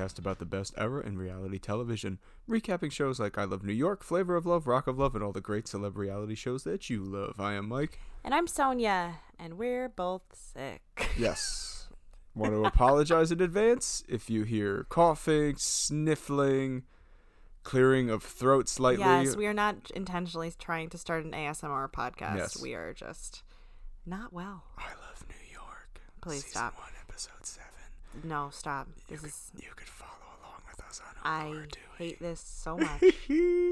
podcast about the best ever in reality television, recapping shows like I Love New York, Flavor of Love, Rock of Love, and all the great celeb reality shows that you love. I am Mike. And I'm Sonia, and we're both sick. Yes. Want to apologize in advance if you hear coughing, sniffling, clearing of throat slightly. Yes, we are not intentionally trying to start an ASMR podcast. Yes. We are just not well. I Love New York. Please stop. one, episode seven. No, stop. You This could, is. you could follow along with us on I what we're hate this so much.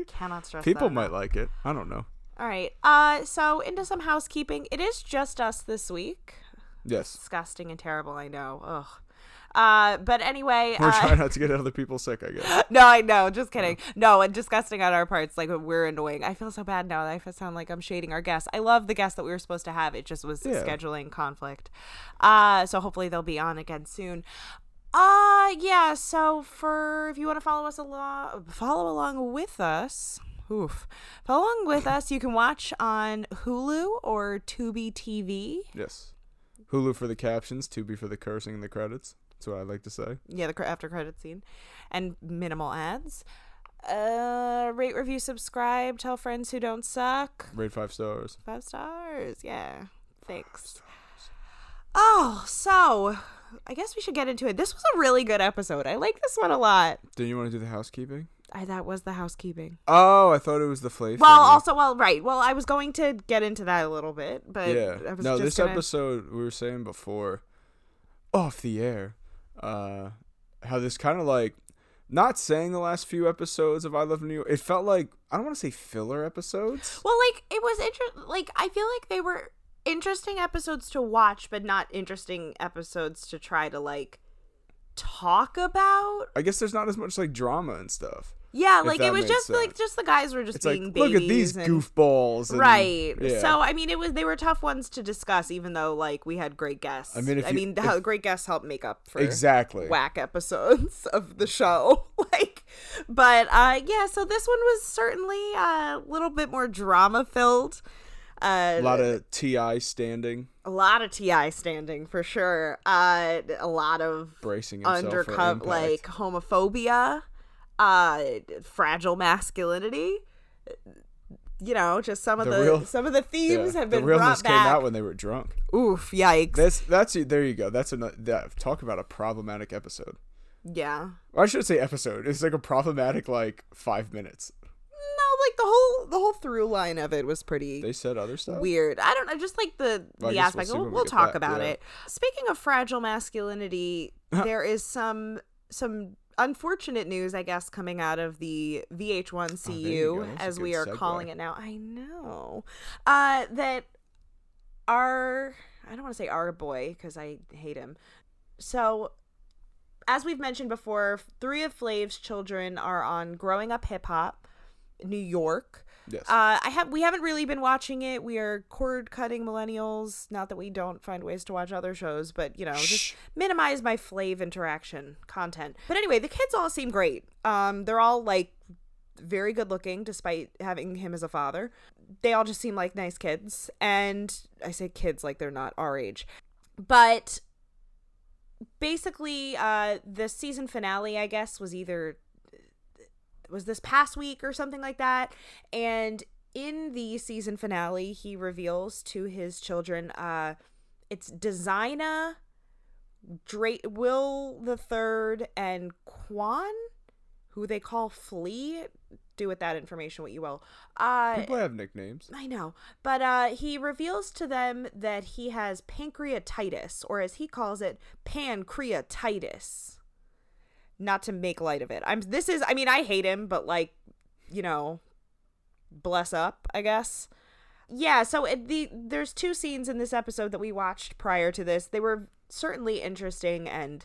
Cannot stress People might like it. I don't know. All right. Uh, so into some housekeeping. It is just us this week. Yes. Disgusting and terrible. I know. Ugh. Uh, but anyway, We're uh, trying not to get other people sick, I guess. no, I know. Just kidding. No, and disgusting on our parts. Like we're annoying. I feel so bad now. I f- sound like I'm shading our guests. I love the guests that we were supposed to have. It just was Yeah. scheduling conflict. Uh, so hopefully they'll be on again soon. Uh, yeah. So for if you want to follow us along, follow along with us. Oof. Follow along with us. You can watch on Hulu or Tubi TV. Yes. Hulu for the captions, Tubi for the cursing and the credits. That's what I like to say. Yeah, the after credit scene, and minimal ads. Uh, rate, review, subscribe. Tell friends who don't suck. Rate five stars. Five stars. Yeah. Thanks. Oh, so I guess we should get into it. This was a really good episode. I like this one a lot. Do you want to do the housekeeping? I that was the housekeeping. Oh, I thought it was the flavor. Well, also, well, right. Well, I was going to get into that a little bit, but yeah. I was No, this gonna- episode we were saying before, off the air, uh, how this kind of like, not saying the last few episodes of I Love New York. It felt like I don't want to say filler episodes. Well, like it was interesting. Like I feel like they were interesting episodes to watch, but not interesting episodes to try to like talk about. I guess there's not as much like drama and stuff. Yeah, like it was just like just the guys were just It's like being look babies. at these and- goofballs. and- Right. yeah. So I mean, it was they were tough ones to discuss, even though like we had great guests. I mean, if I you- mean, if- great guests help make up for exactly. whack episodes of the show. like, but uh, yeah. So this one was certainly a little bit more drama filled. Uh, A lot of Ti standing, a lot of ti standing for sure uh a lot of bracing impact. like homophobia uh fragile masculinity you know just some of The the, real- some of the themes Yeah, have the been realness brought came out when they were drunk. oof yikes That's that's there you go. That's another that, talk about a problematic episode. yeah Or I should say episode. It's like a problematic like five minutes. no like the whole the whole through line of it was pretty They said other stuff. weird. I don't know, just like the Well, the we'll aspect. We'll, we we'll talk back, about yeah. it. Speaking of fragile masculinity, there is some some unfortunate news, I guess, coming out of the VH1 Oh, there you go. CU, a as we are segue. calling it now. I know uh, that our I don't want to say our boy because I hate him. So. As we've mentioned before, three of Flav's children are on Growing Up Hip Hop, New York. Yes. Uh, I have we haven't really been watching it. We are cord cutting millennials. Not that we don't find ways to watch other shows, but you know, Shh. just minimize my Flav interaction content. But anyway, the kids all seem great. Um, they're all like very good looking, despite having him as a father. They all just seem like nice kids, and I say kids like they're not our age, but basically, uh, the season finale, I guess, was either was this past week or something like that. And in the season finale, he reveals to his children, uh, it's Designa, Dra- Will the Third, and Quan, who they call Flea. Do with that information what you will. Uh, People have nicknames. I know. But uh, he reveals to them that he has pancreatitis, or as he calls it, pancreatitis. Not to make light of it. I'm this is I mean, I hate him, but like, you know, bless up, I guess. Yeah, so it, the there's two scenes in this episode that we watched prior to this. They were certainly interesting and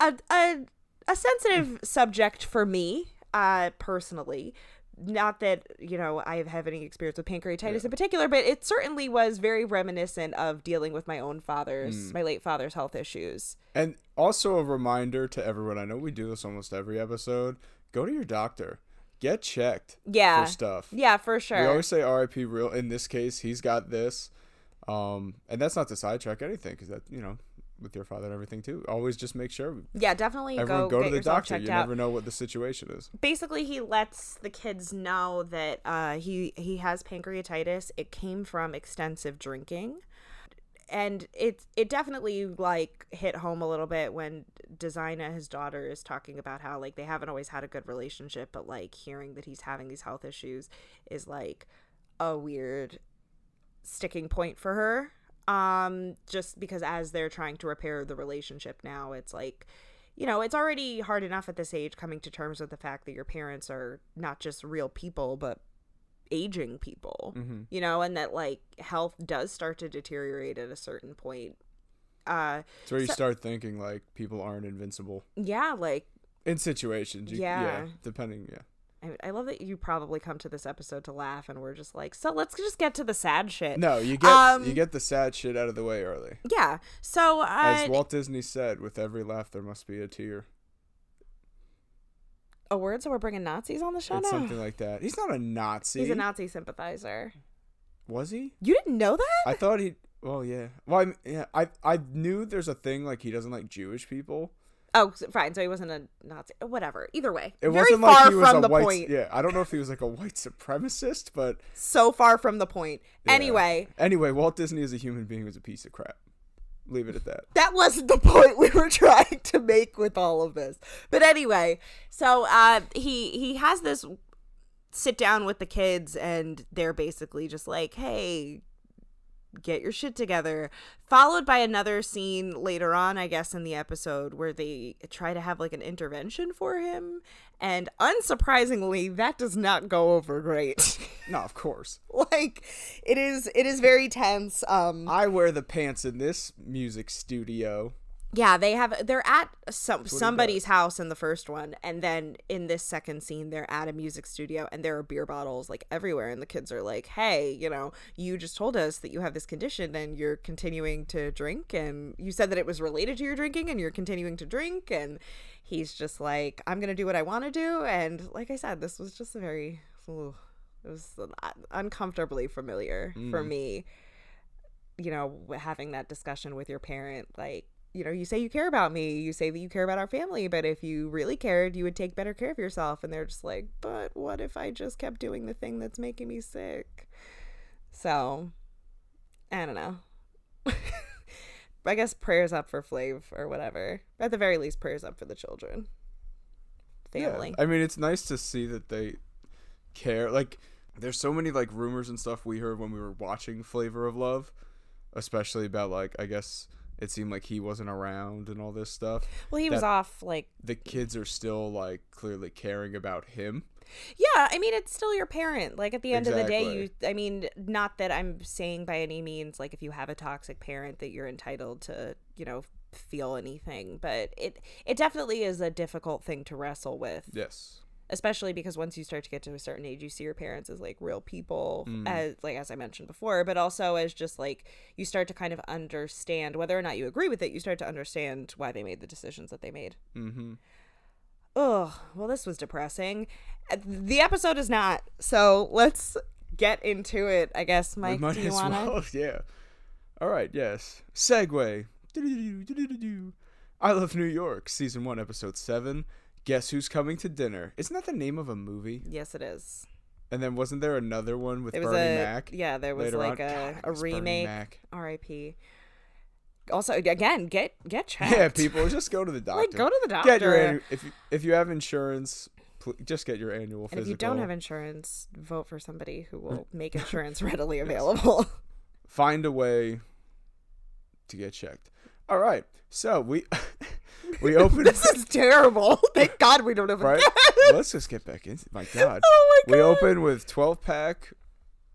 a a, a sensitive subject for me, uh, personally. Not that you know I have any experience with pancreatitis in particular, but it certainly was very reminiscent of dealing with my own father's, my late father's health issues. And also a reminder to everyone. I know we do this almost every episode. Go to your doctor. Get checked Yeah, for stuff. yeah, for sure. We always say RIP real. In this case, he's got this. Um, and that's not to sidetrack anything because that, you know, with your father and everything too. Always just make sure Yeah, definitely everyone go, go, get to the doctor. You out. never know what the situation is. basically he lets the kids know that uh, he he has pancreatitis. It came from extensive drinking, and it it definitely like hit home a little bit when Designa, his daughter, is talking about how like they haven't always had a good relationship, but like hearing that he's having these health issues is like a weird sticking point for her. Um, just because as they're trying to repair the relationship now, it's like you know, it's already hard enough at this age coming to terms with the fact that your parents are not just real people, but aging people, Mm-hmm. you know, and that like health does start to deteriorate at a certain point. Uh, It's where you So- start thinking like people aren't invincible yeah, like, in situations. You, yeah. Yeah. Depending. Yeah. I, I love that you probably come to this episode to laugh, and we're just like, so let's just get to the sad shit. No, you get Um, you get the sad shit out of the way early. Yeah. So, uh, As Walt Disney said, with every laugh there must be a tear. a word, so we're bringing Nazis on the show It's now? something like that. He's not a Nazi. He's a Nazi sympathizer. Was he? You didn't know that? I thought he. Well, yeah. Well, I'm, yeah. I I knew there's a thing like he doesn't like Jewish people. Oh, fine. So he wasn't a Nazi. Whatever. Either way, It very wasn't far like he was from a the white. point. Yeah, I don't know if he was like a white supremacist, but So far from the point. Yeah. Anyway, anyway, Walt Disney as a human being was a piece of crap. Leave it at that. that wasn't the point we were trying to make with all of this. But anyway, so uh, he he has this sit down with the kids, and they're basically just like, "Hey." Get your shit together. Followed by another scene later on, I guess, in the episode where they try to have like an intervention for him. And unsurprisingly, that does not go over great. No, of course. like it is it is very tense um I wear the pants in this music studio. Yeah they have they're at some somebody's house in the first one and then in this second scene they're at a music studio and there are beer bottles like everywhere and the kids are like hey you know you just told us that you have this condition and you're continuing to drink and you said that it was related to your drinking and you're continuing to drink and he's just like i'm gonna do what i want to do and like i said this was just a very ooh, it was un- uh, uncomfortably familiar for me you know having that discussion with your parent like you know you say you care about me you say that you care about our family but if you really cared you would take better care of yourself. And they're just like but what if i just kept doing the thing that's making me sick? So i don't know. I guess prayers up for flav or whatever. At the very least prayers up for the children. Yeah. family. I mean, it's nice to see that they care. Like, there's so many like rumors and stuff we heard when we were watching Flavor of Love, especially about like I guess it seemed like he wasn't around and all this stuff. well he was off like The kids are still like clearly caring about him. Yeah, I mean it's still your parent. Like at the end of the day, you I mean not that I'm saying by any means like if you have a toxic parent that you're entitled to, you know, feel anything, but it it definitely is a difficult thing to wrestle with. Yes. Especially because once you start to get to a certain age, you see your parents as like real people Mm. as like as I mentioned before, but also as just like you start to kind of understand whether or not you agree with it, you start to understand why they made the decisions that they made. Mm-hmm. Oh, well, this was depressing. Uh, The episode is not. So let's get into it, I guess. Mike, do you want to? well. Yeah. All right. Yes. Segway. I love New York. Season one, episode seven. Guess who's coming to dinner? Isn't that the name of a movie? Yes, it is. And then wasn't there another one with It was Bernie a Mac? yeah. There was like on? a, God, a remake. R.I.P. Also, again, get get checked. Yeah, people, just go to the doctor. like go to the doctor. Get your annu- if you, if you have insurance, pl- just get your annual and physical. if you don't have insurance, vote for somebody who will make insurance readily available. find a way to get checked. All right, so we we opened this is terrible. Thank God we don't have a right. guest. Let's just get back in. My God, Oh my God. we open with twelve pack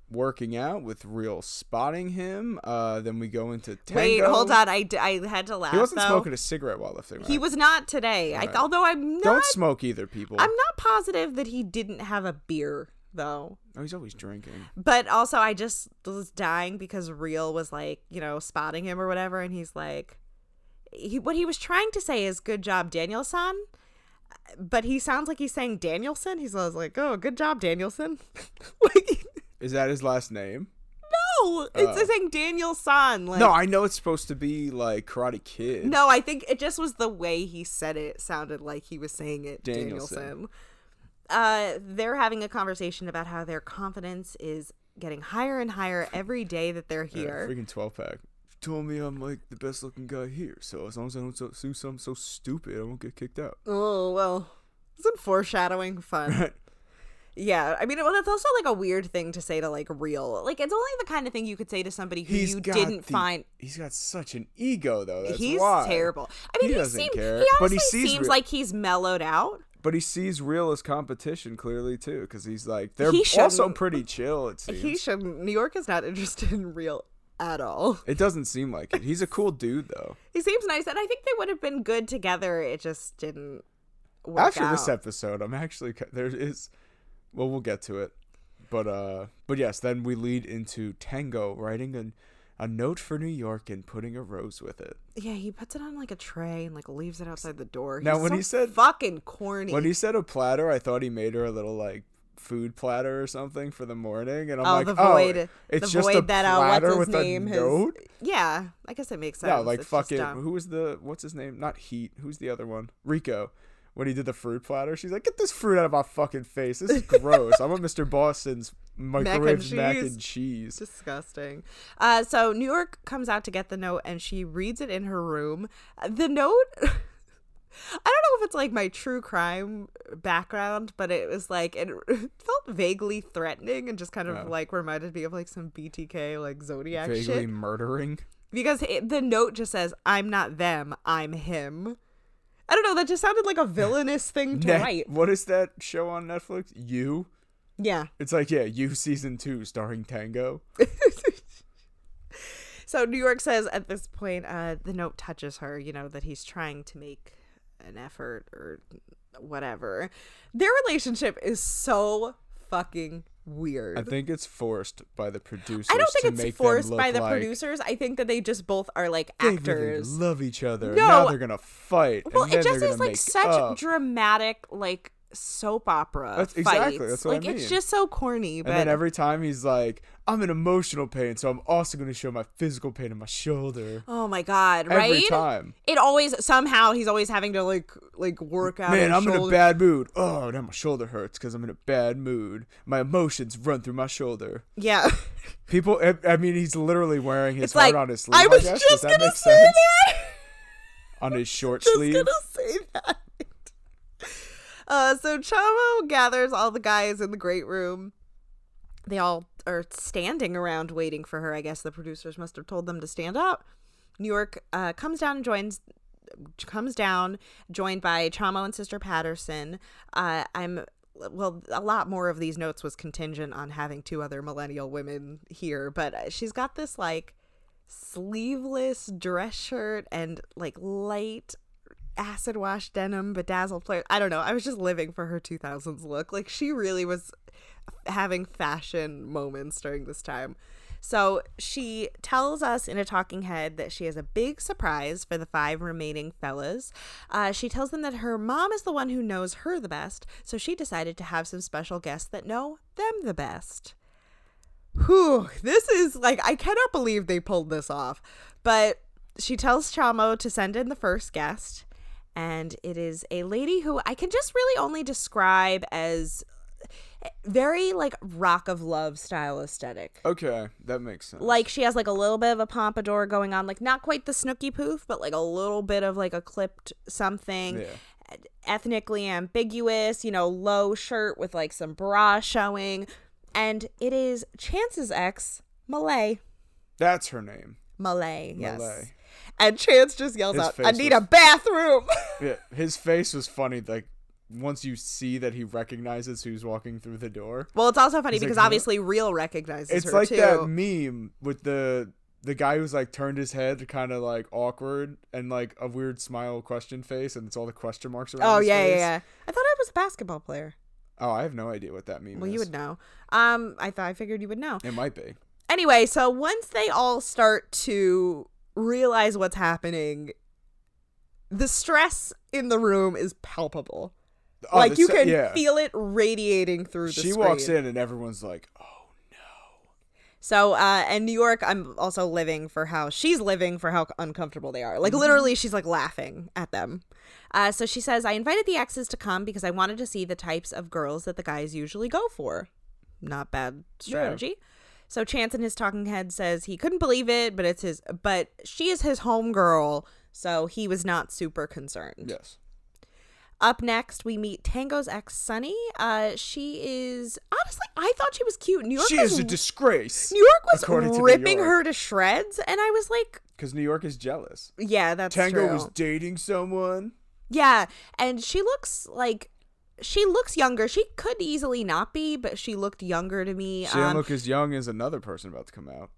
working out with real spotting him. Uh, then we go into tango. Wait, hold on. I, d- I had to laugh. He wasn't though. smoking a cigarette while lifting. Right? He was not today. I although I'm not Don't smoke either, people. I'm not positive that he didn't have a beer though. oh, he's always drinking. But also I just was dying because Real was like, you know, spotting him or whatever and he's like he, what he was trying to say is good job Danielson. But he sounds like he's saying Danielson. He's always like, "Oh, good job Danielson." like Is that his last name? No, it's Oh. saying Daniel San. Like, no, I know it's supposed to be like Karate Kid. no, I think it just was the way he said it sounded like he was saying it. Danielson. Danielson. Uh, they're having a conversation about how their confidence is getting higher and higher every day that they're here. Yeah, freaking twelve pack. Told me I'm like the best looking guy here, so as long as I don't so- do something so stupid, I won't get kicked out. Oh well, isn't foreshadowing fun? yeah, I mean, well, that's also like a weird thing to say to like real. Like, it's only the kind of thing you could say to somebody who He's you got didn't the- find. He's got such an ego though. That's he's why. terrible. I mean, He doesn't seems, care, he but he sees seems real- like he's mellowed out. But he sees real as competition clearly too, because he's like they're He also pretty chill. It seems. He shouldn't. New York is not interested in real at all. It doesn't seem like it. He's a cool dude though. He seems nice, and I think they would have been good together. It just didn't work After out. this episode, I'm actually there is. Well, we'll get to it, but uh, but yes, then we lead into Tango writing a a note for New York and putting a rose with it. yeah, he puts it on like a tray and like leaves it outside the door. Now, He's when so he said- fucking corny, When he said a platter, I thought he made her a little like food platter or something for the morning, and I'm oh like, the oh, it's the just void a that uh, what's platter his with name a has- note. Yeah, I guess it makes sense. Yeah, like It's fucking. Who was the? What's his name? Not Heat. Who's the other one? Rico. When he did the fruit platter, she's like, "Get this fruit out of my fucking face. This is gross. I want Mr. Boston's microwave mac cheese. and cheese." disgusting. Uh, so New York comes out to get the note, and she reads it in her room. Uh, The note. I don't know if it's like my true crime background, but it was like it felt vaguely threatening and just kind of like reminded me of like some BTK like Zodiac Vaguely shit. murdering. Because it, the note just says, "I'm not them, I'm him." I don't know. That just sounded like a villainous thing to Net- write. what is that show on Netflix? You. Yeah. It's like yeah, you season two starring Tango. So New York says at this point, uh, the note touches her, you know, that he's trying to make an effort or whatever. Their relationship is so fucking weird. I think it's forced by the producers. I don't think it's forced by the like producers. I think that they just both are like they really actors. love each other. and No. now they're gonna fight. well, it just is like such up. dramatic, like soap opera. That's- exactly, fights. that's what I like it's just so corny. But And then every time he's like, I'm in emotional pain, so I'm also going to show my physical pain in my shoulder. oh my god, right? Every time. It always somehow he's always having to like like work out. Man, I'm in a bad mood. Oh, now my shoulder hurts because I'm in a bad mood. My emotions run through my shoulder. Yeah. People, I, I mean, he's literally wearing his It's heart like on his sleeve. I was guess. just Does gonna say sense? that. On his short just sleeve. Just gonna say that. Uh, so Chamo gathers all the guys in the great room. They all are standing around waiting for her. I guess the producers must have told them to stand up. New York uh, comes down and joins. Comes down, joined by Chamo and Sister Patterson. Uh, I'm well. A lot more of these notes was contingent on having two other millennial women here, but she's got this like sleeveless dress shirt and like light acid wash denim bedazzled flare. I don't know. I was just living for her 2000s look. Like she really was having fashion moments during this time. So she tells us in a talking head that she has a big surprise for the five remaining fellas. Uh, she tells them that her mom is the one who knows her the best, so she decided to have some special guests that know them the best. Whew, this is like, I cannot believe they pulled this off. But she tells Chamo to send in the first guest, and it is a lady who I can just really only describe as very like rock of love style aesthetic. Okay, that makes sense. Like she has like a little bit of a pompadour going on, like not quite the Snooki poof, but like a little bit of like a clipped something. Yeah. Ethnically ambiguous, you know, low shirt with like some bra showing. And it is Chance's ex, Malay. That's her name. Malay, yes. Malay. And Chance just yells His out, I need was- a bathroom. Yeah, his face was funny. Like once you see that he recognizes who's walking through the door. well, it's also funny like, because "Huh?" obviously Real recognizes It's like too. that meme with the the guy who's like turned his head kind of like awkward and like a weird smile question face and it's all the question marks around Oh yeah, yeah, yeah. I thought I was a basketball player. Oh, I have no idea what that means. Well, is. you would know. Um, I thought I figured you would know. It might be. Anyway, so once they all start to realize what's happening, the stress in the room is palpable. Oh, like you can yeah. feel it radiating through the She screen. walks in and everyone's like, "Oh no." So, uh, in New York, I'm also living for how she's living for how uncomfortable they are. Like, literally, she's like laughing at them. Uh, so she says, I invited the exes to come because I wanted to see the types of girls that the guys usually go for. Not bad strategy. So Chance in his talking head says he couldn't believe it, but it's his, but she is his homegirl, so he was not super concerned. Yes. Up next, we meet Tango's ex, Sunny. Uh, she is honestly, I thought she was cute. New York She was is a disgrace. New York was according to New ripping York. her to shreds, and I was like, Because New York is jealous. "Yeah, that's true. Tango true." was dating someone. yeah, and she looks like she looks younger. She could easily not be, but she looked younger to me. She Um, look as young as another person about to come out.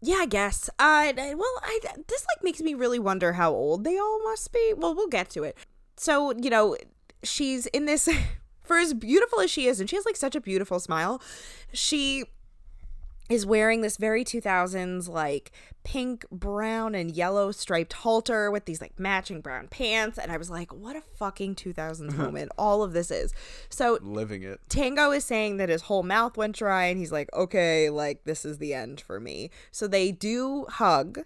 yeah, I guess. Uh, well, I this like makes me really wonder how old they all must be. Well, we'll get to it. So you know, she's in this. For as beautiful as she is, and she has like such a beautiful smile, she is wearing this very 2000s like pink, brown, and yellow striped halter with these like matching brown pants. And I was like, what a fucking 2000s uh-huh. moment all of this is. So Living it. Tango is saying that his whole mouth went dry, and he's like, okay, like this is the end for me. So they do hug,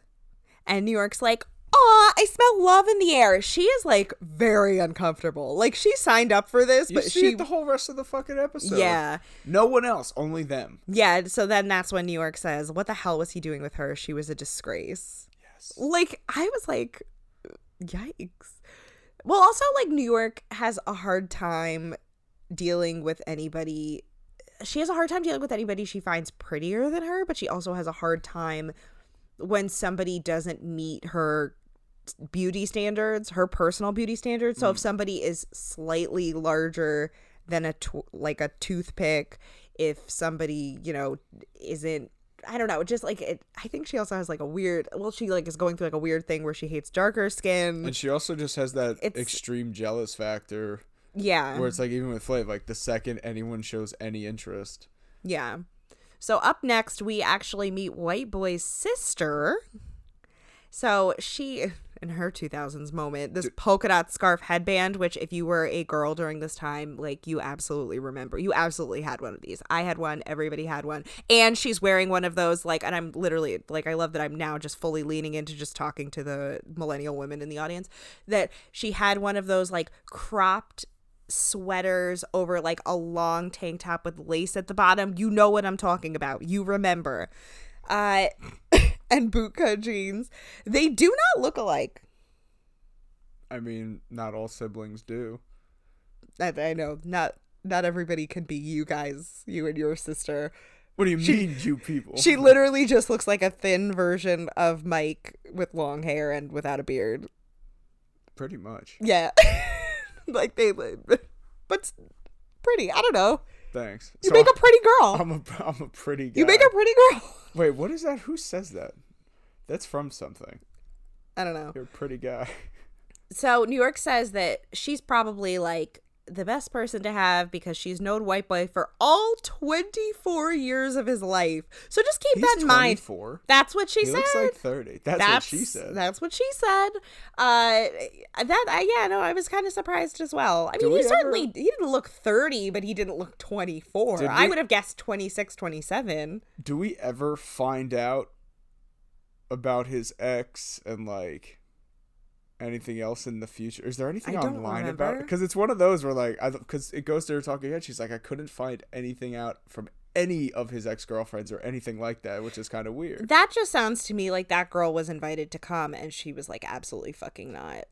and New York's like, Aw, I smell love in the air. She is like very uncomfortable. Like she signed up for this, You but see she it the whole rest of the fucking episode. Yeah. No one else, only them. Yeah, so then that's when New York says, What the hell was he doing with her? She was a disgrace. Yes. Like, I was like, Yikes. Well, also, like, New York has a hard time dealing with anybody. She has a hard time dealing with anybody she finds prettier than her, but she also has a hard time when somebody doesn't meet her beauty standards, her personal beauty standards. So if mm. somebody is slightly larger than a tw- like a toothpick, if somebody, you know, isn't I don't know, just like it I think she also has like a weird well she like is going through like a weird thing where she hates darker skin. And she also just has that It's- extreme jealous factor yeah. where it's like even with Flav, like the second anyone shows any interest. Yeah. So up next, we actually meet White Boy's sister. So she, in her 2000s moment, this polka dot scarf headband, which if you were a girl during this time, like you absolutely remember. You absolutely had one of these. I had one. Everybody had one. And she's wearing one of those, like, and I'm literally, like, I love that I'm now just fully leaning into just talking to the millennial women in the audience, that she had one of those, like, cropped sweaters over like a long tank top with lace at the bottom. You know what I'm talking about. You remember. Uh and bootcut jeans. They do not look alike. I mean, not all siblings do. I, I know not not everybody can be you guys, you and your sister. What do you mean, you people? She literally just looks like a thin version of Mike with long hair and without a beard. Pretty much. Yeah. like they but pretty. I don't know. Thanks. You So make a pretty girl. I'm a I'm a pretty guy. you make a pretty girl. Wait, what is that? Who says that? That's from something. I don't know. You're a pretty guy. So New York says that she's probably like the best person to have because she's known White Boy for all 24 years of his life. So just keep He's that in mind. That's what she He said. looks like 30. That's, what she said. That's what she said. Uh, that I yeah, no, I was kind of surprised as well. I Do mean, he certainly ever- he didn't look 30, but he didn't look 24. Did I we- would have guessed 26, 27. Do we ever find out about his ex and like anything else in the future? Is there anything online about? remember. Because it's one of those where like, I because it goes to her talking head. She's like, I couldn't find anything out from any of his ex girlfriends or anything like that, which is kind of weird. That just sounds to me like that girl was invited to come and she was like absolutely fucking not.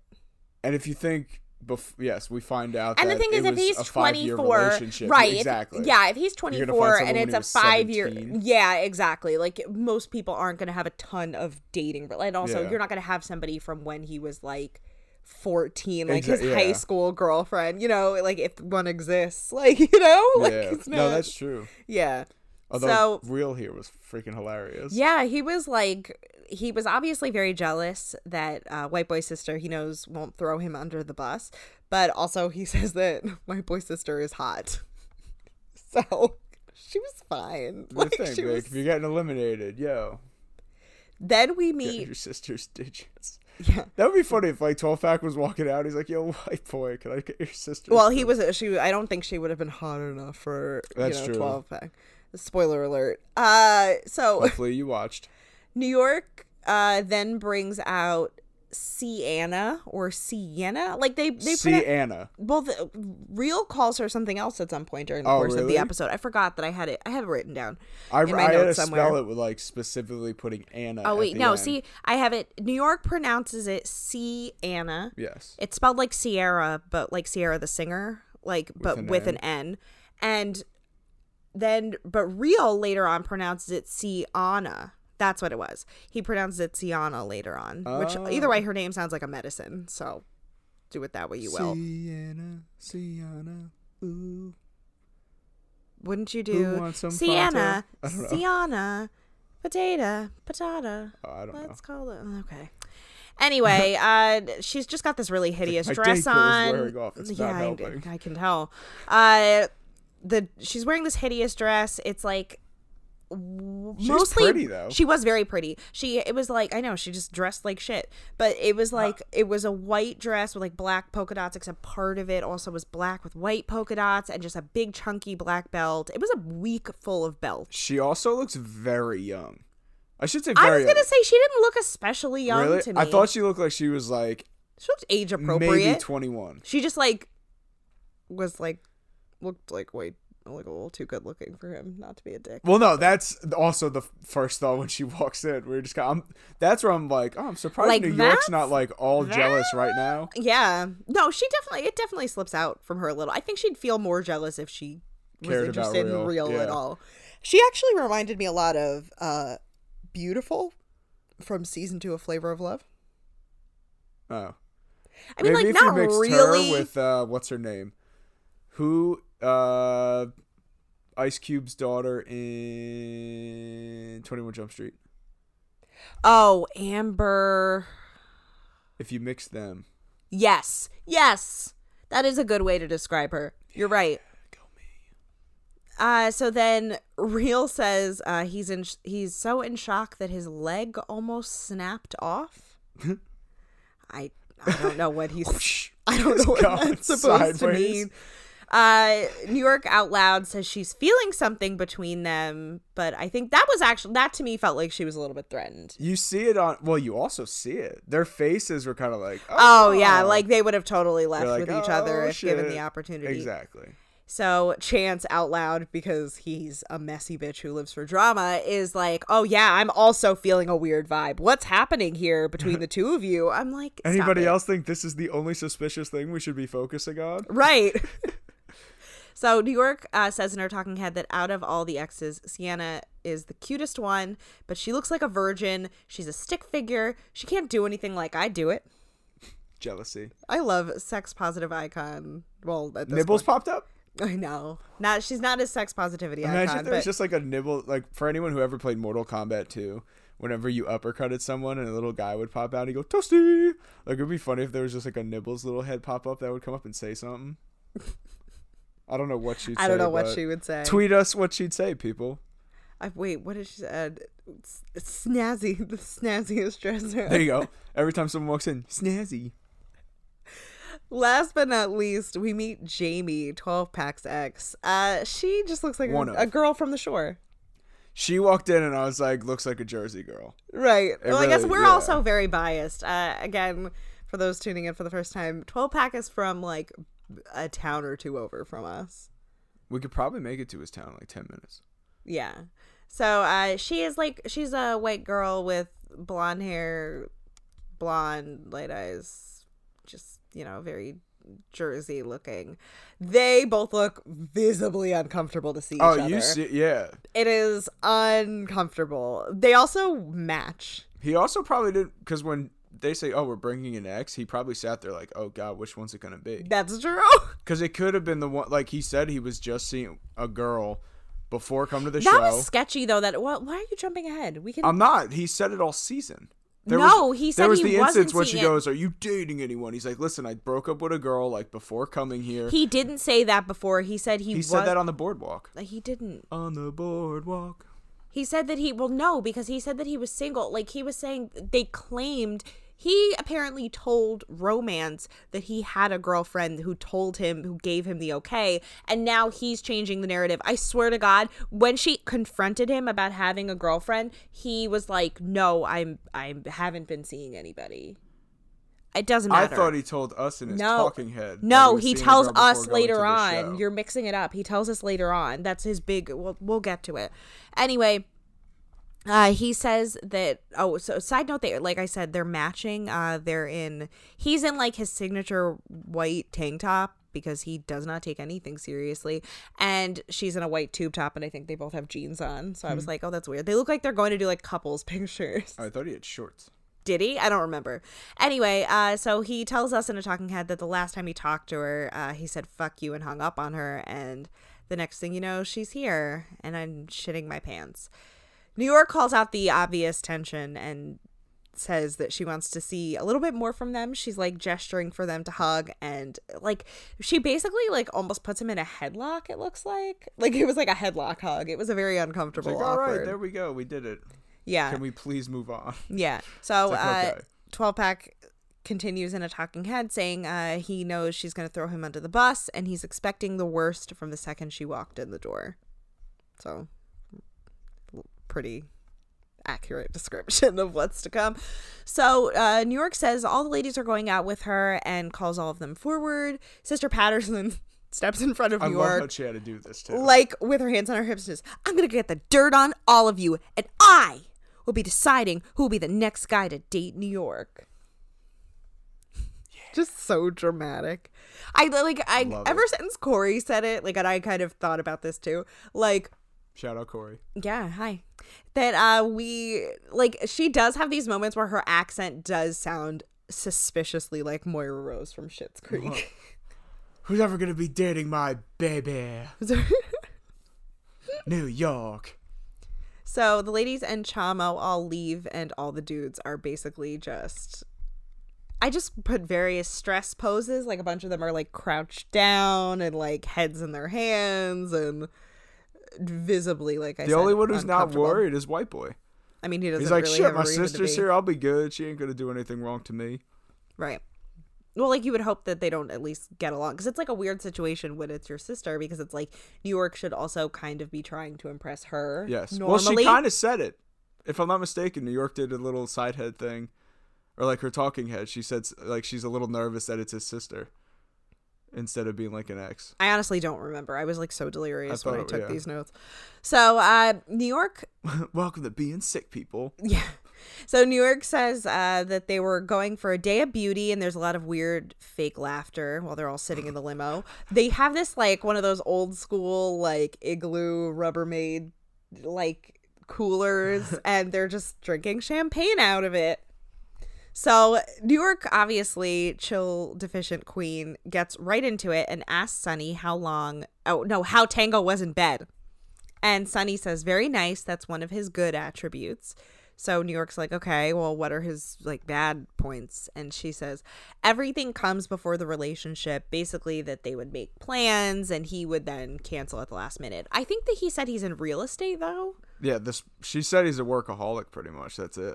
And if you think, bef- yes, we find out. And the thing is, if he's 24, relationship. right? if- Exactly. yeah, if he's 24 and it's a five year, yeah, exactly. Like most people aren't going to have a ton of dating, and also Yeah. you're not going to have somebody from when he was like 14, like Exa- his high school girlfriend. You know, like if one exists, like you know, like yeah. it's No, that's true. yeah. Although So- real here was freaking hilarious. Yeah, he was like he was obviously very jealous that uh, White Boy's sister he knows won't throw him under the bus, but also he says that White Boy's sister is hot. So she was fine. The Like thing, she was. if you're getting eliminated, yo, Then we get meet. your sister's digits. Yeah. That would be funny if like 12 pack was walking out. He's like, "Yo, white boy, can I get your sister?" Well, he was. She. I don't think she would have been hot enough for That's you know true. twelve pack. Spoiler alert. Uh, so Hopefully you watched. New York uh, then brings out Sienna or Sienna. Like they they Anna. well, real calls her something else at some point during the Oh, course of the episode. I forgot that I had it. I had it written down. I, in my I had to somewhere. spell it with like specifically putting Anna. Oh wait, no. end. See, I have it. New York pronounces it Sienna. Yes. It's spelled like Sierra, but like Sierra the singer, like but an with N. an N. And then, but Real later on pronounces it Sienna. That's what it was. He pronounced it Sienna later on, which Oh. either way, her name sounds like a medicine. So do it that way you will. Sienna, Sienna, ooh. Wouldn't you do Sienna, Fanta? I don't know. Sienna, potato, patata? Oh, I don't know. Let's call it okay. Anyway, uh, she's just got this really hideous my dress on. yeah, not I. I can tell. Uh, the she's wearing this hideous dress. It's like She's mostly pretty, though. She was very pretty. She it was like I know she just dressed like shit, but it was uh, like it was a white dress with like black polka dots. Except part of it also was black with white polka dots and just a big chunky black belt. It was a week full of belts. She also looks very young. I should say I was gonna young. say she didn't look especially young really? to me. I thought she looked like she was like she looked age appropriate. maybe appropriate. 21. she just like was like looked like way like a little too good looking for him not to be a dick. Well, no, that's also the first thought when she walks in. We're just kind. I'm, that's where I'm like, oh, I'm surprised Like, New York's not like all jealous right now. Yeah. No, she definitely it definitely slips out from her a little. I think she'd feel more jealous if she was Cared about interested in Real, real at all. She actually reminded me a lot of uh Beautiful from season 2 of Flavor of Love. Oh, I mean maybe like if not you mixed really her with uh, what's her name, who uh, Ice Cube's daughter in Twenty One Jump Street. Oh, Amber. If you mix them, Yes. Yes. That is a good way to describe her. You're right. go me. Uh, so then Real says uh, he's in sh- he's so in shock that his leg almost snapped off. I I don't know what he's I don't know what that's supposed to mean. Uh, New York out loud says she's feeling something between them, but I think that was actually that to me felt like she was a little bit threatened. You see it on. Well, you also see it. Their faces were kind of like, Oh, yeah, like they would have totally left like, with each other "Oh, if given the opportunity. exactly. So Chance out loud because he's a messy bitch who lives for drama is like, "Oh yeah, I'm also feeling a weird vibe. What's happening here between the two of you?" I'm like, Anybody else think this is the only suspicious thing we should be focusing on? Right. so New York uh, says in her talking head that out of all the exes, Sienna is the cutest one, but she looks like a virgin. She's a stick figure. She can't do anything like I do it. Jealousy. I love sex positive icon. Well, Nibbles point- popped up. I know. Not she's not a sex positivity Imagine icon, was but just like a nibble, like for anyone who ever played Mortal Kombat 2, whenever you uppercutted someone and a little guy would pop out and go, Toasty! Like, it'd be funny if there was just like a Nibbles little head pop up that would come up and say something. I don't know what she'd say. I don't know what she would say. Tweet us what she'd say, people. I, wait, what did she said? It's, it's snazzy, the snazziest dresser. There you go. Every time someone walks in, snazzy. Last but not least, we meet Jamie, 12 Packs X. Uh, she just looks like a, a girl from the shore. She walked in and I was like, looks like a Jersey girl. Right. well, I guess we're yeah. also very biased. Uh, again, for those tuning in for the first time, 12 Pack is from like a town or two over from us. We could probably make it to his town in like 10 minutes. Yeah. So uh, she is like, she's a white girl with blonde hair, blonde, light eyes, just, you know, very Jersey looking. They both look visibly uncomfortable to see each other. Oh, other. you see, yeah. It is uncomfortable. They also match. He also probably didn't, because when they say, oh, we're bringing an ex, he probably sat there like, oh, God, which one's it going to be? That's true. Because it could have been the one, like he said, he was just seeing a girl before come to the That show. was sketchy though. That why, why are you jumping ahead? We can. I'm not. He said it all season. No, was, he there said was he the instance when she goes, "Are you dating anyone?" He's like, "Listen, I broke up with a girl like before coming here." He, he didn't say that before. He said he, was. said that on the boardwalk. Uh, he didn't. On the boardwalk. He said that he well no because he said that he was single. Like he was saying they claimed he apparently told Romance that he had a girlfriend who told him, who gave him the okay, and now he's changing the narrative. I swear to God, when she confronted him about having a girlfriend, he was like, "No, I'm, I haven't been seeing anybody." It doesn't matter. I thought he told us in his No. talking head. No, was he tells us later on. You're mixing it up. He tells us later on. That's his big. We'll we'll get to it. Anyway, uh, he says that. Oh, so side note, they like I said, they're matching. Uh, they're in. He's in like his signature white tank top because he does not take anything seriously, and she's in a white tube top, and I think they both have jeans on. So I Hmm. was like, oh, that's weird. They look like they're going to do like couples pictures. I thought he had shorts. Did he? I don't remember. Anyway, uh, so he tells us in a talking head that the last time he talked to her, uh, he said "fuck you" and hung up on her, and the next thing you know, she's here, and I'm shitting my pants. New York calls out the obvious tension and says that she wants to see a little bit more from them. She's like gesturing for them to hug and like she basically like almost puts him in a headlock, it looks like. Like it was like a headlock hug. It was a very uncomfortable like, all right, there we go. We did it. yeah. Can we please move on? Yeah. So, like, uh, okay. 12 pack continues in a talking head saying uh, he knows she's going to throw him under the bus and he's expecting the worst from the second she walked in the door. So, pretty accurate description of what's to come. So, uh, New York says all the ladies are going out with her and calls all of them forward. Sister Patterson steps in front of New York. I love how she had to do this too. like with her hands on her hips, and says, I'm gonna get the dirt on all of you, and I will be deciding who will be the next guy to date New York. Just so dramatic. I like I Love ever it. since Corey said it, like and I kind of thought about this too. Like Shout out Corey. yeah, hi. That uh we like she does have these moments where her accent does sound suspiciously like Moira Rose from Schitt's Creek. Who's ever gonna be dating my baby? New York. So the ladies and Chamo all leave, and all the dudes are basically just. I just put various stress poses. Like a bunch of them are like crouched down and like heads in their hands and visibly like I said. The said, only one who's not worried is White Boy. I mean, he doesn't. He's like, really shit, my sister's here. I'll be good. She ain't gonna do anything wrong to me. Right. Well, like you would hope that they don't at least get along because it's like a weird situation when it's your sister because it's like New York should also kind of be trying to impress her. Yes. Normally. Well, she kind of said it. If I'm not mistaken, New York did a little side head thing, or like her talking head. She said like she's a little nervous that it's his sister, instead of being like an ex. I honestly don't remember. I was like so delirious when thought I it- took yeah. these notes. So, uh, New York, Welcome to being sick, people. yeah. So New York says uh, that they were going for a day of beauty, and there's a lot of weird fake laughter while they're all sitting in the limo. They have this like one of those old school like igloo Rubbermaid like coolers, and they're just drinking champagne out of it. So New York, obviously, chill deficient queen gets right into it and asks Sunny how long. Oh no, how Tango was in bed, and Sunny says, "Very nice. That's one of his good attributes." So New York's like, "Okay, well, what are his like bad points?" And she says, "Everything comes before the relationship. Basically, that they would make plans and he would then cancel at the last minute." I think that he said he's in real estate though. Yeah, this she said he's a workaholic. Pretty much, that's it.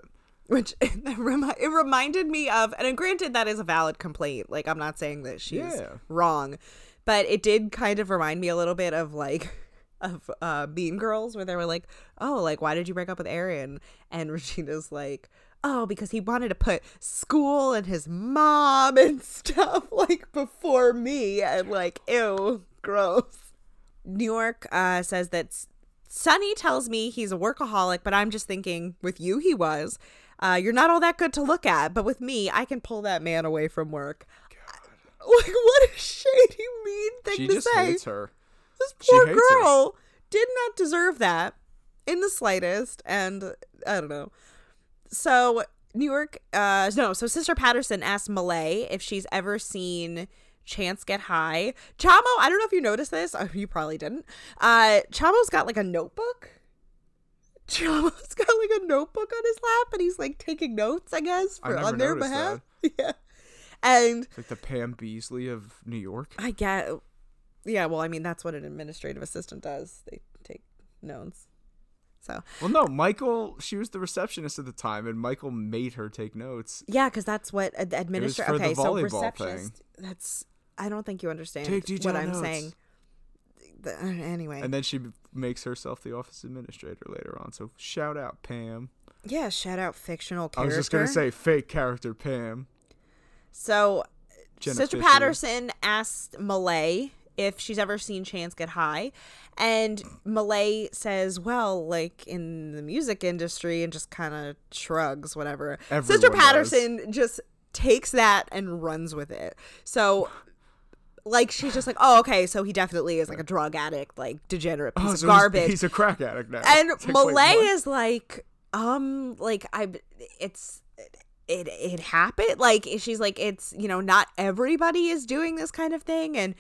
Which it remi- it reminded me of and granted that is a valid complaint like i'm not saying that she's Yeah. wrong but it did kind of remind me a little bit of like of uh mean girls where they were like oh like why did you break up with aaron and regina's like oh because he wanted to put school and his mom and stuff like before me and like ew gross new york uh says that Sunny tells me he's a workaholic, but I'm just thinking with you he was. Uh, you're not all that good to look at, but with me, I can pull that man away from work. Like what a shady, mean thing She to just say. hates her. This poor hates her. girl did not deserve that in the slightest, and I don't know. So New York, uh, no. So Sister Patterson asked Malay if she's ever seen Chance get high. Chamo, I don't know if you noticed this. You probably didn't. Uh, Chamo's got like a notebook. Chamo's got like a notebook on his lap, and he's like taking notes, I guess, I for never on their behalf. Yeah, and It's like the Pam Beesly of New York. I get, yeah. Well, I mean, that's what an administrative assistant does. They take notes. So Well, no, Michael. She was the receptionist at the time, and Michael made her take notes. yeah, because that's what ad- administrator. for the Okay, so receptionist. That's. I don't think you understand what I'm notes. saying. The- uh, anyway, And then she makes herself the office administrator later on. So shout out Pam. yeah. Shout out fictional I was just gonna say fake character Pam. So, Jenna Sister Fischer. Patterson asked Malay if she's ever seen Chance get high. And Malay says, well, like in the music industry, and just kind of shrugs, whatever. Sister Everyone does. Patterson just takes that and runs with it. So, like, she's just like, oh, okay, so he definitely is like a drug addict, like degenerate piece Oh, of so he's- garbage. He's, a crack addict now. and like, Malay is like, um, like I, it's it it happened. Like she's like, it's you know, not everybody is doing this kind of thing, and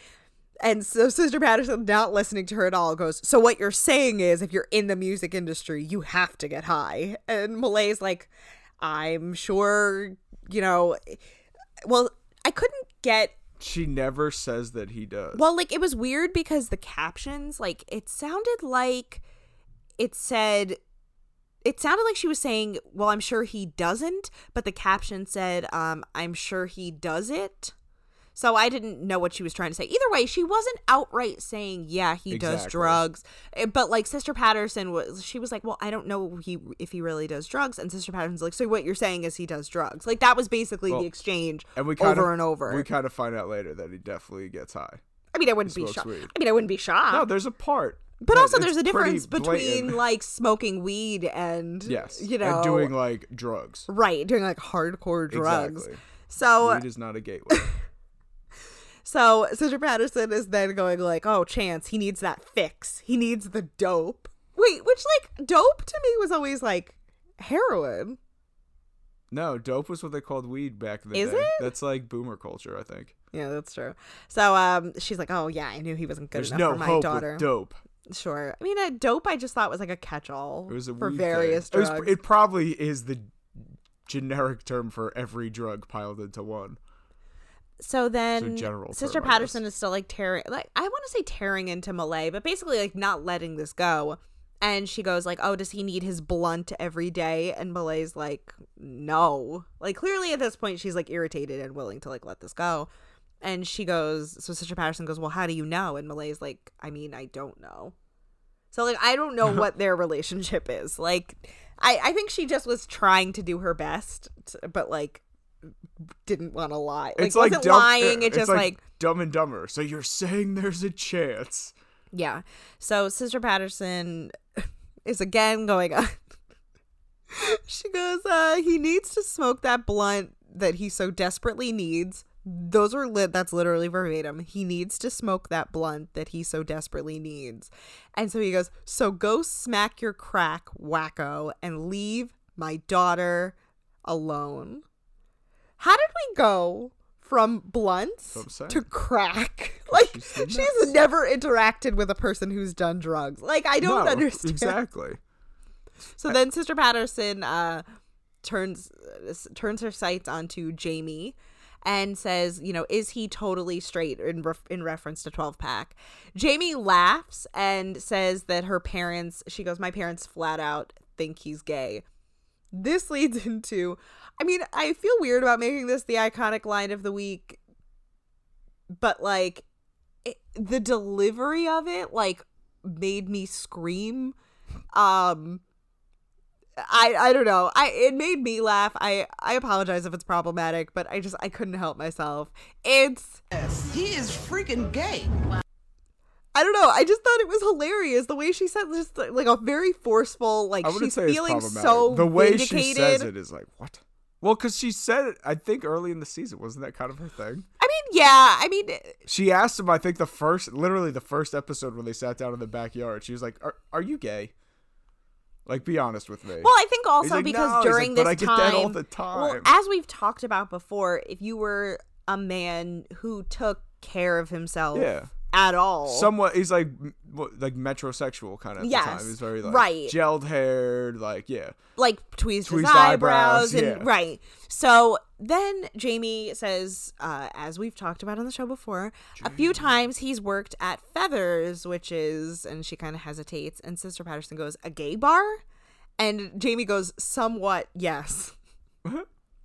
and so Sister Patterson, not listening to her at all, goes, so what you're saying is, if you're in the music industry, you have to get high. And Malay's like, I'm sure, you know, well, I couldn't get She never says that he does. well, like it was weird because the captions, like it sounded like it said it sounded like she was saying, "Well, I'm sure he doesn't," but the caption said, um, "I'm sure he does it." So I didn't know what she was trying to say. Either way, she wasn't outright saying, "Yeah, he does drugs." Eh, But like Sister Patterson was, she was like, "Well, I don't know he if he really does drugs." And Sister Patterson's like, "So what you're saying is he does drugs?" Like that was basically Well, the exchange and we kind over of, and over. We kind of find out later that he definitely gets high. I mean, I wouldn't be shocked. weed. I mean, I wouldn't be shocked. No, there's a part. But also, there's a difference between like smoking weed and yes, you know, and doing like drugs. right, doing like hardcore drugs. Exactly. So, Weed is not a gateway. so Sister Patterson is then going like, "Oh, Chance, he needs that fix. He needs the dope." Wait, which like dope to me was always like heroin. no, dope was what they called weed back in the Is day. it? That's like boomer culture, I think. Yeah, that's true. So, um, she's like, "Oh yeah, I knew he wasn't good There's enough no for my hope daughter." with dope. Sure. I mean, a dope I just thought was like a catch-all It was a for various thing. It, was- drugs. it probably is the generic term for every drug piled into one. So then general Sister term, Patterson is still like tearing like I want to say tearing into Malay, but basically like not letting this go. And she goes like, "Oh, does he need his blunt every day?" And Malay's like, "No." Like clearly at this point she's like irritated and willing to like let this go. And she goes, so Sister Patterson goes, "Well, how do you know?" And Malay's like, "I mean, I don't know." So like I don't know what their relationship is. Like I I think she just was trying to do her best, but like didn't want to lie. Like it's like wasn't dumb, lying. It it's just like, like, Dumb and Dumber. So you're saying there's a chance? yeah. So Sister Patterson is again going on. she goes, uh, he needs to smoke that blunt that he so desperately needs. Those are lit. That's literally verbatim. He needs to smoke that blunt that he so desperately needs. And so he goes, So go smack your crack, wacko, and leave my daughter alone. How did we go from blunts what I'm saying. to crack? Like, she's she's never interacted with a person who's done drugs. Like, I don't No, understand. Exactly. So then Sister Patterson uh, turns turns her sights onto Jamie and says, you know, is he totally straight in ref- in reference to 12 pack? Jamie laughs and says that her parents, she goes, my parents flat out think he's gay. This leads into I mean, I feel weird about making this the iconic line of the week, but like it, the delivery of it like made me scream. Um I I don't know. I it made me laugh. I I apologize if it's problematic, but I just I couldn't help myself. It's He is freaking gay. I don't know. I just thought it was hilarious the way she said just like a very forceful like I she's say feeling problematic. so the way vindicated. she says it is like what? Well, because she said I think early in the season wasn't that kind of her thing? I mean, yeah. I mean, uh, She asked him, I think the first, literally the first episode when they sat down in the backyard. She was like, "Are, are you gay? Like, be honest with me." well, I think also like, because "No." During like, "But this time, that all the well, time. as we've talked about before, if you were a man who took care of himself, Yeah. At all. somewhat he's like like metrosexual kind of Yes, the time. He's very like right. gelled haired, like yeah. like tweezed, his eyebrows, eyebrows, and yeah. right. So then Jamie says, uh, as we've talked about on the show before, a few times he's worked at Feathers, which is, and she kind of hesitates, and Sister Patterson goes, a gay bar, and Jamie goes, somewhat yes.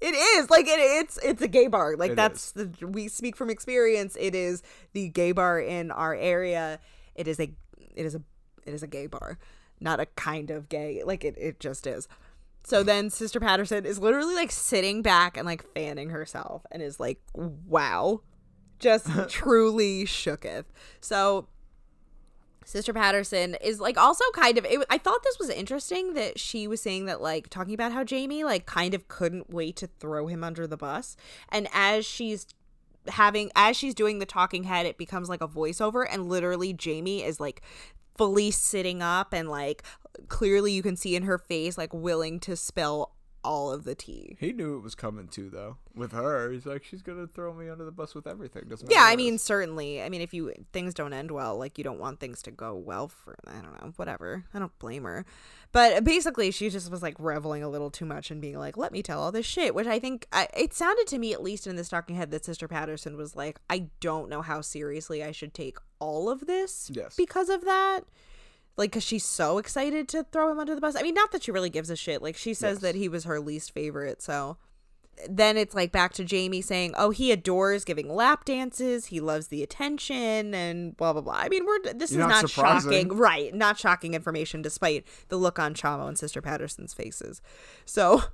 It is like it, it's it's a gay bar. Like It that's the we speak from experience. It is the gay bar in our area. It is a it is a it is a gay bar, not a kind of gay. Like it it just is. So then Sister Patterson is literally like sitting back and like fanning herself and is like, wow, just truly shooketh. So Sister Patterson is like also kind of. It, I thought this was interesting that she was saying that like talking about how Jamie like kind of couldn't wait to throw him under the bus, and as she's having as she's doing the talking head, it becomes like a voiceover, and literally Jamie is like fully sitting up and like clearly you can see in her face like willing to spill all of the tea. He knew it was coming too though. With her, he's like she's gonna throw me under the bus with everything. Doesn't Yeah, I mean, certainly. I mean, if you things don't end well, like you don't want things to go well for I don't know, whatever. I don't blame her. But basically, she just was like reveling a little too much and being like, "Let me tell all this shit," which I think I, it sounded to me, at least in this talking head, that Sister Patterson was like, "I don't know how seriously I should take all of this Yes. because of that." Like, cause she's so excited to throw him under the bus. I mean, not that she really gives a shit. Like, she says Yes. that he was her least favorite. So, then it's like back to Jamie saying, "Oh, he adores giving lap dances. He loves the attention and blah blah blah." I mean, we're this You're is not not, shocking, right? Not shocking information, despite the look on Chamo and Sister Patterson's faces. So,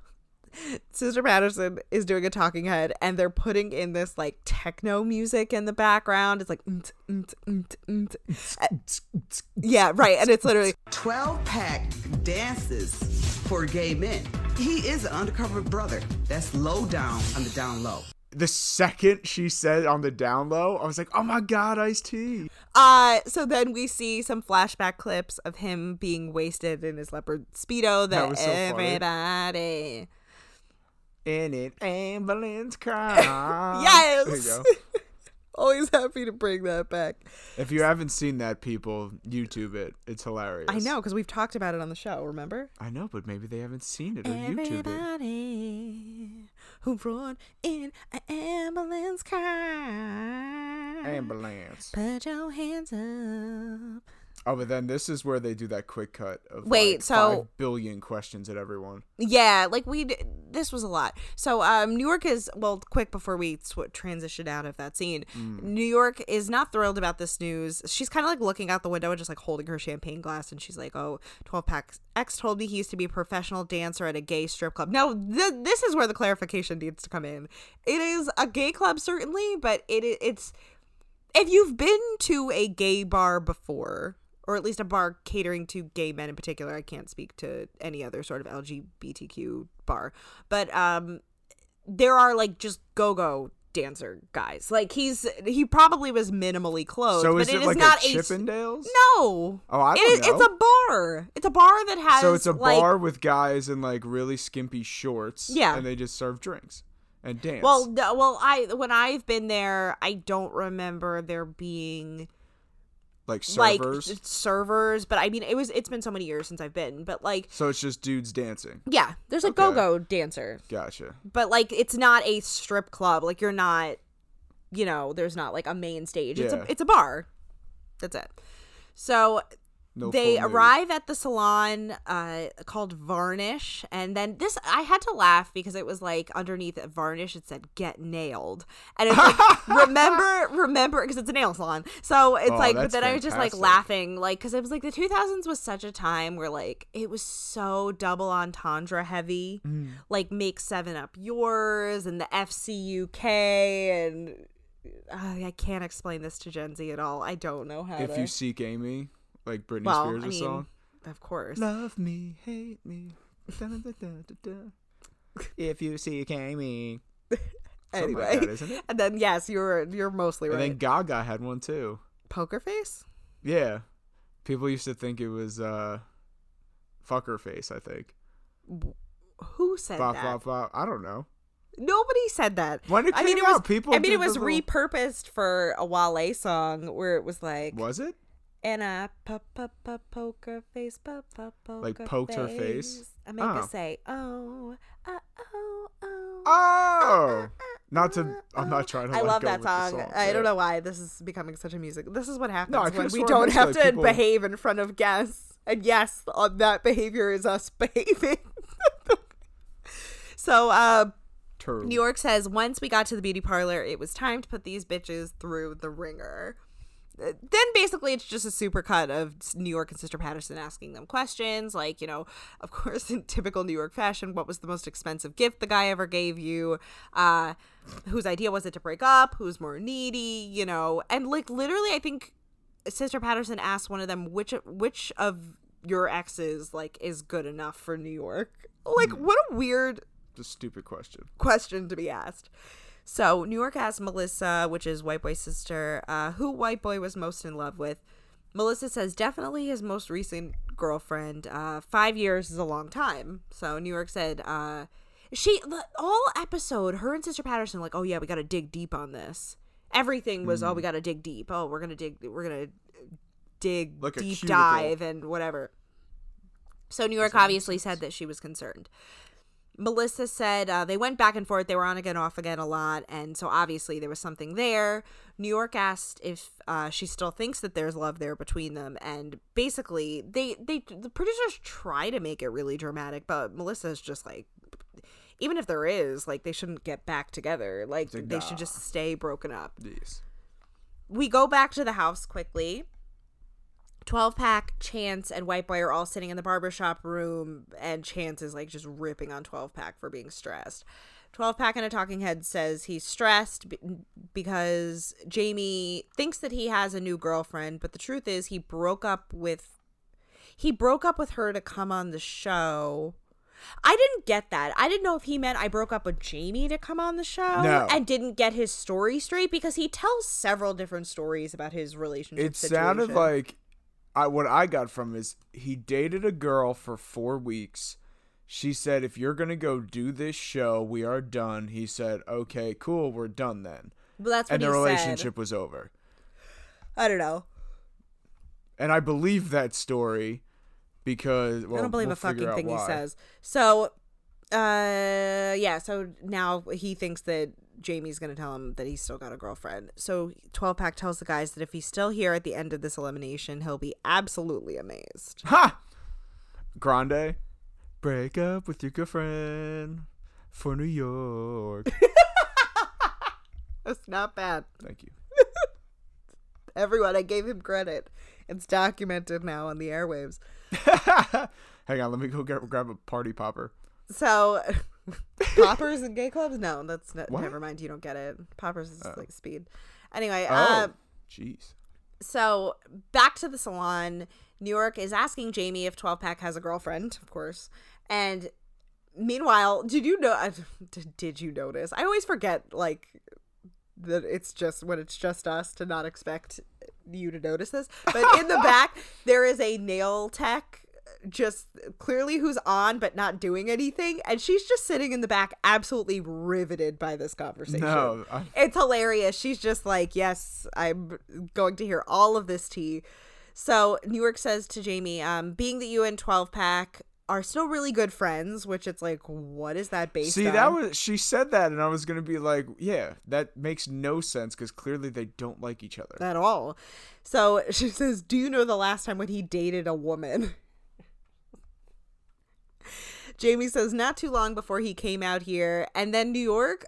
Sister Patterson is doing a talking head, and they're putting in this like techno music in the background. It's like, "Mm, mm, mm, mm, mm." yeah, right, and it's literally 12 pack dances for gay men. He is an undercover brother. That's low down on the down low. the second she said on the down low, I was like, oh my god, Ice T. Uh, so then we see some flashback clips of him being wasted in his leopard speedo. That, That was so funny. In it, ambulance car. Yes. There you go. Always happy to bring that back. If you haven't seen that, people, YouTube it. It's hilarious. I know because we've talked about it on the show. Remember? I know, but maybe they haven't seen it or YouTube it. Everybody who rode in an ambulance car. Ambulance. Put your hands up. Oh, but then this is where they do that quick cut of Wait, like, so- five billion questions at everyone. Yeah, like we this was a lot. So um New York is well quick before we sw- transition out of that scene. New York is not thrilled about this news. She's kind of like looking out the window and just like holding her champagne glass and she's like, "Oh, 12 pack X told me he used to be a professional dancer at a gay strip club." Now, th- this is where the clarification needs to come in. It is a gay club certainly, but it it's if you've been to a gay bar before or at least a bar catering to gay men in particular i can't speak to any other sort of lgbtq bar but um there are like just go-go dancer guys like he's he probably was minimally clothed so but is it it is like not a Chippendales? no Oh, I It don't is- it's a bar it's a bar that has So it's a like, bar with guys in like really skimpy shorts. Yeah. And they just serve drinks and dance. well well i when i've been there i don't remember there being like like servers. s- servers but i mean it was it's been so many years since i've been but like so it's just dudes dancing. yeah there's a Okay. go-go dancer Gotcha. but like it's not a strip club like you're not you know there's not like a main stage it's Yeah. a it's a bar that's it so No they arrive at the salon uh called varnish and then this i had to laugh because it was like underneath varnish it said get nailed. And it's like remember remember because it's a nail salon. So it's Oh, like but then i was just like laughing like because it was like the 2000s was such a time where like it was so double entendre heavy Mm. like make seven up yours and the fcuk and uh, i can't explain this to gen z at all. I don't know how If to you seek Amy, like Britney well, Spears I mean, song. of course. Love me, hate me. Dun-dun-dun-dun-dun-dun. if you see like anyway, that, isn't it? and then yes, you're you're mostly right. And then Gaga had one too. Poker face. Yeah. People used to think it was uh fucker face, I think. Who said Bop, that? bop, bop. I don't know. Nobody said that. When it I mean, came it was. people I mean, it was little- repurposed for a Wale song where it was like, Was it? And I po- po- po- poker face, po- po- poker Like poked her face? I make her Oh. say, oh, uh, oh, oh. Oh, not to. I'm not trying to. I like, love that the song. I don't know why this is becoming such a music. This is what happens I when we don't have to people- behave in front of guests. And yes, uh, that behavior is us behaving. so, uh, True. New York says once we got to the beauty parlor, it was time to put these bitches through the ringer. Then basically it's just a supercut of New York and Sister Patterson asking them questions, like you know, of course in typical New York fashion, what was the most expensive gift the guy ever gave you? Uh, whose idea was it to break up? Who's more needy? You know, and like literally, I think Sister Patterson asked one of them which which of your exes like is good enough for New York. Like what a weird a stupid question. question to be asked. So New York asked Melissa, which is White Boy's sister, uh, who White Boy was most in love with. Melissa says definitely his most recent girlfriend. Uh, five years is a long time. So New York said uh, she the all episode her and Sister Patterson like, oh yeah, we got to dig deep on this. Everything was oh we got to dig deep. Oh we're gonna dig we're gonna dig Like deep dive and whatever. So New York obviously said that she was concerned. Melissa said uh, they went back and forth. They were on again, off again a lot, and so obviously there was something there. New York asked if uh, she still thinks that there's love there between them, and basically they they the producers try to make it really dramatic, but Melissa's just like, even if there is, like they shouldn't get back together. Like they should just stay broken up Yes. we go back to the house quickly. 12 pack, Chance, and White Boy are all sitting in the barbershop room, and Chance is like just ripping on 12 pack for being stressed. 12 pack and a talking head says he's stressed be- because Jamie thinks that he has a new girlfriend, but the truth is he broke up with he broke up with her to come on the show. I didn't get that. I didn't know if he meant I broke up with Jamie to come on the show No. and didn't get his story straight because he tells several different stories about his relationship. It sounded like I what I got from is he dated a girl for four weeks. She said, "If you're gonna go do this show, we are done." He said, "Okay, cool, we're done then," but that's what and he the said. relationship was over. I don't know. And I believe that story because well, I don't believe we'll a fucking thing he says. So, uh, yeah. So now he thinks that Jamie's gonna tell him that he's still got a girlfriend. So 12 pack tells the guys that if he's still here at the end of this elimination, he'll be absolutely amazed. Ha! Grande, break up with your girlfriend for New York. That's not bad. Thank you. Everyone, I gave him credit. It's documented now on the airwaves. Hang on, let me go get, grab a party popper. So, poppers and gay clubs? No, that's not, never mind. You don't get it. Poppers is like speed. Anyway, Oh, uh, jeez. so back to the salon. New York is asking Jamie if 12 Pack has a girlfriend, of course. And meanwhile, did you know? Did you notice? I always forget, like, that it's just when it's just us to not expect you to notice this. But in the back, there is a nail tech. Just clearly who's on but not doing anything, and she's just sitting in the back, absolutely riveted by this conversation. No, I, It's hilarious. She's just like, yes, I'm going to hear all of this tea. So New York says to Jamie, um, being that you and 12 Pack are still really good friends, which it's like, what is that based see on? that was she said that, and I was gonna be like, yeah, that makes no sense because clearly they don't like each other. at all. So she says, Do you know the last time when he dated a woman? Jamie says, Not too long before he came out here. And then New York,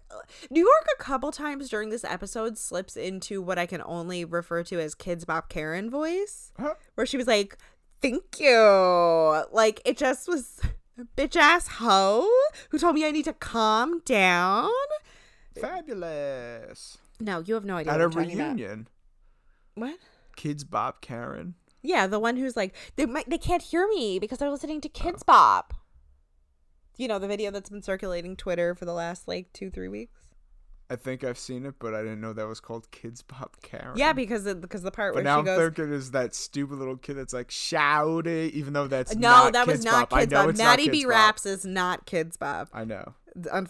New York, a couple times during this episode slips into what I can only refer to as Kidz Bop Karen voice, Huh? where she was like, Thank you. Like, it just was bitch ass hoe who told me I need to calm down. Fabulous. No, you have no idea. At a I'm about. reunion, What? Kidz Bop Karen. Yeah, the one who's like they might they can't hear me because they're listening to Kidz Bop. You know the video that's been circulating Twitter for the last like two three weeks. I think I've seen it, but I didn't know that was called Kidz Bop Karen. Yeah, because because the part But where now she I'm thinking is that stupid little kid that's like shout it, even though that's No, that was not Bop. I Kids know Bop. it's not Maddie B Raps is not Kidz Bop. I know. Unf-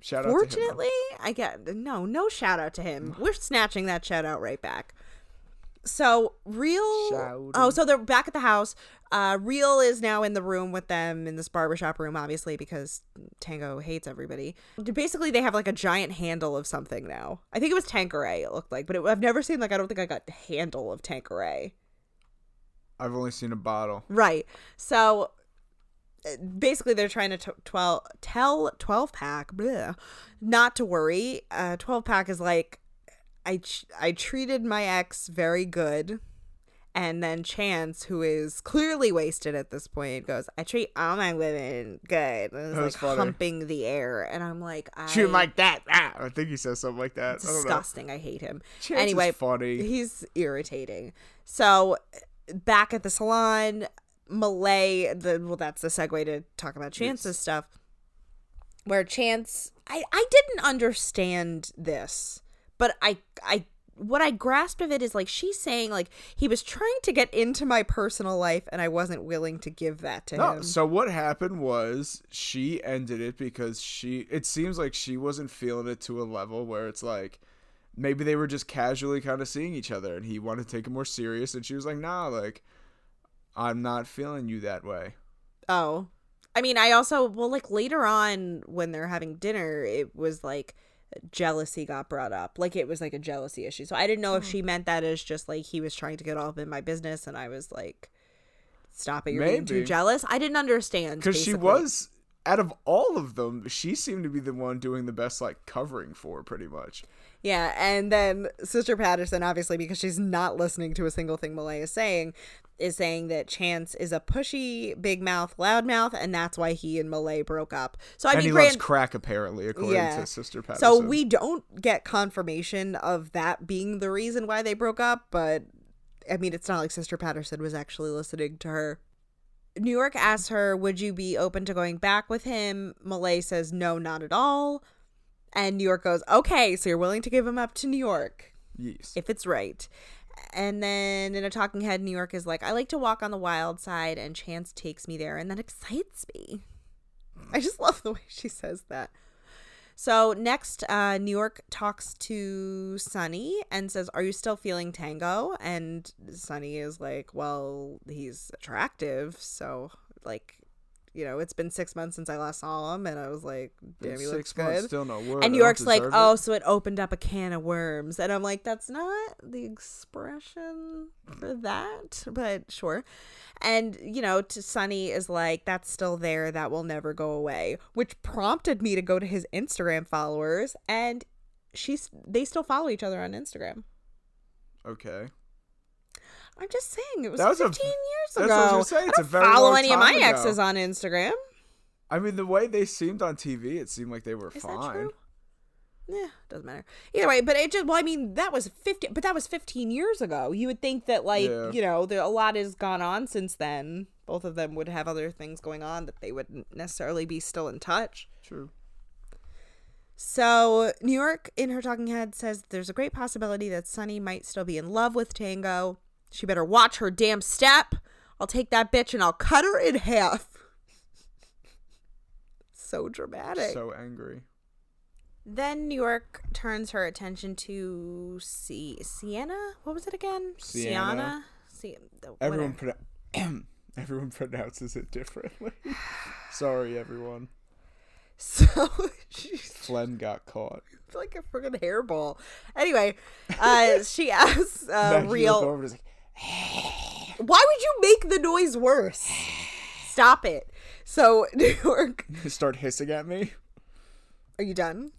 Shout out to him. Fortunately, I get no, no shout out to him. We're snatching that shout out right back. So real Shout oh, so they're back at the house. Uh Real is now in the room with them in this barbershop room, obviously, because Tango hates everybody. Basically, they have like a giant handle of something now. I think it was Tanqueray, it looked like, but it, I've never seen like I don't think I got the handle of Tanqueray. I've only seen a bottle. Right. So uh, basically they're trying to t- 12 tell 12 pack bleh, not to worry. Uh 12 pack is like I ch- I treated my ex very good. And then Chance, who is clearly wasted at this point, goes, I treat all my women good. And was like funny. humping the air. And I'm like, I, Shoot him like that. Ah, I think he says something like that. I don't know. disgusting. I hate him. Chance anyway, funny. He's irritating. So back at the salon, Malay, the well, that's the segue to talk about Chance's stuff. Where Chance, I I didn't understand this, but I I what I grasped of it is like she's saying like he was trying to get into my personal life and I wasn't willing to give that to No, him. so what happened was she ended it because she it seems like she wasn't feeling it to a level where it's like maybe they were just casually kind of seeing each other and he wanted to take it more serious and she was like, "Nah, like I'm not feeling you that way." Oh. I mean, I also, well, like later on when they're having dinner, it was like jealousy got brought up. Like it was like a jealousy issue. So I didn't know if hmm. she meant that as just like he was trying to get all up in my business and I was like, stop it, you're being too jealous. I didn't understand. Cuz she was out of all of them, she seemed to be the one doing the best like covering for pretty much. Yeah, and then Sister Patterson, obviously, because she's not listening to a single thing Malay is saying, is saying that Chance is a pushy, big mouth, loud mouth, and that's why he and Malay broke up. So I and mean, he grand- loves crack apparently according Yeah. to Sister Patterson. So we don't get confirmation of that being the reason why they broke up, but I mean, it's not like Sister Patterson was actually listening to her. New York asks her, Would you be open to going back with him? Malay says, No, not at all. And New York goes, Okay, so you're willing to give him up to New York yes. if it's right. And then in a talking head, New York is like, I like to walk on the wild side, and Chance takes me there, and that excites me. I just love the way she says that. So next, uh, New York talks to Sunny and says, "Are you still feeling Tango?" And Sunny is like, "Well, he's attractive, so like, you know, it's been six months since I last saw him, and I was like, damn, he looks months, good." still no word. And New York's like, it. "Oh, so it opened up a can of worms," and I'm like, "That's not the expression for that, but sure." And you know, to Sunny is like, "That's still there. That will never go away," which prompted me to go to his Instagram followers, and she's they still follow each other on Instagram. Okay. I'm just saying, it was, That was a- 15 years that's ago. what I was gonna say, I don't very follow any of my ago. exes on Instagram. I mean, the way they seemed on TV, it seemed like they were Is fine. Yeah, doesn't matter. Either way, but it just well, I mean, that was fifty, but that was fifteen years ago. You would think that like Yeah. you know, there a lot has gone on since then. Both of them would have other things going on that they wouldn't necessarily be still in touch. True. So New York, in her talking head, says there's a great possibility that Sunny might still be in love with Tango. She better watch her damn step. I'll take that bitch and I'll cut her in half. so dramatic. So angry. Then New York turns her attention to C- Sienna. What was it again? Sienna. Sie- Everyone pro- everyone pronounces it differently. Sorry, everyone. So she's Flen got caught. It's like a freaking hairball. Anyway, uh, she asks uh, Imagine you look real. over like, Why would you make the noise worse? Stop it. So New York, start hissing at me. are you done?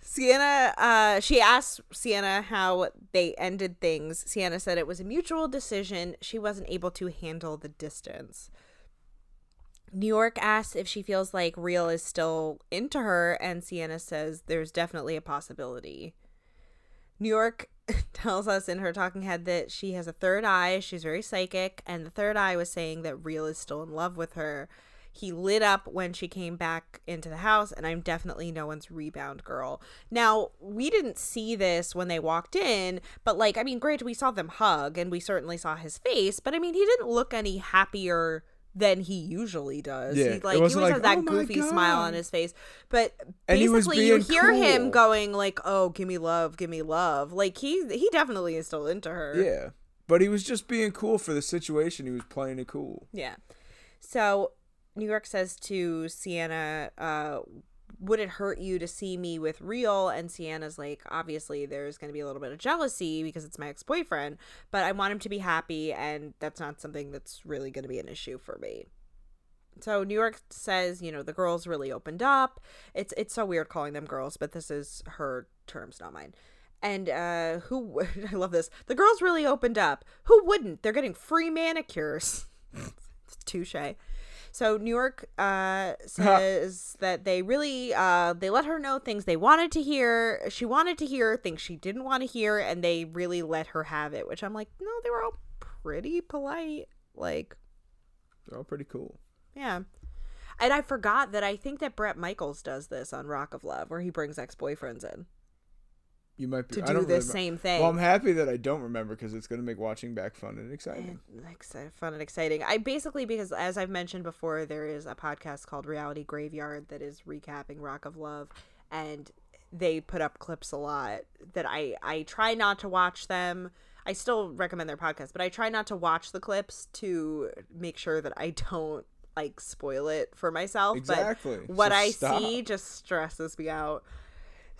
Sienna, uh, she asked Sienna how they ended things. Sienna said it was a mutual decision. She wasn't able to handle the distance. New York asks if she feels like Real is still into her, and Sienna says there's definitely a possibility. New York tells us in her talking head that she has a third eye. She's very psychic, and the third eye was saying that Real is still in love with her. He lit up when she came back into the house, and I'm definitely no one's rebound girl. Now, we didn't see this when they walked in, but like, I mean, great, we saw them hug, and we certainly saw his face, but I mean, he didn't look any happier than he usually does. Yeah, he, like he always wasn't has that "Oh goofy smile on his face. But And he was basically you hear him going like, "Oh, give me love, give me love." Like he he definitely is still into her. Yeah. But he was just being cool for the situation. He was playing it cool. Yeah. So New York says to Sienna, uh, would it hurt you to see me with Real? And Sienna's like, obviously, there's going to be a little bit of jealousy because it's my ex boyfriend, but I want him to be happy, and that's not something that's really going to be an issue for me. So New York says, you know, the girls really opened up. It's it's so weird calling them girls, but this is her terms, not mine. And uh who I love this. The girls really opened up. Who wouldn't? They're getting free manicures. Touche. So New York uh, says that they really uh, they let her know things they wanted to hear. She wanted to hear things she didn't want to hear, and they really let her have it. Which I'm like, no, they were all pretty polite. Like, They're all pretty cool. yeah. And I forgot that I think that Bret Michaels does this on Rock of Love, where he brings ex boyfriends in You might be to do this remem- same thing. Well, I'm happy that I don't remember because it's going to make watching back fun and exciting. Exciting, fun and exciting. I basically because as I've mentioned before, there is a podcast called Reality Graveyard that is recapping Rock of Love, and they put up clips a lot that I I try not to watch them. I still recommend their podcast, but I try not to watch the clips to make sure that I don't like spoil it for myself. Exactly. But what So I stop. see just stresses me out.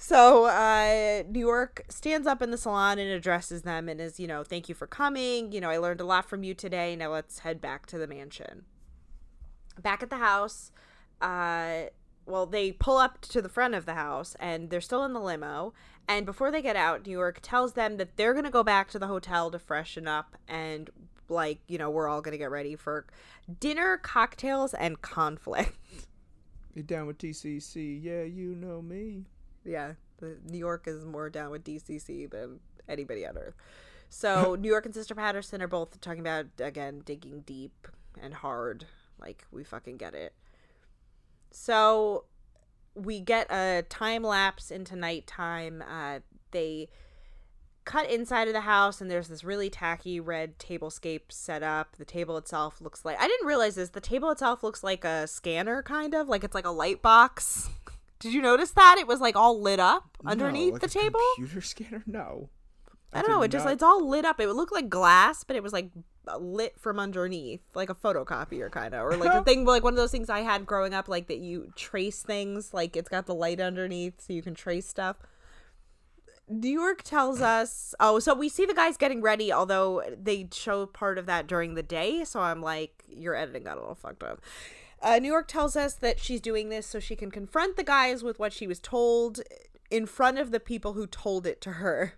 So uh, New York stands up in the salon and addresses them and is, you know, thank you for coming. You know, I learned a lot from you today. Now let's head back to the mansion. Back at the house, uh, well, they pull up to the front of the house and they're still in the limo. And before they get out, New York tells them that they're going to go back to the hotel to freshen up and, like, you know, we're all going to get ready for dinner, cocktails, and conflict. You down with TCC? Yeah, you know me. Yeah, the, New York is more down with DCC than anybody on earth. So New York and Sister Patterson are both talking about again digging deep and hard. Like we fucking get it. So we get a time lapse into nighttime. Uh, they cut inside of the house and there's this really tacky red tablescape set up. The table itself looks like I didn't realize this. The table itself looks like a scanner kind of, like it's like a light box. Did you notice that? It was like all lit up underneath No, like the table. Computer scanner? No. I don't know. It just it's all lit up. It would look like glass, but it was like uh, lit from underneath, like a photocopier kind of, or like a thing like one of those things I had growing up, like that you trace things. Like it's got the light underneath, so you can trace stuff. New York tells us. Oh, so we see the guys getting ready, although they show part of that during the day. So I'm like, your editing got a little fucked up. Uh, New York tells us that she's doing this so she can confront the guys with what she was told in front of the people who told it to her.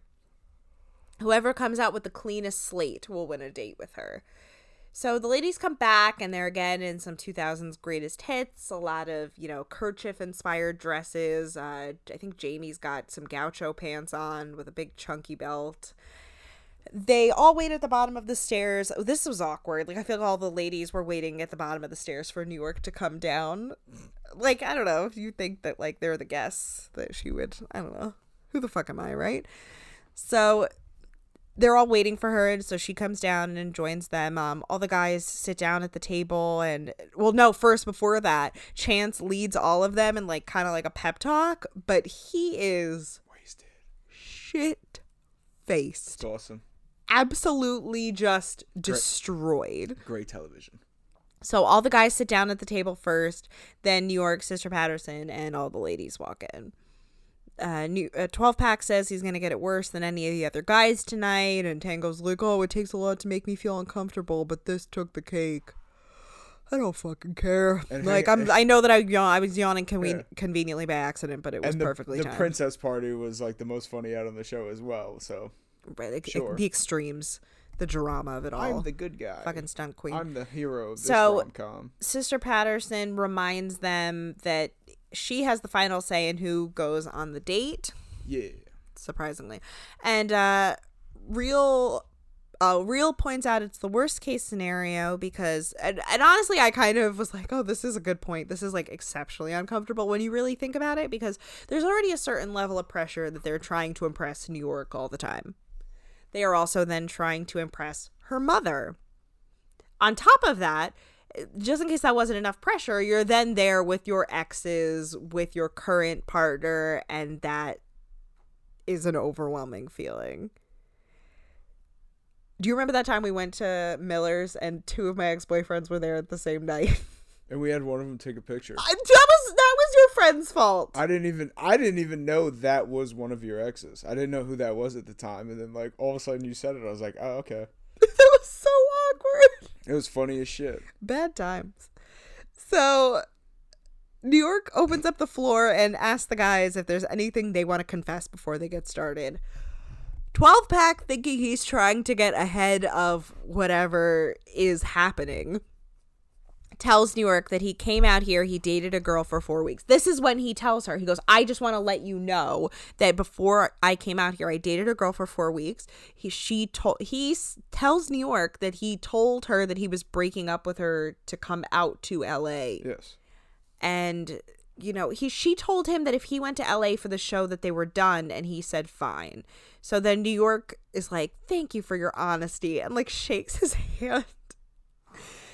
Whoever comes out with the cleanest slate will win a date with her. So the ladies come back and they're again in some 2000s greatest hits, a lot of, you know, kerchief inspired dresses. Uh, I think Jamie's got some gaucho pants on with a big chunky belt. They all wait at the bottom of the stairs. Oh, this was awkward. Like I feel like all the ladies were waiting at the bottom of the stairs for New York to come down. Like I don't know if you think that like they're the guests that she would. I don't know. Who the fuck am I, right? So they're all waiting for her and so she comes down and joins them um all the guys sit down at the table and well no first before that chance leads all of them in like kind of like a pep talk but he is Wasted. shit faced It's awesome. Absolutely just destroyed Great television. so all the guys sit down at the table first, then New York, Sister Patterson, and all the ladies walk in. Uh, New uh, twelve pack says he's gonna get it worse than any of the other guys tonight, and Tango's like, "Oh, it takes a lot to make me feel uncomfortable, but this took the cake." I don't fucking care. And like hang- I'm, I know that I yawn, I was yawning conven- Yeah. conveniently by accident, but it was the, perfectly the timed. princess party was like the most funny out on the show as well. So Right, Sure. the extremes, the drama of it all. I'm the good guy. fucking stunt queen. I'm the hero of this So- rom com. Sister Patterson reminds them that she has the final say in who goes on the date, Yeah. surprisingly. And uh real uh real points out it's the worst case scenario because and, and honestly I kind of was like, oh, this is a good point. This is like exceptionally uncomfortable when you really think about it because there's already a certain level of pressure that they're trying to impress New York all the time. They are also then trying to impress her mother. On top of that, just in case that wasn't enough pressure, you're then there with your exes, with your current partner, and that is an overwhelming feeling. Do you remember that time we went to Miller's and two of my ex boyfriends were there at the same night? And we had one of them take a picture. that was that was your friend's fault. I didn't even I didn't even know that was one of your exes. I didn't know who that was at the time, and then like all of a sudden you said it, I was like, oh okay. that was so awkward. It was funny as shit. Bad times. So New York opens up the floor and asks the guys if there's anything they want to confess before they get started. 12 pack thinking he's trying to get ahead of whatever is happening tells New York that he came out here, he dated a girl for four weeks. This is when he tells her, he goes, I just want to let you know that before I came out here, I dated a girl for four weeks. He, she told, he s- tells New York that he told her that he was breaking up with her to come out to LA. Yes. And, you know, he, she told him that if he went to LA for the show that they were done and he said fine. So then New York is like, thank you for your honesty and like shakes his hand.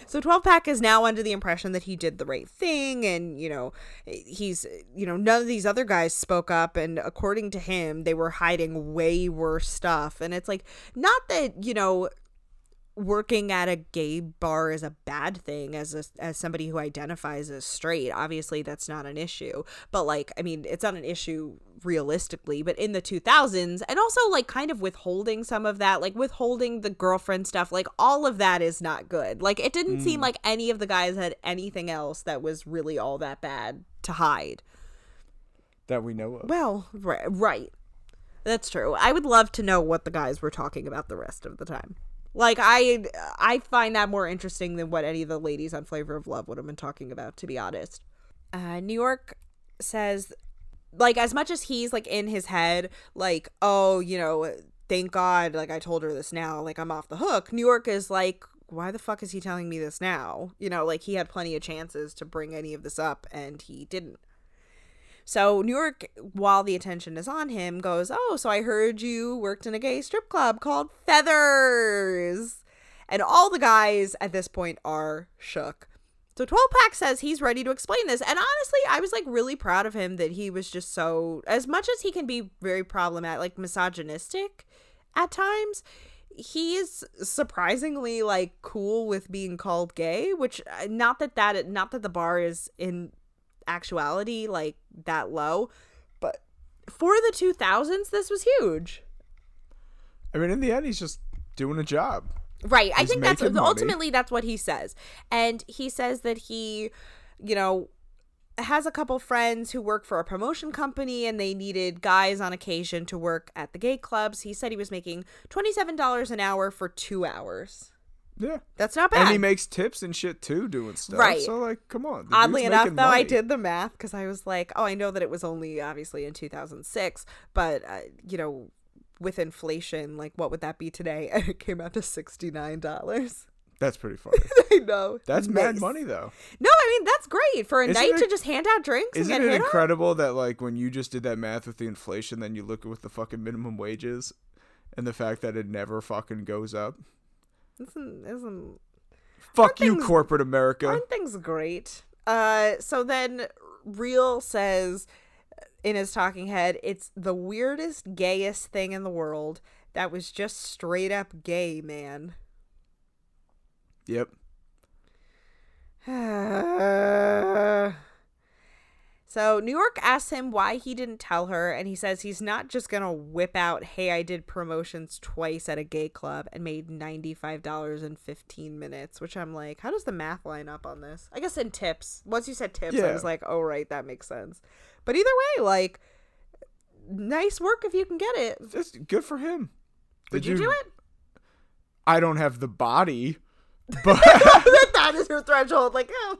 So 12 pack is now under the impression that he did the right thing and you know he's you know none of these other guys spoke up and according to him they were hiding way worse stuff. And it's like not that you know working at a gay bar is a bad thing as a, as somebody who identifies as straight. Obviously that's not an issue but like i mean it's not an issue realistically but in the 2000s and also like kind of withholding some of that like withholding the girlfriend stuff like all of that is not good. Like it didn't seem mm. like any of the guys had anything else that was really all that bad to hide. That we know of. well right, right. That's true. I would love to know what the guys were talking about the rest of the time like i i find that more interesting than what any of the ladies on flavor of love would have been talking about to be honest. Uh, new york says like as much as he's like in his head like oh you know thank god like i told her this now like i'm off the hook new york is like why the fuck is he telling me this now? You know like he had plenty of chances to bring any of this up and he didn't so New York, while the attention is on him, goes, "Oh, so I heard you worked in a gay strip club called Feathers," and all the guys at this point are shook. So 12 Pack says he's ready to explain this, and honestly, I was like really proud of him that he was just so, as much as he can be very problematic, like misogynistic at times. He is surprisingly like cool with being called gay, which uh, not that that not that the bar is in actuality like that low. But for the 2000s this was huge. I mean, in the end, he's just doing a job. right. I think that's money. ultimately that's what he says. And he says that he you know has a couple friends who work for a promotion company and they needed guys on occasion to work at the gay clubs. He said he was making $27 an hour for two hours Yeah. that's not bad And he makes tips and shit too, doing stuff. Right. So like, come on. Oddly enough, though, I did the math because I was like, oh, I know that it was only obviously in 2006, but, uh, you know, with inflation, like, what would that be today? And it came out to $69. That's pretty funny. I know. That's mad money though. No, I mean, that's great for a Isn't night it- to just hand out drinks Isn't it incredible that like when you just did that math with the inflation, then you look at with the fucking minimum wages, and the fact that it never fucking goes up. Isn't, isn't, Fuck you, things- corporate America. aren't things great? Uh, so then Real says in his talking head, it's the weirdest, gayest thing in the world. That was just straight up gay, man. Yep. so New York asks him why he didn't tell her, and he says he's not just gonna whip out, "Hey, I did promotions twice at a gay club and made ninety five dollars in fifteen minutes." Which I'm like, how does the math line up on this? I guess in tips. Once you said tips, I was like, oh right, that makes sense. But either way, like, nice work if you can get it. That's good for him. Would Did you do it? I don't have the body, but that is your threshold. Like, oh,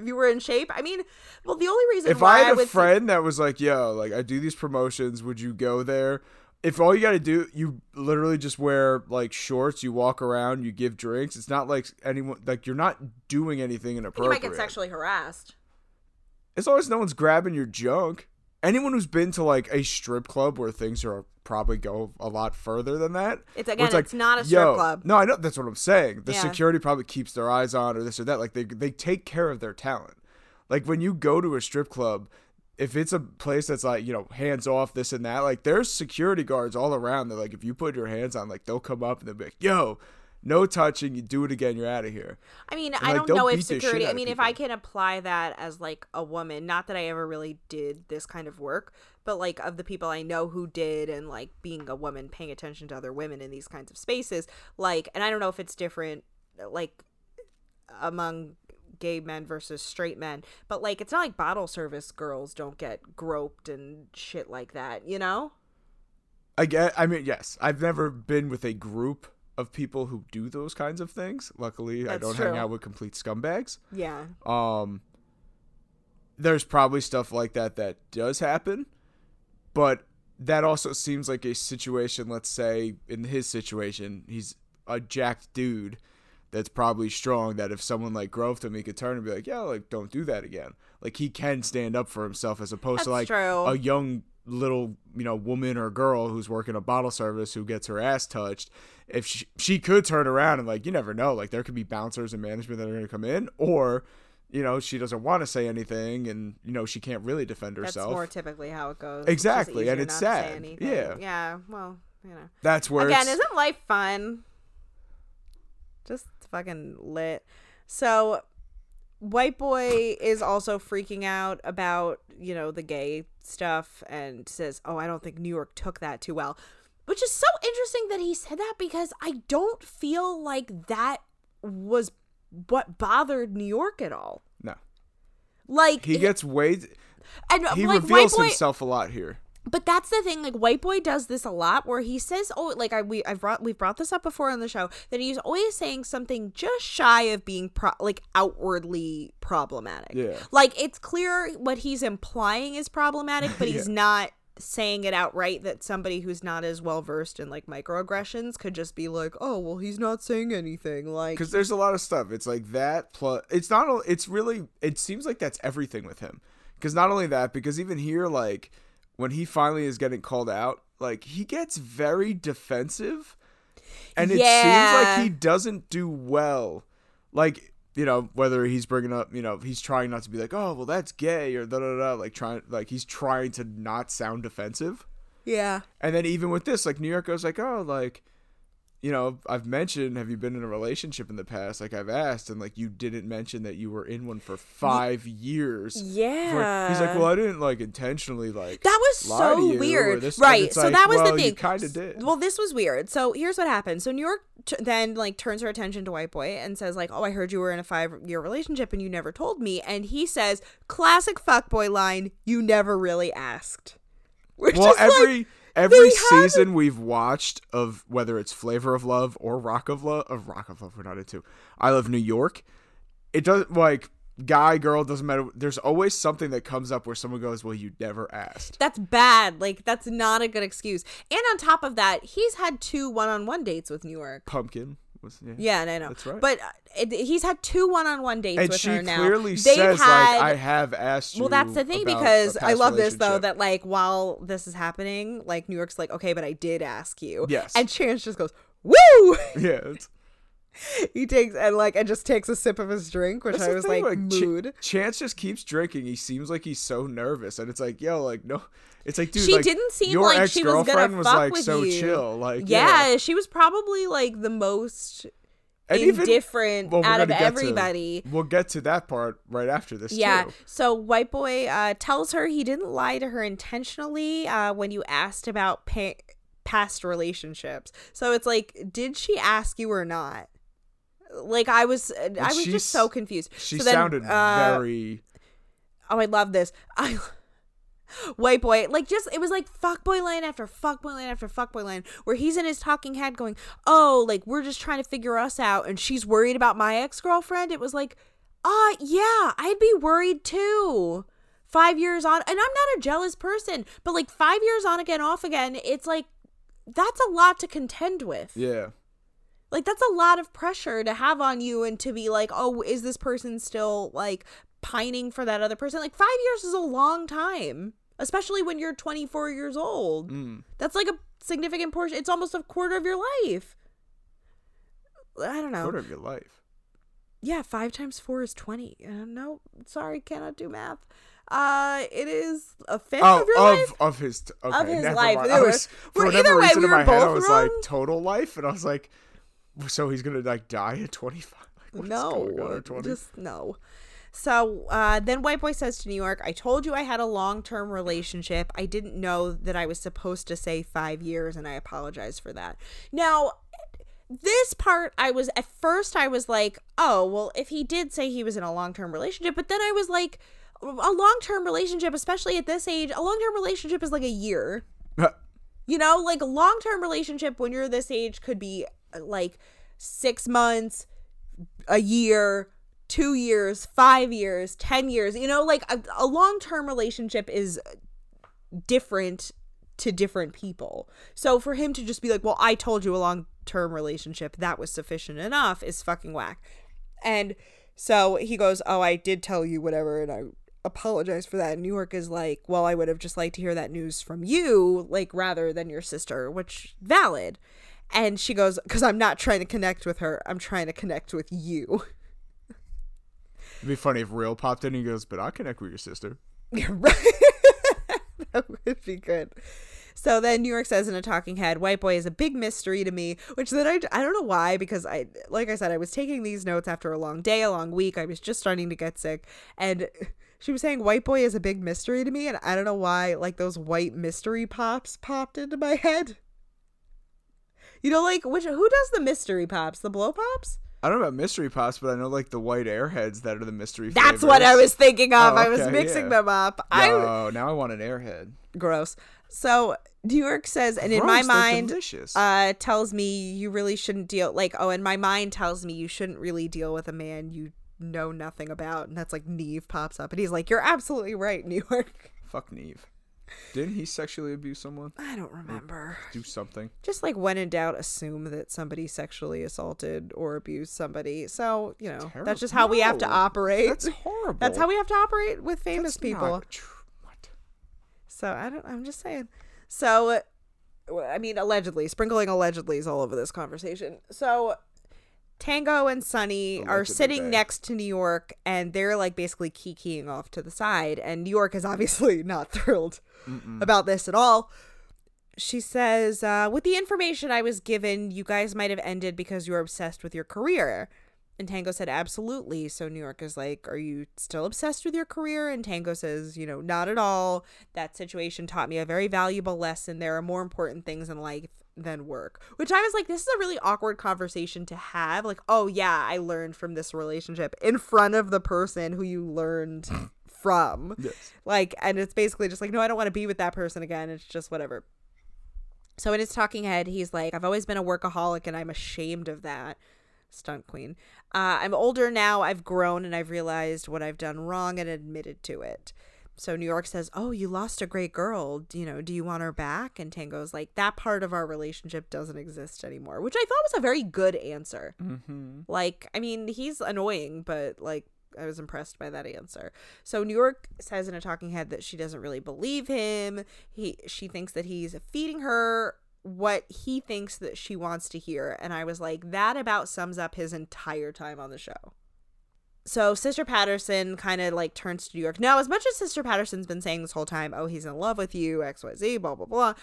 if you were in shape. I mean, well, the only reason if why I had a friend that was like, "Yo, like I do these promotions, would you go there?" If all you got to do, you literally just wear like shorts, you walk around, you give drinks. It's not like anyone like you're not doing anything inappropriate. you might get sexually harassed. As long as no one's grabbing your junk. Anyone who's been to like a strip club where things are probably go a lot further than that. It's- again, it's not a strip yo, club. No, I know that's what I'm saying. The Yeah. security probably keeps their eyes on or this or that. Like they they take care of their talent. Like when you go to a strip club, if it's a place that's like you know hands off this and that, like there's security guards all around. That like if you put your hands on, like they'll come up and they'll be like, "Yo, no touching. You do it again, you're out of here." I mean, I like, don't they'll know if beat the shit security. I mean, if people. I can apply that as like a woman, not that I ever really did this kind of work, but like of the people I know who did, and like being a woman, paying attention to other women in these kinds of spaces, like, and I don't know if it's different, like among gay men versus straight men, but like it's not like bottle service girls don't get groped and shit like that, you know? I get. I mean, yes, I've never been with a group of people who do those kinds of things. Luckily, I don't true. hang out with complete scumbags. Yeah. Um, there's probably stuff like that that does happen, but that also seems like a situation. Let's say in his situation, he's a jacked dude that's probably strong. That if someone like groped him, he could turn and be like, "Yeah, like don't do that again." Like he can stand up for himself as opposed to like true. a young little you know woman or girl who's working a bottle service who gets her ass touched if she, she could turn around and like you never know like there could be bouncers and management that are going to come in or you know she doesn't want to say anything and you know she can't really defend That's herself more typically how it goes. Exactly, and it's not to say sad. Yeah. Yeah. Well, you know. that's where Again, isn't life fun? Just fucking lit. So, white boy is also freaking out about you know the gay stuff and says, "Oh, I don't think New York took that too well," which is so interesting that he said that because I don't feel like that was what bothered New York at all. no Like he gets way and he like reveals boy, himself a lot here but that's the thing like white boy does this a lot where he says oh like i we i've brought we've brought this up before on the show that he's always saying something just shy of being pro- like outwardly problematic Yeah. like it's clear what he's implying is problematic but he's Yeah. not saying it outright that somebody who's not as well versed in like microaggressions could just be like oh well he's not saying anything like because there's a lot of stuff it's like that plus it's not it's really it seems like that's everything with him because not only that because even here like when he finally is getting called out like he gets very defensive. And it seems like he doesn't do well. Like you know whether he's bringing up you know he's trying not to be like oh well that's gay or da da da like trying like he's trying to not sound defensive. Yeah. And then even with this, like New York goes like, oh, like, you know, I've mentioned, have you been in a relationship in the past? Like I've asked, and like you didn't mention that you were in one for five years. For- yeah He's like, well, I didn't like intentionally like. That was so to you," or weird, this- right? So like, that was well, the thing. kind of did. Well, this was weird. So here's what happened. So New York t- then like turns her attention to White Boy and says like, "Oh, I heard you were in a five year relationship and you never told me." And he says, "Classic fuckboy line: You never really asked." Which well, is like, every every they haven't- season we've watched of whether it's Flavor of Love or Rock of Love, of Rock of Love, we're not into. I love New York. It doesn't like guy girl doesn't matter. There's always something that comes up where someone goes, "Well, you never asked." that's bad. Like that's not a good excuse. And on top of that, he's had two one on one dates with New York. Pumpkin was yeah. Yeah, no, no. That's right. But uh, it, he's had two one on one dates and with her now. clearly They've says had- like I have asked you. Well, that's the thing because I love this though that like while this is happening, like New York's like, okay, but I did ask you. Yes. And Chance just goes, woo! yeah. He takes and like and just takes a sip of his drink, which that's I was thing, like, Ch- mood. Chance just keeps drinking. He seems like he's so nervous, and it's like, yo, like no, it's like, dude, She like, didn't seem your like she was gonna ex-girlfriend was like with so you. chill, like yeah, she was probably like the most And even- indifferent well, we're out of get to- everybody. we'll get to that part right after this. Yeah. too. So White Boy uh, tells her he didn't lie to her intentionally uh, when you asked about pa- past relationships. So it's like, did she ask you or not? Like I was, I was just so confused. She so then, sounded uh, very. Oh, I love this. I white boy, like just it was like fuck boy line after fuck boy line after fuck boy line, where he's in his talking head going, "Oh, like we're just trying to figure us out," and she's worried about my ex girlfriend. It was like, uh, yeah, I'd be worried too. Five years on, and I'm not a jealous person, but like five years on again, off again, it's like that's a lot to contend with. Yeah. Like that's a lot of pressure to have on you and to be like, "Oh, is this person still like pining for that other person?" Like 5 years is a long time. Especially when you're 24 years old. Mm. That's like a significant portion. It's almost a quarter of your life. I don't know. Quarter of your life. Yeah, five times four is 20. Uh, no, sorry, cannot do math. Uh, it is a fifth Oh, of your of life. of his t- okay, his life. mind. I was, for whatever either way, reason we in my were head, I both was wrong. like total life, and I was like, so he's gonna like die at twenty five. Like, what's going on no, at 20? just no. So uh, then White Boy says to New York, I told you I had a long term relationship. I didn't know that I was supposed to say five years, and I apologize for that. Now, this part, I was at first, I was like, oh, well, if he did say he was in a long term relationship, but then I was like, a long term relationship, especially at this age, a long term relationship is like a year. You know, like a long term relationship when you're this age could be uh, like six months, a year, two years, five years, 10 years. You know, like a, a long term relationship is different to different people. So for him to just be like, well, I told you a long term relationship, that was sufficient enough is fucking whack. And so he goes, oh, I did tell you whatever. And I apologize for that. New York is like, well, I would have just liked to hear that news from you, like rather than your sister, which valid. And she goes, because I'm not trying to connect with her. I'm trying to connect with you. It'd be funny if Real popped in and goes, "But I connect with your sister." Right. that would be good. So then New York says in a talking head, White Boy is a big mystery to me, which then I, I don't know why, because I, like I said, I was taking these notes after a long day, a long week. I was just starting to get sick. And she was saying White Boy is a big mystery to me. And I don't know why, like those white mystery pops popped into my head. You know, like, which, who does the mystery pops? The blow pops? I don't know about mystery pops, but I know like the white airheads that are the mystery. That's what I was thinking of. Oh, I was mixing yeah. them up. I, Oh, now I want an airhead. gross. So New York says, and in my mind, uh, tells me you really shouldn't deal. Like, oh, and my mind tells me you shouldn't really deal with a man you know nothing about, and that's like Nev pops up, and he's like, "You're absolutely right, New York." Fuck Nev. Didn't he sexually abuse someone? I don't remember. Do something. Just like when in doubt, assume that somebody sexually assaulted or abused somebody. So you know Terrible. that's just how we have to operate. That's horrible. That's how we have to operate with famous That's people. tr- what? So I don't. I'm just saying. So, uh, I mean, allegedly, sprinkling allegedly is all over this conversation. So, Tango and Sunny are sitting next to New York, and they're like basically kikiing off to the side. And New York is obviously not thrilled about this at all. She says, uh, "With the information I was given, you guys might have ended because you were obsessed with your career." And Tango said, absolutely. So New York is like, are you still obsessed with your career? And Tango says, you know, not at all. That situation taught me a very valuable lesson. There are more important things in life than work. Which I was like, this is a really awkward conversation to have. Like, oh, yeah, I learned from this relationship in front of the person who you learned from. Yes. Like, and it's basically just like, no, I don't want to be with that person again. It's just whatever. So in his talking head, he's like, I've always been a workaholic and I'm ashamed of that. Stunt queen. Uh, I'm older now. I've grown and I've realized what I've done wrong and admitted to it. So New York says, "Oh, you lost a great girl. You know, do you want her back?" And Tango's like, "That part of our relationship doesn't exist anymore," which I thought was a very good answer. Mm-hmm. Like, I mean, he's annoying, but like, I was impressed by that answer. So New York says in a talking head that she doesn't really believe him. He, she thinks that he's feeding her what he thinks that she wants to hear, and I was like, that about sums up his entire time on the show. So Sister Patterson kind of like turns to New York. Now, as much as Sister Patterson's been saying this whole time, oh, he's in love with you, X, Y, Z, blah, blah, blah.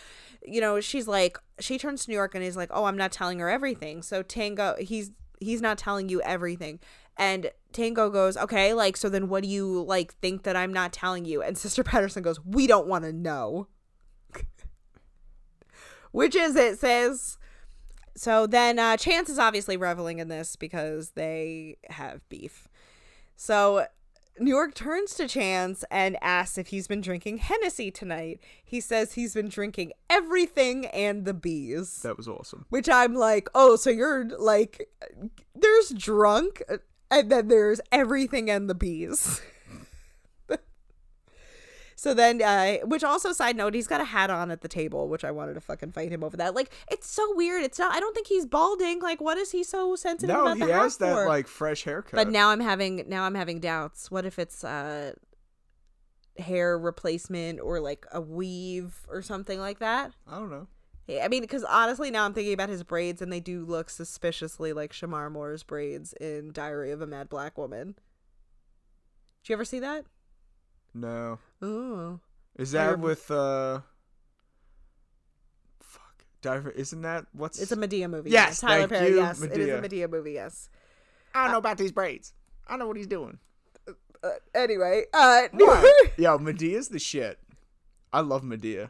You know, she's like, she turns to New York and he's like, oh, I'm not telling her everything. So Tango, he's he's not telling you everything. And Tango goes, okay, like, so then what do you like think that I'm not telling you? And Sister Patterson goes, we don't want to know. Which is it, says. So then uh, Chance is obviously reveling in this because they have beef. So New York turns to Chance and asks if he's been drinking Hennessy tonight. He says he's been drinking everything and the bees. That was awesome. Which I'm like, oh, so you're like, there's drunk and then there's everything and the bees. so then, uh, which also, side note, he's got a hat on at the table, which I wanted to fucking fight him over that. Like, it's so weird. It's not, I don't think he's balding. Like, what is he so sensitive No, about he the hat has that for? like fresh haircut. But now I'm having now I'm having doubts. What if it's uh hair replacement or like a weave or something like that. I don't know. Yeah, I mean, because honestly, now I'm thinking about his braids, and they do look suspiciously like Shemar Moore's braids in Diary of a Mad Black Woman. Did you ever see that? No. Ooh. Is that rem- with uh? Fuck. Diver. Isn't that what's? It's a Madea movie. Yes, Tyler thank Perry. you, yes, it is a Madea movie. Yes. I don't know about these braids. I know what he's doing. Uh, anyway, uh, Yo, Madea's the shit. I love Madea.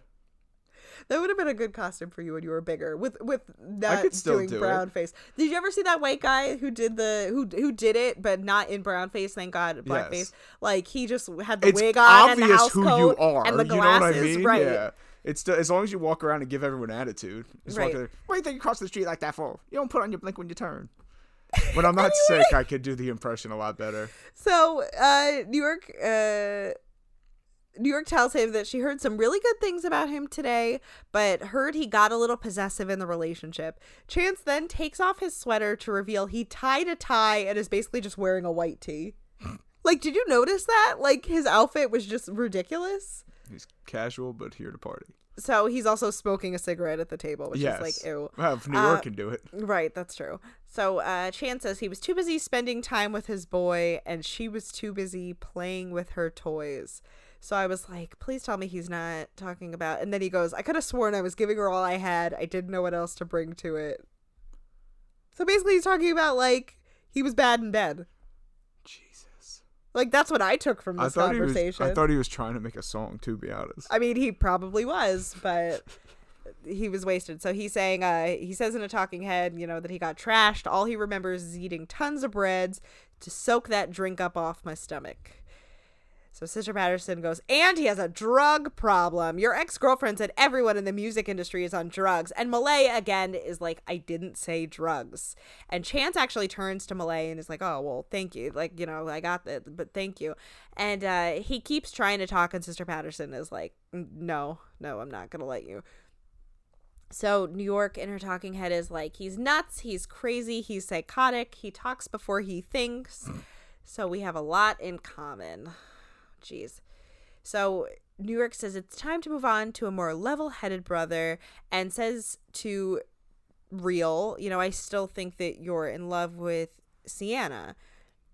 That would have been a good costume for you when you were bigger, with with not could still doing do it. brown face. Did you ever see that white guy who did the who who did it, but not in brown face? Thank God, black face. Like he just had the It's wig on and the obvious house who coat you are. and the you know what I glasses, mean? right? Yeah. It's the, as long as you walk around and give everyone attitude. Just Right. walk there, what do you think you cross the street like that for? You don't put on your blink when you turn. When I'm not sick, I could do the impression a lot better. So, uh, New York, uh, New York tells him that she heard some really good things about him today, but heard he got a little possessive in the relationship. Chance then takes off his sweater to reveal he tied a tie and is basically just wearing a white tee. like, did you notice that? Like, his outfit was just ridiculous. He's casual, but here to party. So he's also smoking a cigarette at the table, which yes. is like, ew. Well, if New Uh, York can do it. Right, that's true. So uh, Chan says he was too busy spending time with his boy, and she was too busy playing with her toys. So I was like, please tell me he's not talking about. And then he goes, I could have sworn I was giving her all I had. I didn't know what else to bring to it. So basically, he's talking about like he was bad in bed. Jesus. Like that's what I took from I this thought he was. conversation. I thought he was trying to make a song. To be honest. I mean, he probably was, but he was wasted. So he's saying, uh, he says in a talking head, you know, that he got trashed. All he remembers is eating tons of breads to soak that drink up off my stomach. So Sister Patterson goes, and he has a drug problem. Your ex girlfriend said everyone in the music industry is on drugs. And Malay, again, is like, I didn't say drugs. And Chance actually turns to Malay and is like, oh, well, thank you. Like, you know, I got that, but thank you. And uh, he keeps trying to talk, and Sister Patterson is like, no, no, I'm not going to let you. So New York in her talking head is like, he's nuts, he's crazy, he's psychotic, he talks before he thinks. So we have a lot in common. Jeez. So New York says it's time to move on to a more level headed brother and says to Real, you know, I still think that you're in love with Sienna.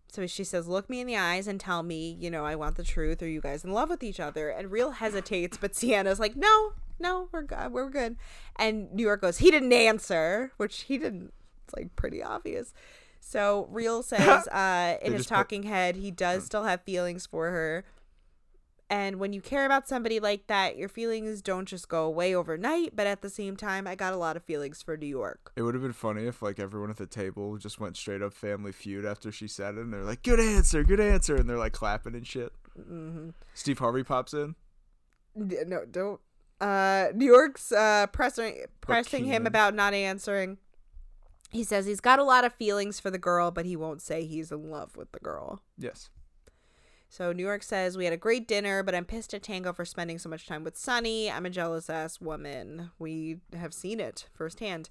So she says, Look me in the eyes and tell me, you know, I want the truth. Are you guys in love with each other? And Real hesitates, but Sienna's like, No, no, we're good. We're good. And New York goes, He didn't answer, which he didn't. It's like pretty obvious. So Real says, uh, in his just put- talking head, he does still have feelings for her. And when you care about somebody like that, your feelings don't just go away overnight. But at the same time, I got a lot of feelings for New York. It would have been funny if like everyone at the table just went straight up Family Feud after she said it, and they're like, "Good answer, good answer," and they're like clapping and shit. Mm-hmm. Steve Harvey pops in. No, don't. Uh, New York's uh, pressing pressing him about not answering. He says he's got a lot of feelings for the girl, but he won't say he's in love with the girl. Yes. So New York says we had a great dinner, but I'm pissed at Tango for spending so much time with Sunny. I'm a jealous ass woman. We have seen it firsthand.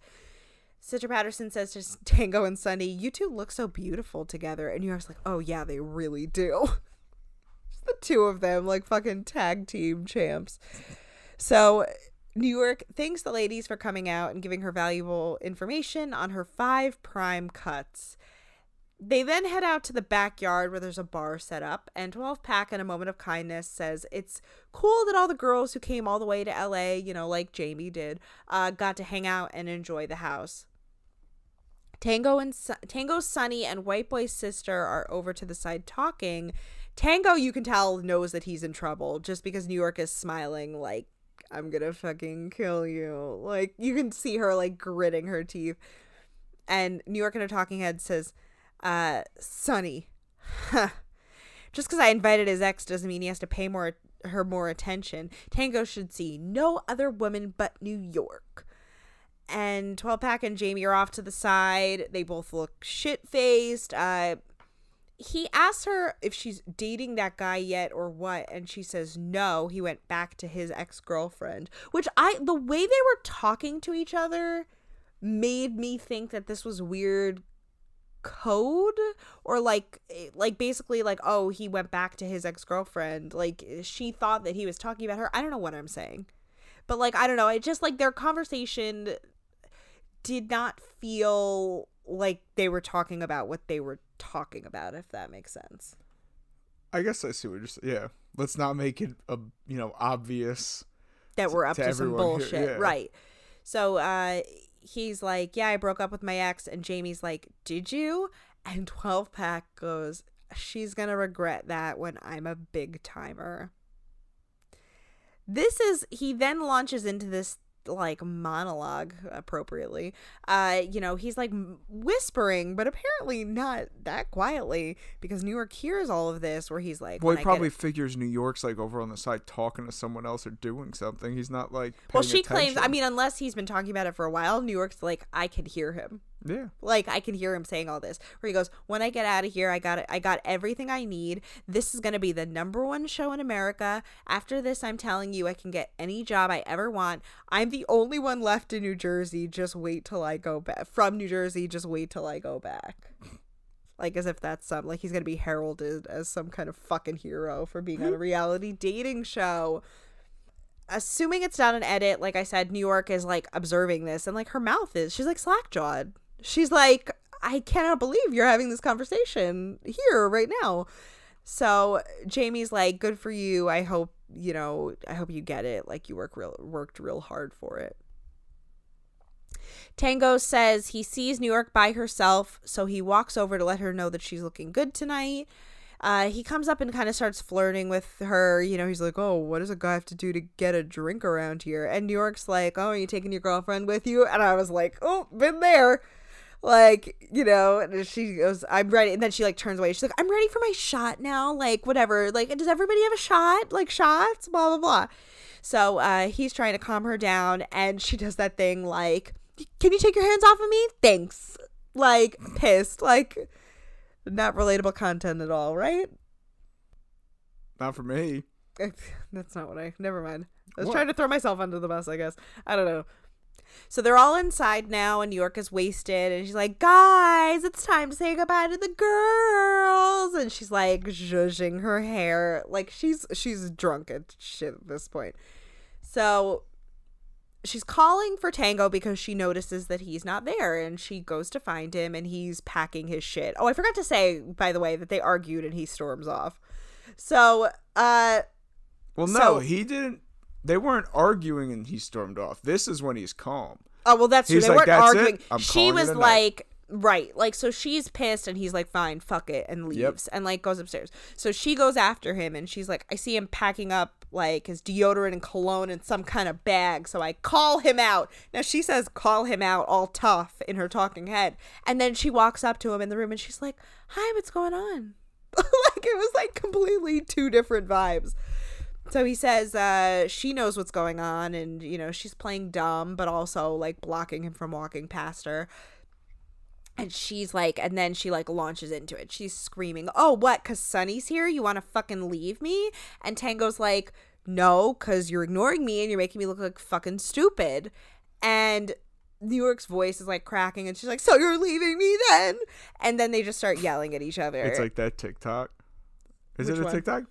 Sister Patterson says to Tango and Sunny, "You two look so beautiful together." And New York's like, "Oh yeah, they really do." Just the two of them, like fucking tag team champs. So New York thanks the ladies for coming out and giving her valuable information on her five prime cuts. They then head out to the backyard where there's a bar set up, and 12 Pack, in a moment of kindness, says it's cool that all the girls who came all the way to LA, you know, like Jamie did, uh, got to hang out and enjoy the house. Tango and Tango, Sunny, and White Boy's sister are over to the side talking. Tango, you can tell, knows that he's in trouble just because New York is smiling like, I'm gonna fucking kill you. Like, you can see her like gritting her teeth. And New York in her talking head says, uh, Sunny, huh. Just because I invited his ex doesn't mean he has to pay more her more attention. Tango should see no other woman but New York. And 12 Pack and Jamie are off to the side. They both look shit faced. Uh, he asks her if she's dating that guy yet or what, and she says no. He went back to his ex girlfriend, which I, the way they were talking to each other made me think that this was weird code or like eh, like basically like oh he went back to his ex-girlfriend. Like she thought that he was talking about her. I don't know what i'm saying. But like i don't know. It just like their conversation did not feel like they were talking about what they were talking about if that makes sense. I guess I see what you're saying. Yeah, let's not make it a you know obvious. that we're up to to, some bullshit. Yeah. right. So uh he's like yeah i broke up with my ex. And jamie's like did you? And 12 pack goes she's gonna regret that when i'm a big timer. This is he then launches into this like monologue appropriately uh you know he's like whispering but apparently not that quietly because new york hears all of this where he's like Well, he probably figures New York's like over on the side talking to someone else or doing something. He's not like. well she claims i mean unless he's been talking about it for a while new york's like i can hear him Yeah. like I can hear him saying all this where he goes when I get out of here I got it I got everything I need this is going to be the number one show in America after this I'm telling you I can get any job I ever want I'm the only one left in New Jersey just wait till I go back from New Jersey just wait till I go back like as if that's some like he's going to be heralded as some kind of fucking hero for being on a reality dating show assuming it's not an edit, like I said, New York is like observing this and like her mouth is. She's like slack-jawed. She's like, I cannot believe you're having this conversation here right now. So Jamie's like, good for you. I hope, you know, I hope you get it. Like you work real worked real hard for it. Tango says he sees New York by herself, so he walks over to let her know that she's looking good tonight. Uh, he comes up and kind of starts flirting with her. You know, he's like, "Oh, what does a guy have to do to get a drink around here?" And New York's like, "Oh, are you taking your girlfriend with you?" And I was like, "Oh, been there." Like, you know, and she goes, "I'm ready," and then she like turns away. She's like, "I'm ready for my shot now." Like, whatever. Like, does everybody have a shot? Like shots? Blah blah blah. So uh, he's trying to calm her down, and she does that thing like, "Can you take your hands off of me? Thanks." Like pissed. Like not relatable content at all, right? Not for me. That's not what I. Never mind. I was What? trying to throw myself under the bus. I guess I don't know. So they're all inside now, and New York is wasted, and she's like, "Guys, it's time to say goodbye to the girls." And she's like zhuzhing her hair, like she's she's drunk at shit at this point. So she's calling for Tango because she notices that he's not there and she goes to find him and he's packing his shit. Oh, I forgot to say by the way that they argued and he storms off. So, uh Well, no, So- he didn't. They weren't arguing and he stormed off. This is when he's calm. oh well that's true. They like, weren't arguing. She was a night." like right, like so she's pissed and he's like fine, fuck it and leaves and like goes upstairs. So she goes after him and she's like I see him packing up like his deodorant and cologne in some kind of bag. So I call him out. Now she says call him out all tough in her talking head. And then she walks up to him in the room and she's like, "Hi, what's going on?" like it was like completely two different vibes. So he says uh, she knows what's going on, and you know she's playing dumb, but also like blocking him from walking past her. And she's like, and then she like launches into it. She's screaming, "Oh, what? Cause Sunny's here? You want to fucking leave me?" And Tango's like, "No, cause you're ignoring me and you're making me look like fucking stupid." And New York's voice is like cracking, and she's like, "So you're leaving me then?" And then they just start yelling at each other. It's like that TikTok. Is Which it a one? TikTok?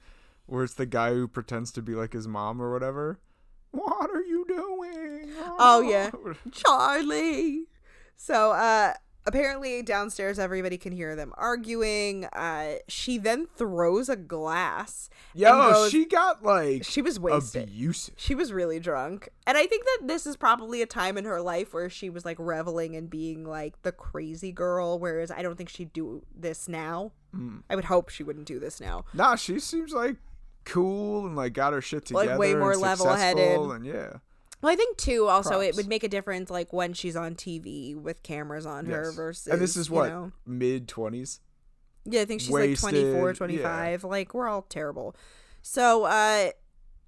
Where it's the guy who pretends to be like his mom or whatever. What are you doing? Oh, yeah. Charlie. So uh apparently downstairs everybody can hear them arguing. Uh she then throws a glass. Yo, goes- she got like she was wasted. abusive. She was really drunk. And I think that this is probably a time in her life where she was like reveling and being like the crazy girl, whereas I don't think she'd do this now. Mm. I would hope she wouldn't do this now. Nah, she seems like cool and like got her shit Like, together. way more level-headed. successful And yeah, Well, I think too. Also, it would make a difference, like when she's on TV with cameras on her versus. and this is you what know- mid twenties. Yeah, I think she's like 24, Wasted, 25. Like, we're all terrible. So, uh,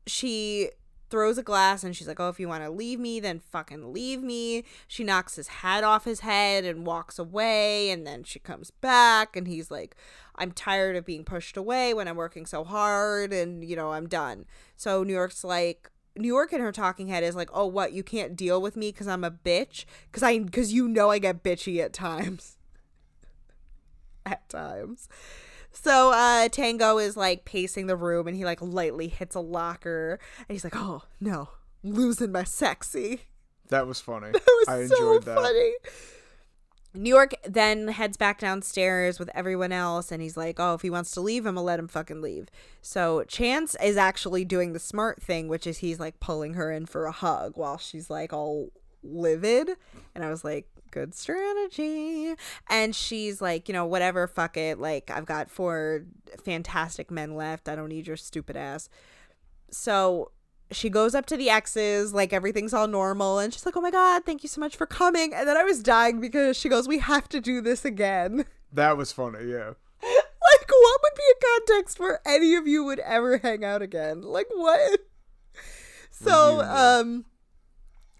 she throws a glass and she's like, Oh, if you want to leave me, then fucking leave me. She knocks his hat off his head and walks away. And then she comes back and he's like, I'm tired of being pushed away when I'm working so hard and, you know, I'm done. So, New York's like, New York in her talking head is like, "Oh, what? You can't deal with me because I'm a bitch? Because I, because you know I get bitchy at times." at times. So uh Tango is like pacing the room and he like lightly hits a locker and he's like, "Oh, no. Losing my sexy." That was funny. It was I so enjoyed that. funny. New York then heads back downstairs with everyone else, and he's like, "Oh, if he wants to leave, I'm gonna let him fucking leave." So Chance is actually doing the smart thing, which is he's like pulling her in for a hug while she's like all livid, and I was like, "Good strategy." And she's like, "You know, whatever, fuck it. Like, I've got four fantastic men left. I don't need your stupid ass." So she goes up to the exes, like everything's all normal, and she's like, "Oh my god, thank you so much for coming." And then I was dying because she goes, "We have to do this again." That was funny. Yeah. like, what would be a context where any of you would ever hang out again? Like, what? So, um,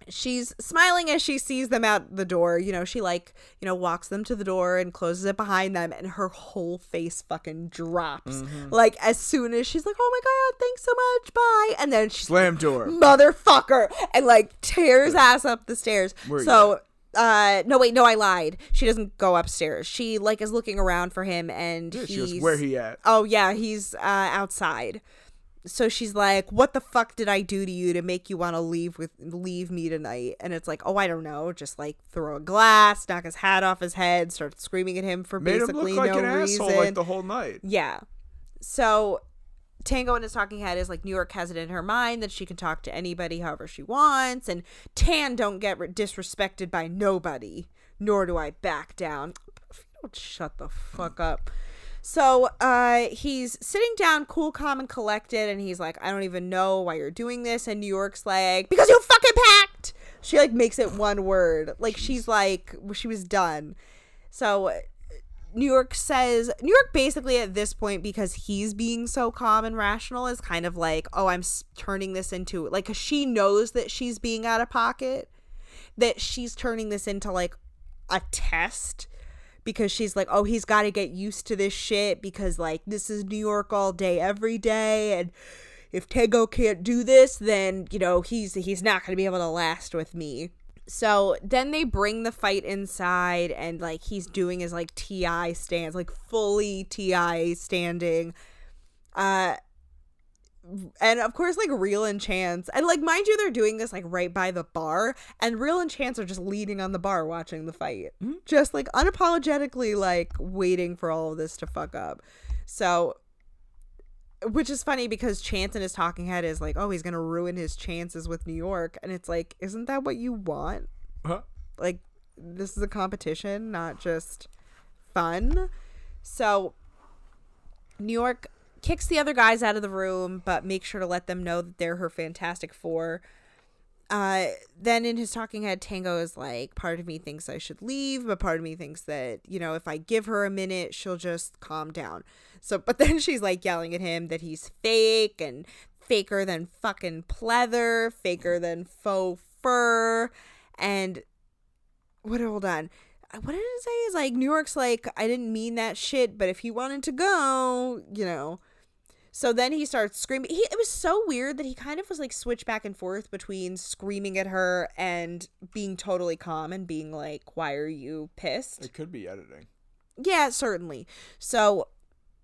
she's smiling as she sees them out the door. You know, she like, you know, walks them to the door and closes it behind them, and her whole face fucking drops. Like, as soon as she's like, "Oh my god, thanks so much, bye," and then she's Slam door. motherfucker and like tears ass up the stairs Where so uh no wait no i lied she doesn't go upstairs she like is looking around for him and Yeah, she he's where he at? oh yeah he's uh outside so she's like what the fuck did i do to you to make you want to leave with leave me tonight and it's like oh i don't know just like throw a glass knock his hat off his head start screaming at him for Made him basically look like no an reason asshole like the whole night. yeah. So Tango in his talking head is like New York has it in her mind that she can talk to anybody however she wants, and Tan don't get re- disrespected by nobody, nor do I back down. Shut the fuck up. So uh, he's sitting down, cool, calm, and collected, and he's like, "I don't even know why you're doing this." And New York's like, "Because you fucking packed." She like makes it one word, like she's like she was done. So New York says New York basically at this point because he's being so calm and rational is kind of like, "Oh, I'm turning this into like 'cause she knows that she's being out of pocket, that she's turning this into like a test because she's like, "Oh, he's got to get used to this shit because like this is New York all day every day and if Tego can't do this, then, you know, he's he's not going to be able to last with me." So then they bring the fight inside, and like he's doing his like TI stands, like fully TI standing. Uh, and of course, like Real and Chance, and like mind you, they're doing this like right by the bar, and Real and Chance are just leaning on the bar watching the fight, mm-hmm. just like unapologetically like waiting for all of this to fuck up. So which is funny because Chance in his talking head is like, oh, he's gonna ruin his chances with New York, and it's like, isn't that what you want? Huh? Like, this is a competition, not just fun. So, New York kicks the other guys out of the room, but makes sure to let them know that they're her Fantastic Four. Uh, then in his talking head, Tango is like, part of me thinks I should leave, but part of me thinks that, you know, if I give her a minute, she'll just calm down. So, but then she's like yelling at him that he's fake and faker than fucking pleather, faker than faux fur. And what, hold on. What did it say? Is like, New York's like, I didn't mean that shit, but if he wanted to go, you know. So then he starts screaming. He, it was so weird that he kind of was like switched back and forth between screaming at her and being totally calm and being like, "Why are you pissed?" It could be editing. Yeah, certainly. So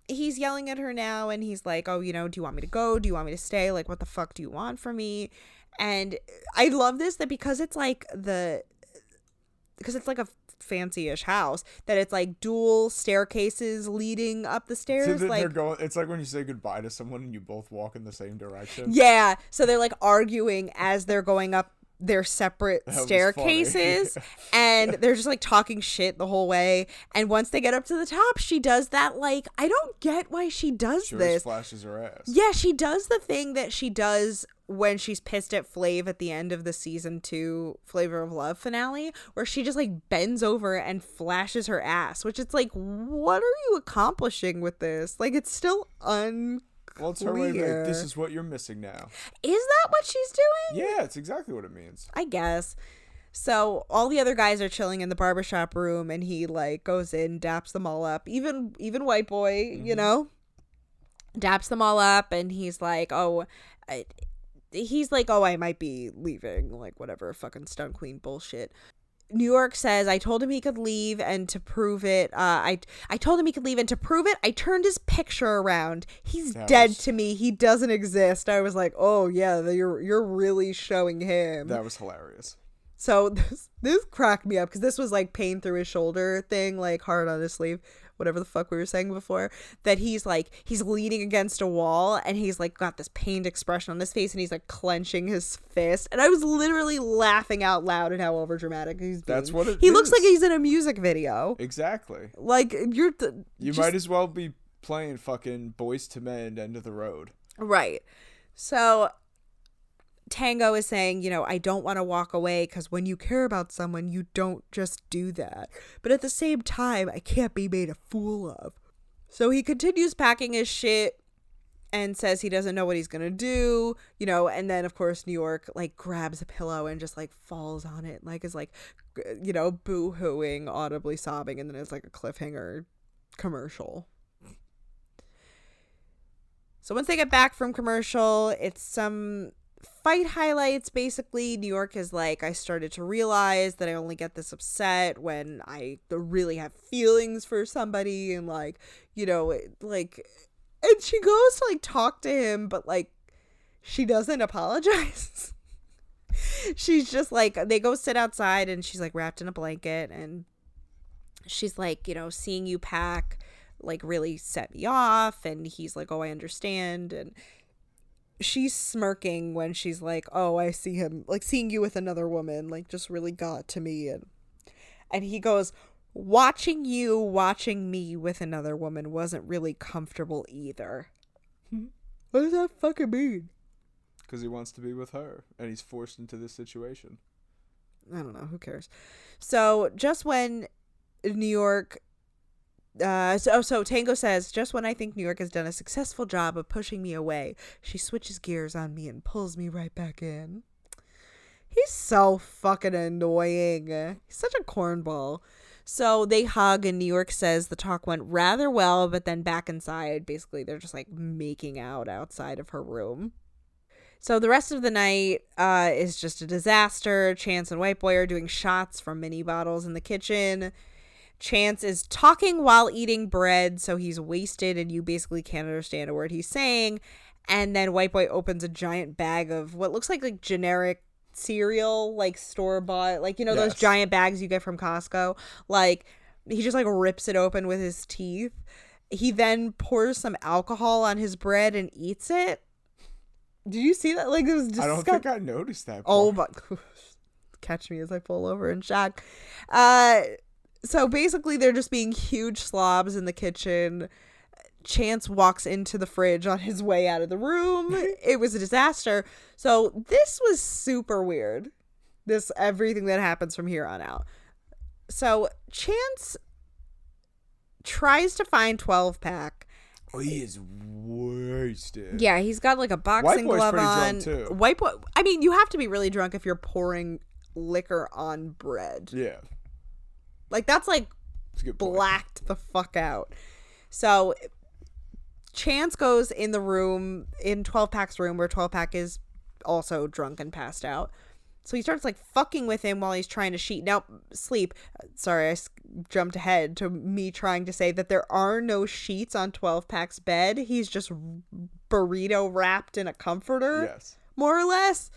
he's yelling at her now and he's like, "Oh, you know, do you want me to go? Do you want me to stay? Like what the fuck do you want from me?" And I love this that because it's like the because it's like a fancy-ish house that it's like dual staircases leading up the stairs they're, like they're going. It's like when you say goodbye to someone and you both walk in the same direction. Yeah. So they're like arguing as they're going up their separate staircases and they're just like talking shit the whole way. And once they get up to the top, she does that like I don't get why she does She this. flashes her ass. Yeah, she does the thing that she does when she's pissed at Flav at the end of the season two Flavor of Love finale, where she just like bends over and flashes her ass, which it's like, what are you accomplishing with this? Like, it's still unclear. Well, it's her way like, this is what you're missing now. Is that what she's doing? Yeah, it's exactly what it means. I guess. So all the other guys are chilling in the barbershop room and he like goes in, daps them all up. Even even white boy, you mm-hmm. know, daps them all up and he's like, "Oh, I, he's like, "Oh, I might be leaving, like whatever fucking stun queen bullshit." New York says I told him he could leave and to prove it, uh, I I told him he could leave and to prove it, I turned his picture around. He's That dead was- to me. He doesn't exist. I was like, oh yeah, you're you're really showing him. That was hilarious. So this this cracked me up because this was like pain through his shoulder thing, like hard on his sleeve, whatever the fuck we were saying before. That he's like he's leaning against a wall and he's like got this pained expression on his face and he's like clenching his fist. And I was literally laughing out loud at how overdramatic he's being. That's what it he looks like he's in a music video. Exactly. Like you're th- You just- might as well be playing fucking Boyz II Men End of the Road. Right. So Tango is saying, you know, I don't want to walk away because when you care about someone, you don't just do that. But at the same time, I can't be made a fool of. So he continues packing his shit and says he doesn't know what he's going to do, you know, and then of course New York like grabs a pillow and just like falls on it, like is like, you know, boo hooing, audibly sobbing, and then it's like a cliffhanger commercial. So once they get back from commercial, it's some fight highlights. Basically, New York is like, I started to realize that I only get this upset when I really have feelings for somebody, and like, you know, like, and she goes to like talk to him, but like, she doesn't apologize. she's just like, they go sit outside, and she's like wrapped in a blanket, and she's like, you know, seeing you pack like really set me off and he's like, "Oh, I understand." And she's smirking when she's like, "Oh, I see him like seeing you with another woman like just really got to me." And and he goes, "Watching you watching me with another woman wasn't really comfortable either." what does that fucking mean? Because he wants to be with her. And he's forced into this situation. I don't know. Who cares? So just when New York, uh, so so Tango says, just when I think New York has done a successful job of pushing me away, she switches gears on me and pulls me right back in. He's so fucking annoying. He's such a cornball. So they hug, and New York says the talk went rather well, but then back inside, basically, they're just like making out outside of her room. So the rest of the night uh, is just a disaster. Chance and White Boy are doing shots from mini bottles in the kitchen. Chance is talking while eating bread, so he's wasted, and you basically can't understand a word he's saying. And then White Boy opens a giant bag of what looks like like generic cereal, like store bought, like you know those giant bags you get from Costco. Like he just like rips it open with his teeth. He then pours some alcohol on his bread and eats it. Did you see that? Like it was just, I don't think I noticed that. Oh part. my! Catch me as I fall over in shock. Uh, so basically, they're just being huge slobs in the kitchen. Chance walks into the fridge on his way out of the room. it was a disaster. So this was super weird. This everything that happens from here on out. So Chance tries to find 12 pack. Oh, he is wasted. Yeah, he's got like a boxing glove on. White boy. I mean, you have to be really drunk if you're pouring liquor on bread. Yeah. Like that's like blacked the fuck out. So Chance goes in the room in 12 Pack's room where 12 Pack is also drunk and passed out. So he starts like fucking with him while he's trying to sheet now sleep. Sorry, I s- jumped ahead to me trying to say that there are no sheets on 12 Pack's bed. He's just burrito wrapped in a comforter Yes. more or less.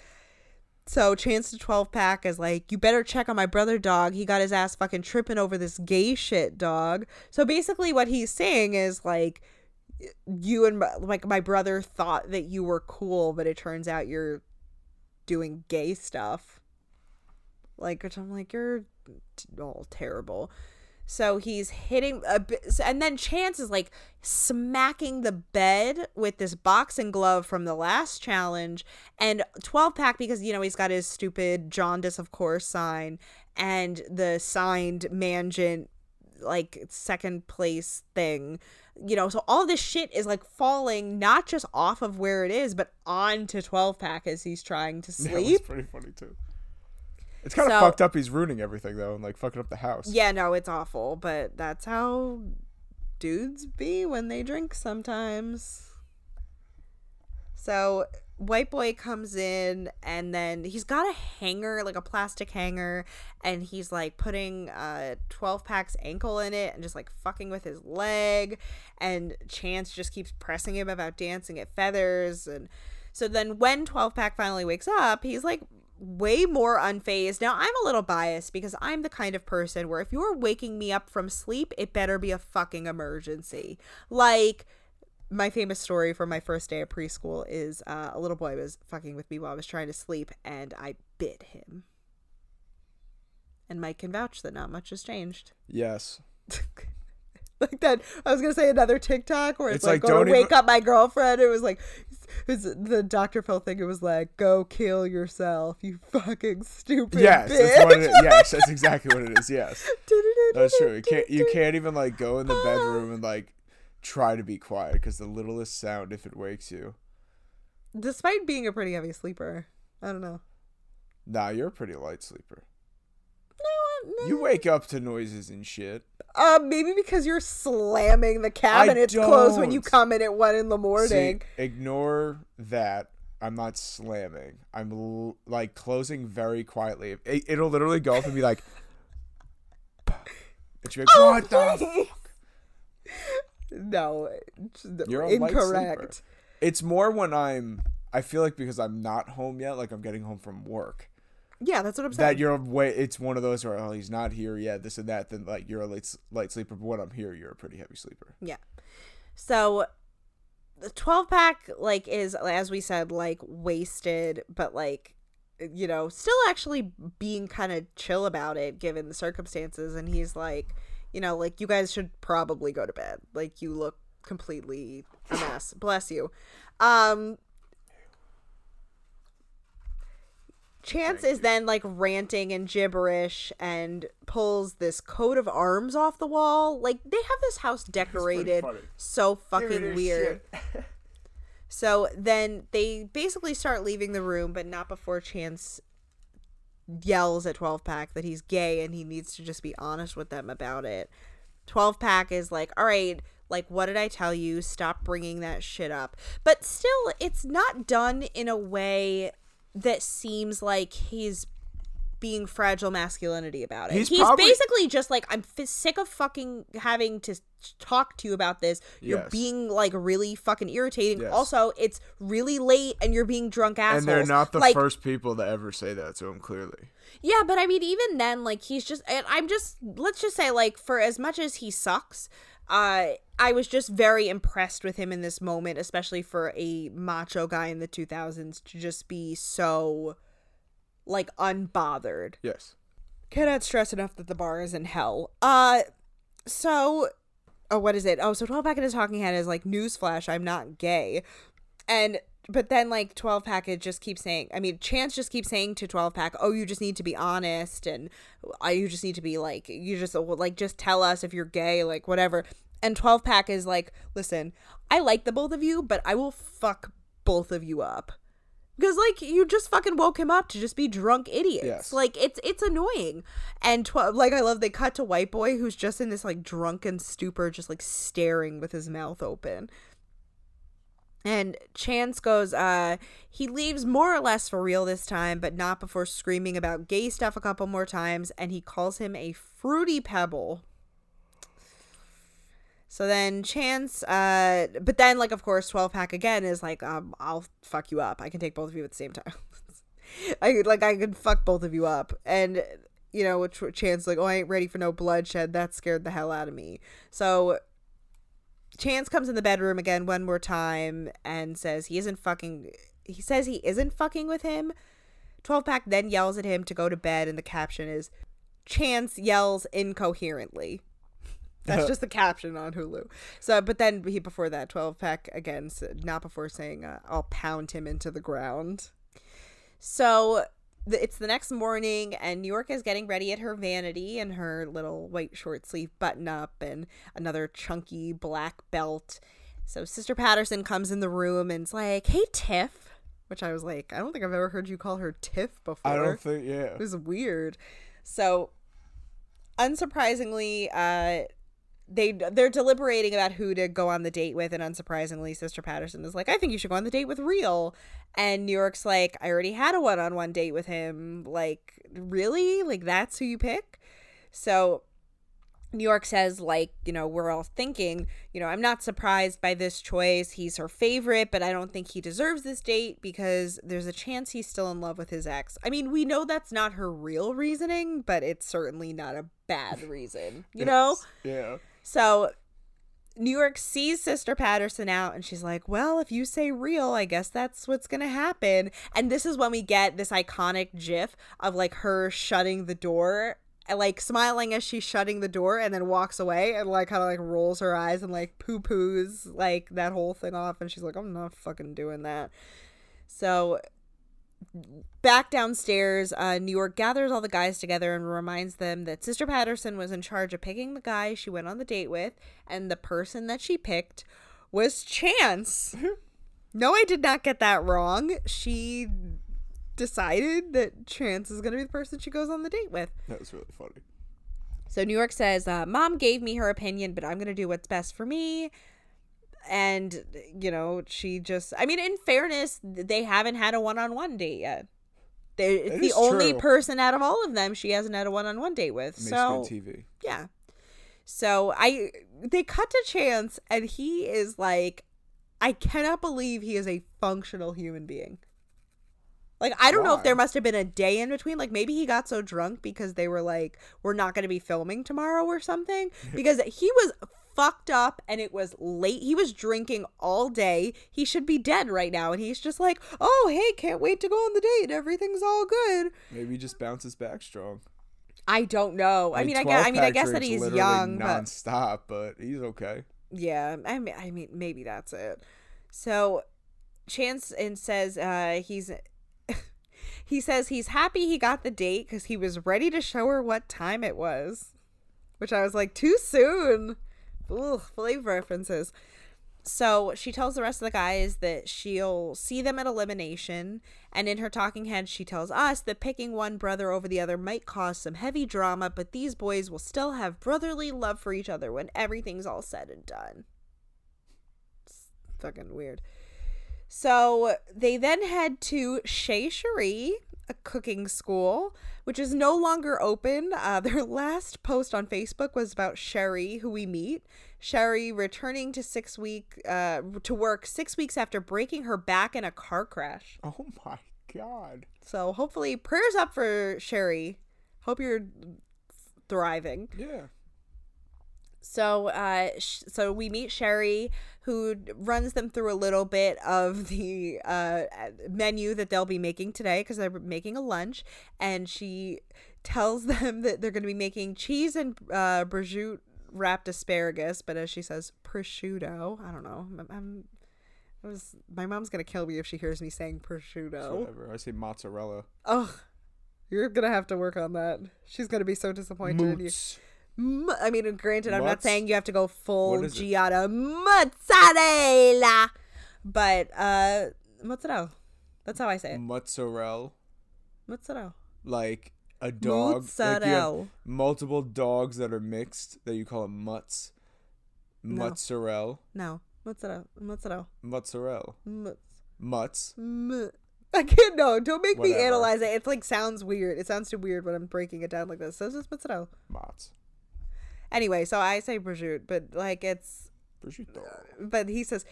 So Chance to 12 pack is like, you better check on my brother dog. He got his ass fucking tripping over this gay shit dog. So basically what he's saying is like you and my, like my brother thought that you were cool, but it turns out you're doing gay stuff. Like which I'm like you're all terrible. So he's hitting a bit, and then Chance is like smacking the bed with this boxing glove from the last challenge, and 12 pack because you know he's got his stupid jaundice, of course, sign and the signed Mangent like second place thing. You know, so all this shit is like falling not just off of where it is, but onto 12 pack as he's trying to That was pretty funny too. It's kind of So- fucked up. He's ruining everything though, and like fucking up the house. Yeah, no, it's awful, but that's how dudes be when they drink sometimes. So white boy comes in and then he's got a hanger like a plastic hanger and he's like putting uh 12 packs ankle in it and just like fucking with his leg and chance just keeps pressing him about dancing at feathers and so then when 12 pack finally wakes up he's like way more unfazed now i'm a little biased because i'm the kind of person where if you're waking me up from sleep it better be a fucking emergency like my famous story from my first day of preschool is uh, a little boy was fucking with me while I was trying to sleep, and I bit him. And Mike can vouch that not much has changed. Yes. like that, I was gonna say another TikTok where it's, It's like, like, go to don't wake even- up my girlfriend. It was like, it was the Dr. Phil thing. It was like, go kill yourself, you fucking stupid Yes, bitch. that's what it is. Yes, that's exactly what it is. Yes. That's true. You can't you can't even like go in the bedroom and like try to be quiet because the littlest sound if it wakes you. Despite being a pretty heavy sleeper, I don't know. Nah, you're a pretty light sleeper. You wake up to noises and shit. Uh, maybe because you're slamming the cabinets closed when you come in at one in the morning. See, ignore that. I'm not slamming. I'm l- like closing very quietly. It, it'll literally go up and be like, and she'll be Oh, like, what the fuck? No, You're a light sleeper. incorrect. It's more when I'm. I feel like because I'm not home yet, like I'm getting home from work. Yeah, that's what I'm saying. That you're way. It's one of those where oh he's not here yet, this and that. Then like you're a light light sleeper, but when I'm here, you're a pretty heavy sleeper. Yeah. So the 12 pack like is as we said like wasted but like you know still actually being kind of chill about it given the circumstances and he's like you know like you guys should probably go to bed like you look completely a mess bless you um Chance is then like ranting and gibberish and pulls this coat of arms off the wall. Like they have this house decorated so fucking weird. So then they basically start leaving the room, but not before Chance yells at 12 Pack that he's gay and he needs to just be honest with them about it. 12 Pack is like, all right, like, what did I tell you? Stop bringing that shit up. But still, it's not done in a way that seems like he's being fragile masculinity about it. He's He's, probably- basically just like, I'm f- sick of fucking having to talk to you about this. You're Yes. being like really fucking irritating. Yes. Also, it's really late and you're being drunk assholes. And they're not the like, first people to ever say that to him. Clearly, yeah, but I mean, even then, like he's just, and I'm just, let's just say, like for as much as he sucks, uh, I was just very impressed with him in this moment, especially for a macho guy in the 2000s to just be so, like, unbothered. yes. Cannot stress enough that the bar is in hell. Uh, so, oh, what is it? Oh, so 12 in is talking head is like, newsflash, I'm not gay. And, but then like 12 Packet just keeps saying, I mean, Chance just keeps saying to 12 Pack, oh, you just need to be honest. And I, you just need to be like, you just, uh, like, just tell us if you're gay, like, whatever. And 12 Pack is like, listen, I like the both of you, but I will fuck both of you up. Because like you just fucking woke him up to just be drunk idiots. Yes. Like it's it's annoying. And tw- like I love they cut to white boy who's just in this like drunken stupor, just like staring with his mouth open. And Chance goes, uh, he leaves more or less for real this time, but not before screaming about gay stuff a couple more times, and he calls him a fruity pebble. So then Chance, uh, but then like of course twelve pack again is like, um, I'll fuck you up. I can take both of you at the same time. I could like I could fuck both of you up, and you know, Chance like, oh, I ain't ready for no bloodshed. That scared the hell out of me. So Chance comes in the bedroom again one more time and says he isn't fucking. He says he isn't fucking with him. Twelve pack then yells at him to go to bed, and the caption is, Chance yells incoherently. That's just the caption on Hulu. So, but then he before that twelve pack again, not before saying, uh, "I'll pound him into the ground." So it's the next morning, and New York is getting ready at her vanity in her little white short sleeve button up and another chunky black belt. So Sister Patterson comes in the room and's like, "Hey, Tiff," which I was like, I don't think I've ever heard you call her Tiff before. I don't think. Yeah. It was weird. So, unsurprisingly, uh, they they're deliberating about who to go on the date with, and unsurprisingly, Sister Patterson is like, "I think you should go on the date with Real," and New York's like, "I already had a one-on-one date with him. Like, really? Like that's who you pick?" So New York says, like, you know, we're all thinking, you know, I'm not surprised by this choice. He's her favorite, but I don't think he deserves this date because there's a chance he's still in love with his ex. I mean, we know that's not her real reasoning, but it's certainly not a bad reason, you know? Yeah. So New York sees Sister Patterson out and she's like, Well, if you say real, I guess that's what's going to happen. And this is when we get this iconic gif of like her shutting the door like smiling as she's shutting the door and then walks away and like kind of like rolls her eyes and like poo poos like that whole thing off. And she's like, I'm not fucking doing that. So back downstairs, uh, New York gathers all the guys together and reminds them that Sister Patterson was in charge of picking the guy she went on the date with, and the person that she picked was Chance. no, I did not get that wrong. She decided that Chance is going to be the person she goes on the date with. That was really funny. So New York says, uh, Mom gave me her opinion, but I'm going to do what's best for me. And, you know, she just, I mean, in fairness, they haven't had a one on one date yet. They, it's That the is only true. person out of all of them she hasn't had a one on one date with. So, TV. yeah. So I, they cut to Chance, and he is like, I cannot believe he is a functional human being. Like I don't know if there must have been a day in between. Like maybe he got so drunk because they were like, "We're not going to be filming tomorrow" or something. Because he was fucked up and it was late. He was drinking all day. He should be dead right now, and he's just like, "Oh, hey, can't wait to go on the date. Everything's all good." Maybe he just bounces back strong. I don't know. I mean, I guess, I mean, I guess that he's young, but nonstop, but he's okay. Yeah, I mean, I mean, maybe that's it. So, Chance and says uh, he's he says he's happy he got the date because he was ready to show her what time it was, which I was like, too soon. Ugh, flavor references. So she tells the rest of the guys that she'll see them at elimination, and in her talking head, she tells us that picking one brother over the other might cause some heavy drama, but these boys will still have brotherly love for each other when everything's all said and done. It's fucking weird. So they then head to Chez Cherie, a cooking school, which is no longer open. Uh, their last post on Facebook was about Sherry, who we meet. Sherry returning to six week uh, to work six weeks after breaking her back in a car crash. Oh my god. So hopefully, prayers up for Sherry. Hope you're thriving. Yeah. So, uh, sh- so we meet Sherry, who runs them through a little bit of the uh, menu that they'll be making today because they're making a lunch, and she tells them that they're going to be making cheese and uh, prosciutto wrapped asparagus, but as she says, prosciutto. I don't know. I'm. I'm I was, my mom's gonna kill me if she hears me saying prosciutto. Whatever. I say mozzarella. Oh, you're gonna have to work on that. She's gonna be so disappointed in you. I mean, granted, I'm not saying you have to go full it? Giada mozzarella, but uh, mozzarella. That's how I say it. Mozzarella. Mozzarella. Like a dog. Like Mozzarella. multiple dogs that are mixed that you call mutts. No. Mozzarella. No, mozzarella. Mozzarella. Mozzarella. Mutz. Mutts. M- I can't. No, don't make me analyze it. It's like sounds weird. It sounds too weird when I'm breaking it down like this. So it's just mozzarella. Mutts. Anyway, so I say prosciutto, but like it's Prosciutto. but he says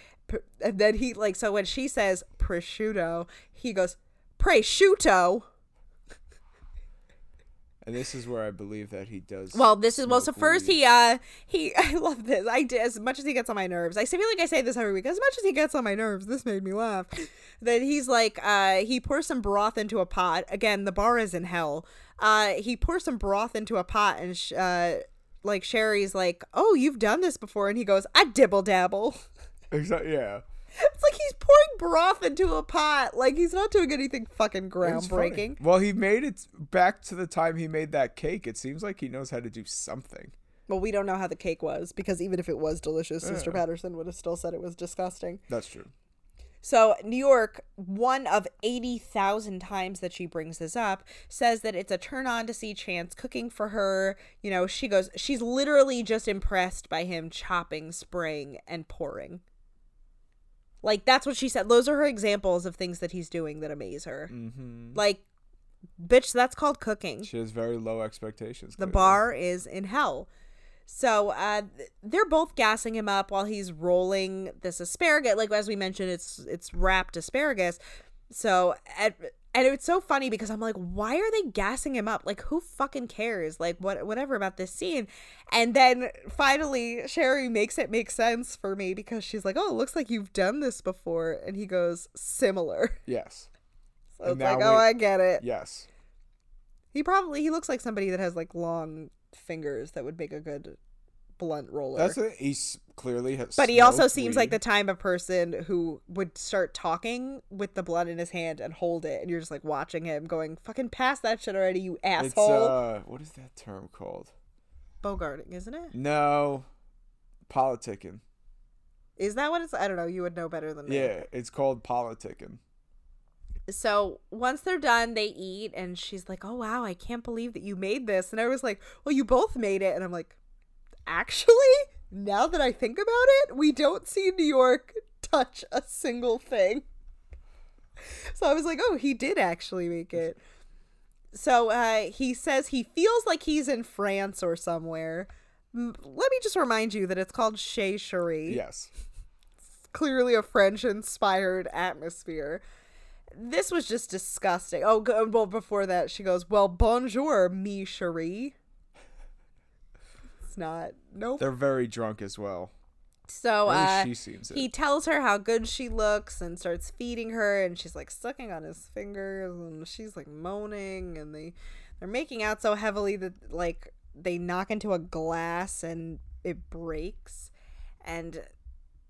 and then he like so when she says prosciutto he goes prosciutto? And this is where I believe that he does. well this is well so first he uh he i love this. I did as much as he gets on my nerves i feel like i say this every week as much as he gets on my nerves this made me laugh. That he's like uh he pours some broth into a pot. Again the bar is in hell. Uh he pours some broth into a pot and sh- uh like sherry's like oh you've done this before and he goes i dibble dabble Exactly. Yeah. It's like he's pouring broth into a pot. Like he's not doing anything fucking groundbreaking. Well, he made it back to the time he made that cake. It seems like he knows how to do something. Well, we don't know how the cake was because even if it was delicious, Sister Patterson would have still said it was disgusting. That's true. So, New York, one of 80,000 times that she brings this up, says that it's a turn on to see Chance cooking for her. You know, she goes, she's literally just impressed by him chopping, spraying, and pouring. Like, that's what she said. Those are her examples of things that he's doing that amaze her. Mm-hmm. Like, bitch, that's called cooking. She has very low expectations. The clearly. bar is in hell. So uh, they're both gassing him up while he's rolling this asparagus. Like as we mentioned, it's it's wrapped asparagus. So and, and it's so funny because I'm like, why are they gassing him up? Like who fucking cares? Like what whatever about this scene. And then finally Sherry makes it make sense for me because she's like, oh, it looks like you've done this before, and he goes similar. Yes. So And it's like, oh, I get it. Yes. He probably he looks like somebody that has like long fingers that would make a good blunt roller. That's it. He's clearly has. but he also seems like the type of person who would start talking with the blunt in his hand and hold it, and you're just like watching him going, "Fucking pass that shit already, you asshole." uh, what is that term called? Bogarting, isn't it? No, politicking. Is that what it's? I don't know. You would know better than me. Yeah, it's called politicking. So once they're done, they eat, and she's like, "Oh wow, I can't believe that you made this." And I was like, "Well, you both made it," and I'm like, "Actually, now that I think about it, we don't see New York touch a single thing." So I was like, "Oh, he did actually make it." So uh, he says he feels like he's in France or somewhere. M- Let me just remind you that it's called Chez Cherie Yes. clearly a French inspired atmosphere. This was just disgusting. Oh, well, before that, she goes, Well, bonjour, me chérie. It's not. Nope. They're very drunk as well. So, uh, she seems it. he tells her how good she looks and starts feeding her, and she's like sucking on his fingers, and she's like moaning, and they they're making out so heavily that like they knock into a glass and it breaks, and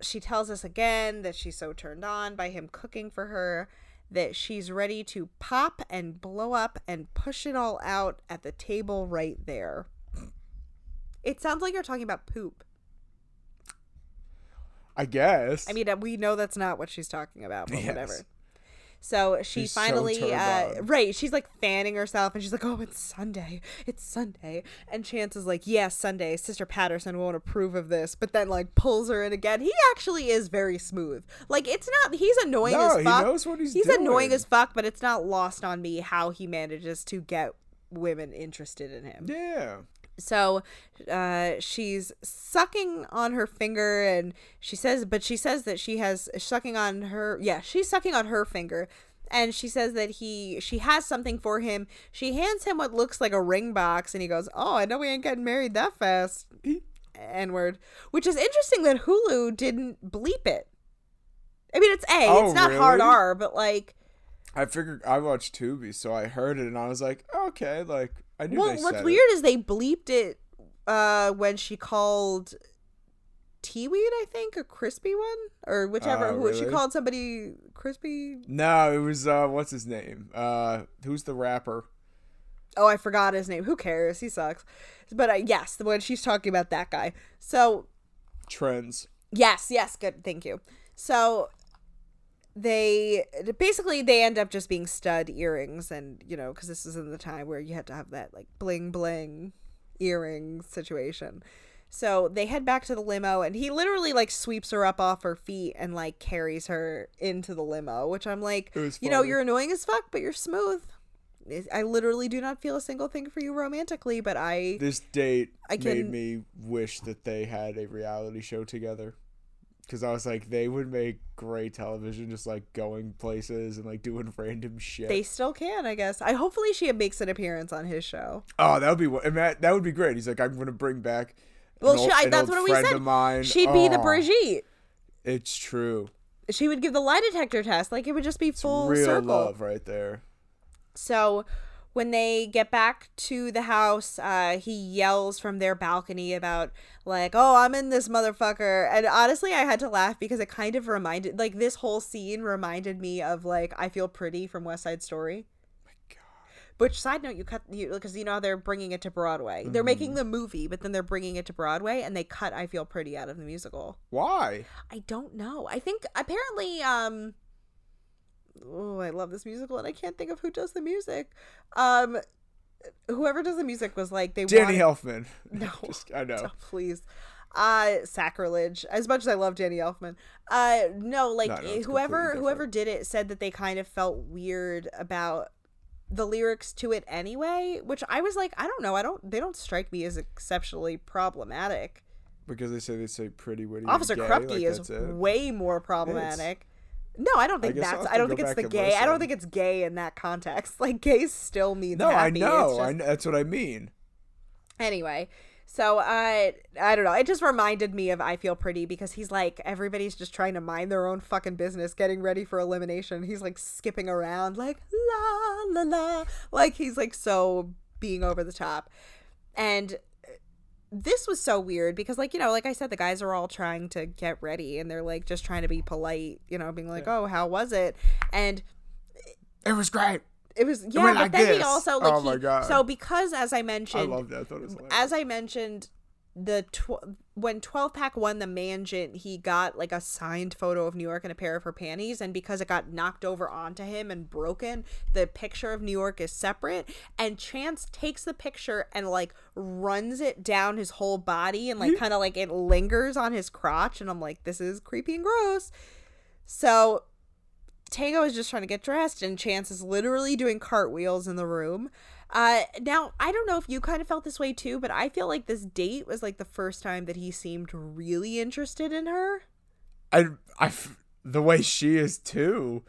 she tells us again that she's so turned on by him cooking for her that she's ready to pop and blow up and push it all out at the table right there. It sounds like you're talking about poop. I guess. I mean, uh, we know that's not what she's talking about, but Yes. whatever. So she She's finally, turned uh, right? She's like fanning herself, and she's like, "Oh, it's Sunday. It's Sunday." And Chance is like, "Yes, Sunday. Sister Patterson won't approve of this," but then like pulls her in again. He actually is very smooth. Like it's not. He's annoying No, as he knows what he's annoying doing. as fuck, but it's not lost on me how he manages to get women interested in him. yeah. So uh, she's sucking on her finger, and she says, but she says that she has sucking on her. Yeah, she's sucking on her finger, and she says that he she has something for him. She hands him what looks like a ring box, and he goes, "Oh, I know we ain't getting married that fast." N word, which is interesting that Hulu didn't bleep it. I mean, it's A, Oh, it's not hard? R, but like, I figured I watched Tubi, so I heard it and I was like, okay, like I knew well, what's weird is they bleeped it uh when she called Teaweed, I think, a crispy one or whichever. Oh, who she called somebody crispy? No, it was uh, what's his name? Uh, who's the rapper? Oh, I forgot his name. Who cares? He sucks. But uh, yes, the when she's talking about that guy. So Trends. Yes, yes, good. Thank you. So they basically they end up just being stud earrings and you know because this is in the time where you had to have that like bling bling earring situation. So they head back to the limo and he literally like sweeps her up off her feet and like carries her into the limo which i'm like you know you're annoying as fuck but you're smooth. I literally do not feel a single thing for you romantically but i This date I can, made me wish that they had a reality show together. Because I was like, they would make great television, just like going places and like doing random shit. they still can i guess i hopefully she makes an appearance on his show oh, that would be that, that would be great. He's like, I'm gonna bring back. Well, old- she, I, that's what we said. Of mine. She'd be the Oh, Brigitte. It's true. She would give the lie detector test. Like it would just be It's full real circle. love right there. So when they get back to the house, uh, he yells from their balcony about like, "Oh, I'm in this motherfucker." And honestly, I had to laugh because it kind of reminded, like, this whole scene reminded me of like "I Feel Pretty" from West Side Story. Which side note you cut you because you know how they're bringing it to Broadway. They're making the movie, but then they're bringing it to Broadway, and they cut "I Feel Pretty" out of the musical. Why? I don't know. I think apparently, um, oh, I love this musical, and I can't think of who does the music. Um, whoever does the music was like they Danny wanted- Elfman. No, Just- I know. Oh, please. Uh sacrilege. As much as I love Danny Elfman. Uh no, like No, no, whoever whoever did it said that they kind of felt weird about the lyrics to it anyway, which I was like, I don't know. I don't they don't strike me as exceptionally problematic. Because they say they say pretty witty. Officer Krupke like is way more problematic. No, I don't think I'll that's. I don't think it's the gay. I don't think it's gay in that context. Like gay still means No, I happy. It's know. just- I know. That's what I mean. Anyway, so I I don't know. It just reminded me of I Feel Pretty because he's like everybody's just trying to mind their own fucking business, getting ready for elimination. He's like skipping around like la la la, like he's like so being over the top, and this was so weird because like you know like i said the guys are all trying to get ready and they're like just trying to be polite you know being like oh how was it and It was great. it was yeah went but like then he also like Oh he, my God. so because as i I mentioned loved it. I thought it was hilarious. as I mentioned, the tw- when 12 pack won the Mangent, he got like a signed photo of New York and a pair of her panties. And because it got knocked over onto him and broken, the picture of New York is separate. And Chance takes the picture and like runs it down his whole body and like mm-hmm. kind of like it lingers on his crotch. And I'm like, this is creepy and gross. So Tango is just trying to get dressed, and Chance is literally doing cartwheels in the room. Uh, now I don't know if you kind of felt this way too, but I feel like this date was like the first time that he seemed really interested in her. I, I, the way she is too.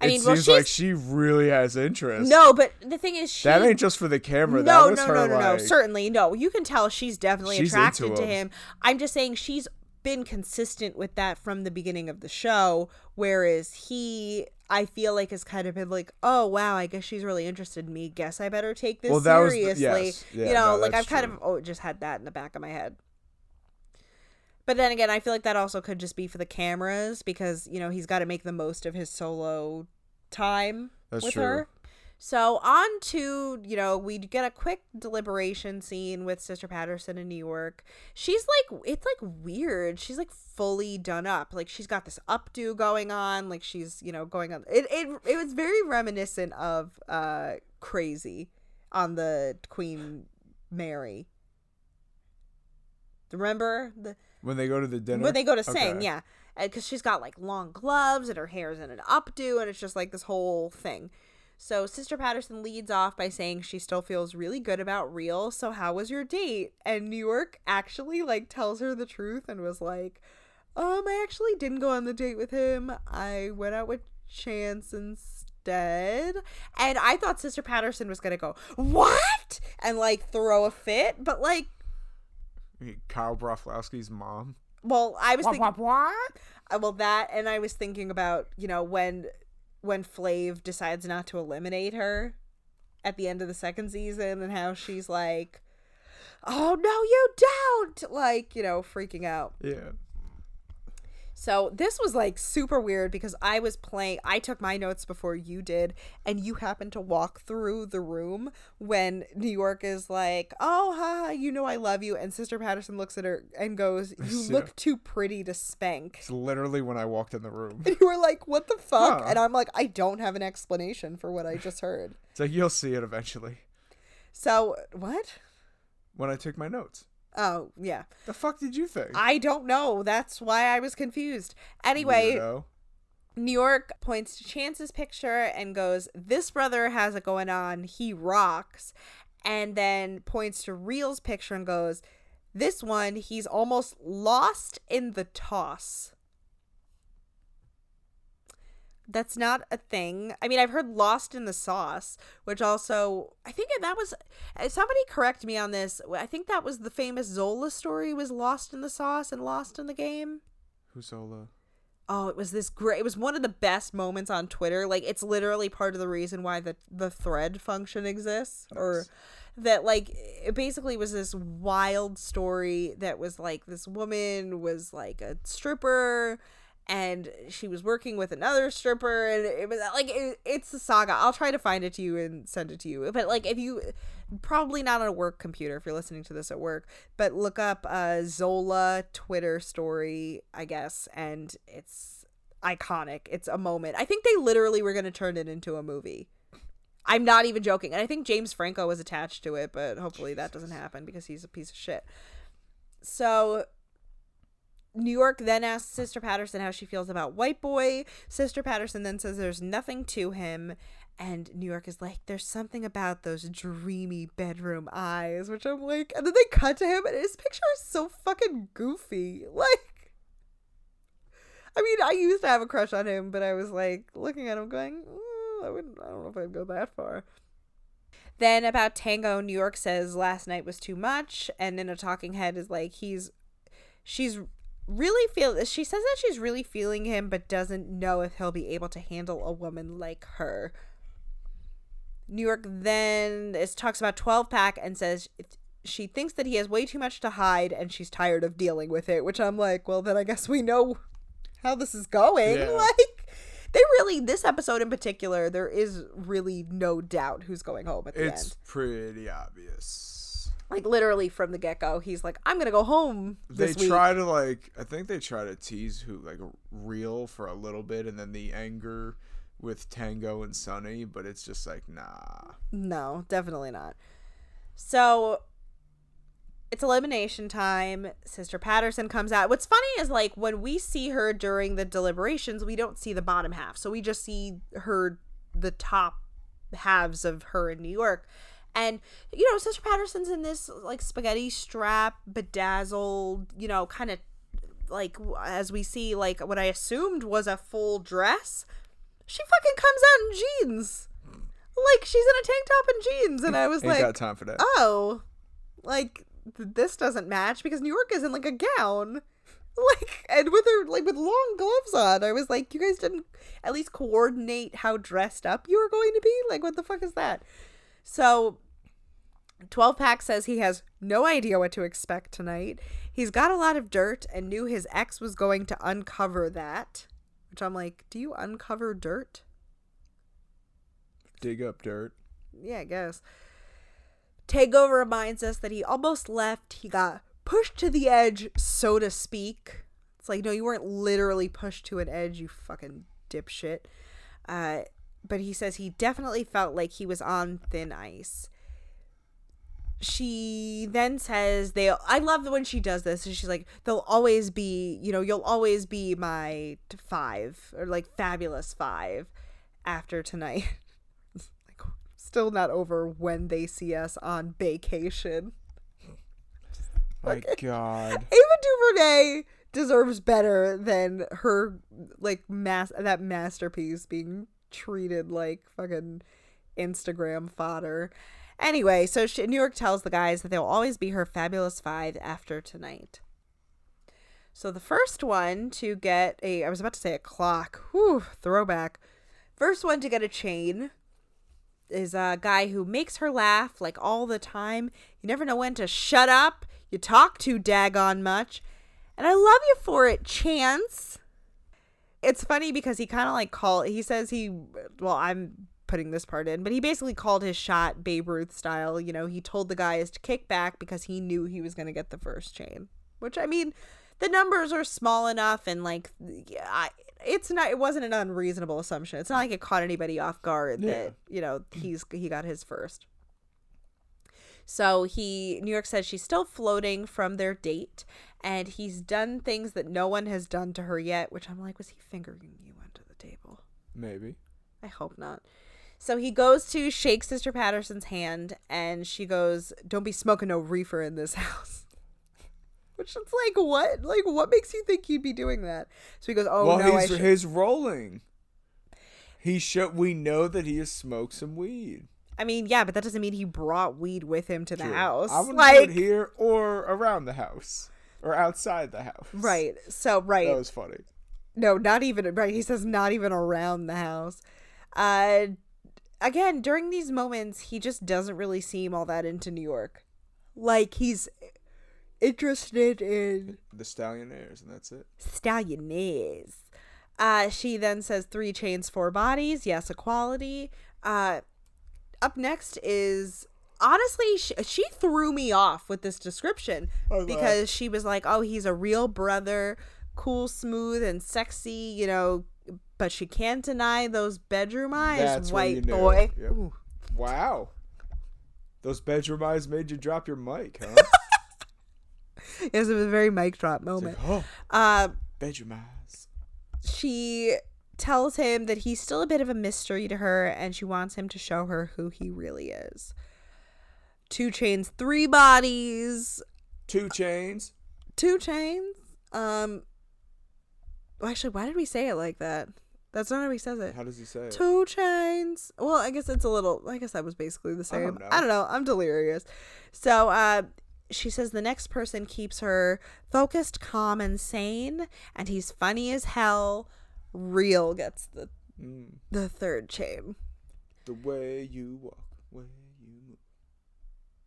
I it mean, well, seems like she really has interest. No, but the thing is, she that ain't just for the camera. no, that was no, no, no, no. Certainly, no. You can tell she's definitely She's attracted to him. him. I'm just saying she's been consistent with that from the beginning of the show, whereas he, I feel like, has kind of been like, oh wow, I guess she's really interested in me. Guess I better take this Well, was the- seriously. yes. you know, no, like I've kind true. of oh just had that in the back of my head. But then again, I feel like that also could just be for the cameras because you know he's got to make the most of his solo time That's with true. her. So on to, you know, we get a quick deliberation scene with Sister Patterson in New York. She's like it's like weird. She's like fully done up. Like she's got this updo going on, like she's, you know, going on it it, it was very reminiscent of uh Crazy on the Queen Mary. Remember the when they go to the dinner. when they go to sing, Okay. yeah, because she's got like long gloves and her hair's in an updo, and it's just like this whole thing. So Sister Patterson leads off by saying she still feels really good about Real. So how was your date? And New York actually like tells her the truth and was like, um, I actually didn't go on the date with him. I went out with Chance instead. And I thought Sister Patterson was gonna go, What? And like throw a fit, but like Kyle Broflovski's mom. well, I was thinking what? Uh, well that and i was thinking about you know when when flav decides not to eliminate her at the end of the second season and how she's like oh no you don't like you know freaking out Yeah. So this was like super weird because I was playing I took my notes before you did and you happened to walk through the room when New York is like, "Oh, ha, you know I love you." And Sister Patterson looks at her and goes, "You Yeah. look too pretty to spank." It's literally when I walked in the room. And you were like, "What the fuck?" Huh. And I'm like, "I don't have an explanation for what I just heard." It's like you'll see it eventually So, what? when I took my notes. Oh, yeah. The fuck did you think? I don't know. That's why I was confused. Anyway, Weirdo. New York points to Chance's picture and goes, This brother has it going on. He rocks. And then points to Real's picture and goes, This one, he's almost lost in the toss. That's not a thing. I mean, I've heard lost in the sauce, which also, I think that was, uh, somebody correct me on this. I think that was the famous Zola story was lost in the sauce and lost in the game. Who's Zola? Oh, it was this great. It was one of the best moments on Twitter. Like it's literally part of the reason why the the thread function exists, or that like it basically was this wild story that was like this woman was like a stripper, and she was working with another stripper and it was like it, it's a saga. I'll try to find it to you and send it to you. But like if you probably not on a work computer if you're listening to this at work but look up uh zola twitter story i guess and it's iconic. It's a moment. I think they literally were going to turn it into a movie. I'm not even joking. And i think james franco was attached to it but hopefully that doesn't happen because he's a piece of shit. So New York then asks Sister Patterson how she feels about White Boy. Sister Patterson then says there's nothing to him. And New York is like, there's something about those dreamy bedroom eyes, which I'm like, and then they cut to him, and his picture is so fucking goofy. Like, I mean, I used to have a crush on him, but I was like looking at him going, mm, I wouldn't, I don't know if I'd go that far. Then about Tango, New York says last night was too much, and then a talking head is like, he's, she's really feel she says that she's really feeling him but doesn't know if he'll be able to handle a woman like her new york then is talks about 12 pack and says she thinks that he has way too much to hide and she's tired of dealing with it which i'm like well then i guess we know how this is going Yeah. like they really this episode in particular there is really no doubt who's going home at the It's end pretty obvious. Like literally from the get-go he's like i'm gonna go home They week try to like I think they try to tease who like real for a little bit and then the anger with Tango and Sunny, but it's just like nah. No, definitely not. So it's elimination time. Sister Patterson comes out. What's funny is like when we see her during the deliberations, we don't see the bottom half. So we just see her the top halves of her in New York. And you know, Sister Patterson's in this like spaghetti strap, bedazzled, you know, kind of like as we see like what I assumed was a full dress. She fucking comes out in jeans. Like she's in a tank top and jeans and I was Ain't like got time for that. oh, like th- this doesn't match because New York is in like a gown, like and with her like with long gloves on. I was like, you guys didn't at least coordinate how dressed up you were going to be. Like, what the fuck is that? So, twelve pack says he has no idea what to expect tonight. He's got a lot of dirt and knew his ex was going to uncover that. Which I'm like, do you uncover dirt? Dig up dirt. yeah, I guess. Takeover reminds us that he almost left. He got pushed to the edge, so to speak. It's like, no, you weren't literally pushed to an edge, you fucking dipshit. Uh, but he says he definitely felt like he was on thin ice. She then says they I love when she does this and she's like they'll always be, you know, you'll always be my 5 or like fabulous 5 after tonight. like still not over when they see us on vacation. My God. Ava DuVernay deserves better than her like mass that masterpiece being treated like fucking Instagram fodder. Anyway, so she, New York tells the guys that they'll always be her fabulous five after tonight. So the first one to get a I was about to say a clock. Whew, throwback. First one to get a chain is a guy who makes her laugh like all the time. You never know when to shut up. You talk too daggone much. And I love you for it, Chance. It's funny because he kind of like call he says he well, I'm putting this part in, but he basically called his shot Babe Ruth style. You know, he told the guys to kick back because he knew he was going to get the first chain. Which I mean, the numbers are small enough and like yeah, I, it's not it wasn't an unreasonable assumption. It's not like it caught anybody off guard Yeah. that, you know, he's he got his first. So he New York says she's still floating from their date and he's done things that no one has done to her yet, which I'm like, was he fingering you under the table? Maybe. I hope not. So he goes to shake Sister Patterson's hand and she goes, Don't be smoking no reefer in this house. Which it's like, what? Like, what makes you think you'd be doing that? So he goes, Oh, well, no, he's he's rolling. He should. We know that he has smoked some weed. I mean, yeah, but that doesn't mean he brought weed with him to the True. house. I would like, it here or around the house or outside the house. right. So, right. That was funny. No, not even right. He says not even around the house. Uh again, during these moments, he just doesn't really seem all that into New York. Like he's interested in The stallionaires, and that's it. stallionaires. Uh, she then says three chains, four bodies. Yes, equality. Uh, up next is honestly she, she threw me off with this description Oh, because she was like, "Oh, he's a real brother, cool, smooth, and sexy," you know. But she can't deny those bedroom eyes, That's when you white boy. Yep. Wow. Those bedroom eyes made you drop your mic, huh? It was a very mic drop It's like, moment. oh, Uh, bedroom eyes. she tells him that he's still a bit of a mystery to her and she wants him to show her who he really is. Two chains, three bodies, Two chains. two chains. Um well, actually, why did we say it like that? That's not how he says it. How does he say it? Two chains. Well, I guess it's a little I guess that was basically the I same. don't know. I don't know. I'm delirious. So, uh she says the next person keeps her focused, calm, and sane, and he's funny as hell. Real gets the Mm, the third chain. the way you walk, way you move.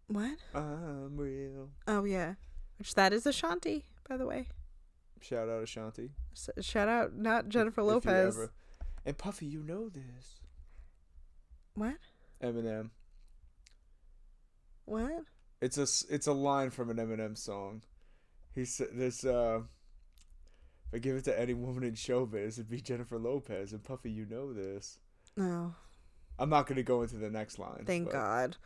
What? I'm real. Oh yeah, which that is Ashanti, by the way. Shout out Ashanti. S- shout out, not Jennifer If Lopez. And Puffy, you know this. What? Eminem. What? It's a it's a line from an Eminem song. He said this. Uh, if I give it to any woman in showbiz, it'd be Jennifer Lopez. And Puffy, you know this. No. I'm not gonna go into the next line. Thank but God.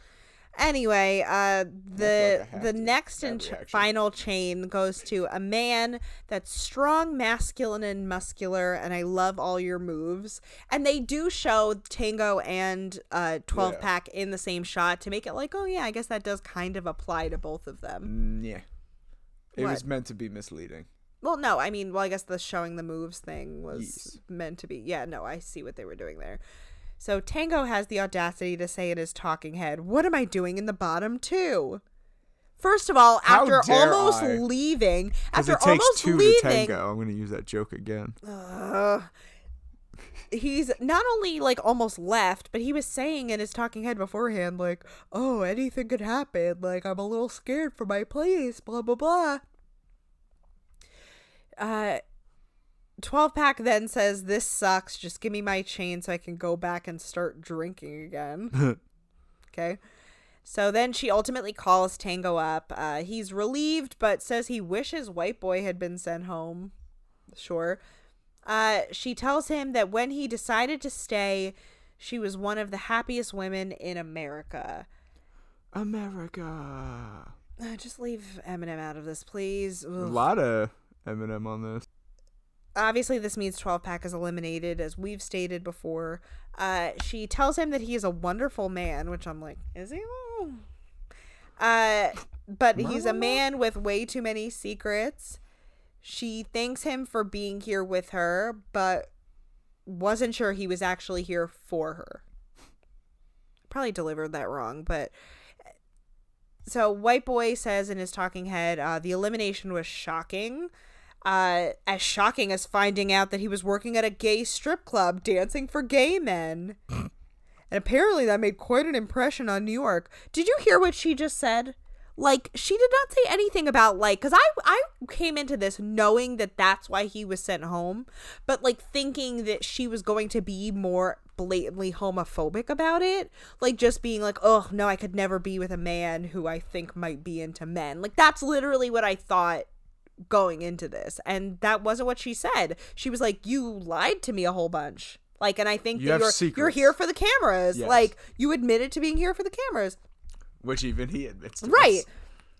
Anyway, uh, the like the next and ch- final chain goes to a man that's strong, masculine, and muscular, and I love all your moves. And they do show Tango and uh, Twelve Yeah. Pack in the same shot to make it like, oh yeah, I guess that does kind of apply to both of them. Mm, yeah. It was meant to be misleading. Well, no, I mean, well, I guess the showing the moves thing was Yes. meant to be. Yeah, no, I see what they were doing there. So Tango has the audacity to say in his talking head, "What am I doing in the bottom two? First of all, How after almost I? leaving, after it takes almost two to leaving, tango. I'm gonna use that joke again. Ugh. he's not only like almost left, but he was saying in his talking head beforehand, like, "Oh, anything could happen. Like, I'm a little scared for my place." Blah blah blah. Uh, twelve pack then says, "This sucks. Just give me my chain so I can go back and start drinking again." okay. So then she ultimately calls Tango up. Uh, he's relieved, but says he wishes White Boy had been sent home. Sure. Uh, she tells him that when he decided to stay, she was one of the happiest women in America. America. Uh, just leave Eminem out of this, please. A lot of Eminem on this. Obviously, this means 12 pack is eliminated, as we've stated before. Uh, she tells him that he is a wonderful man, which I'm like, is he? though? Uh, but he's a man with way too many secrets. She thanks him for being here with her, but wasn't sure he was actually here for her. Probably delivered that wrong, but so white boy says in his talking head uh, the elimination was shocking uh, as shocking as finding out that he was working at a gay strip club dancing for gay men. And apparently that made quite an impression on new york. Did you hear what she just said? Like she did not say anything about like because i i came into this knowing that that's why he was sent home but like thinking that she was going to be more blatantly homophobic about it. Like just being like oh no i could never be with a man who i think might be into men. Like that's literally what i thought going into this and that wasn't what she said she was like you lied to me a whole bunch like and i think You that have you're, you're here for the cameras Yes. like you admitted to being here for the cameras Which even he admits to. Right. us.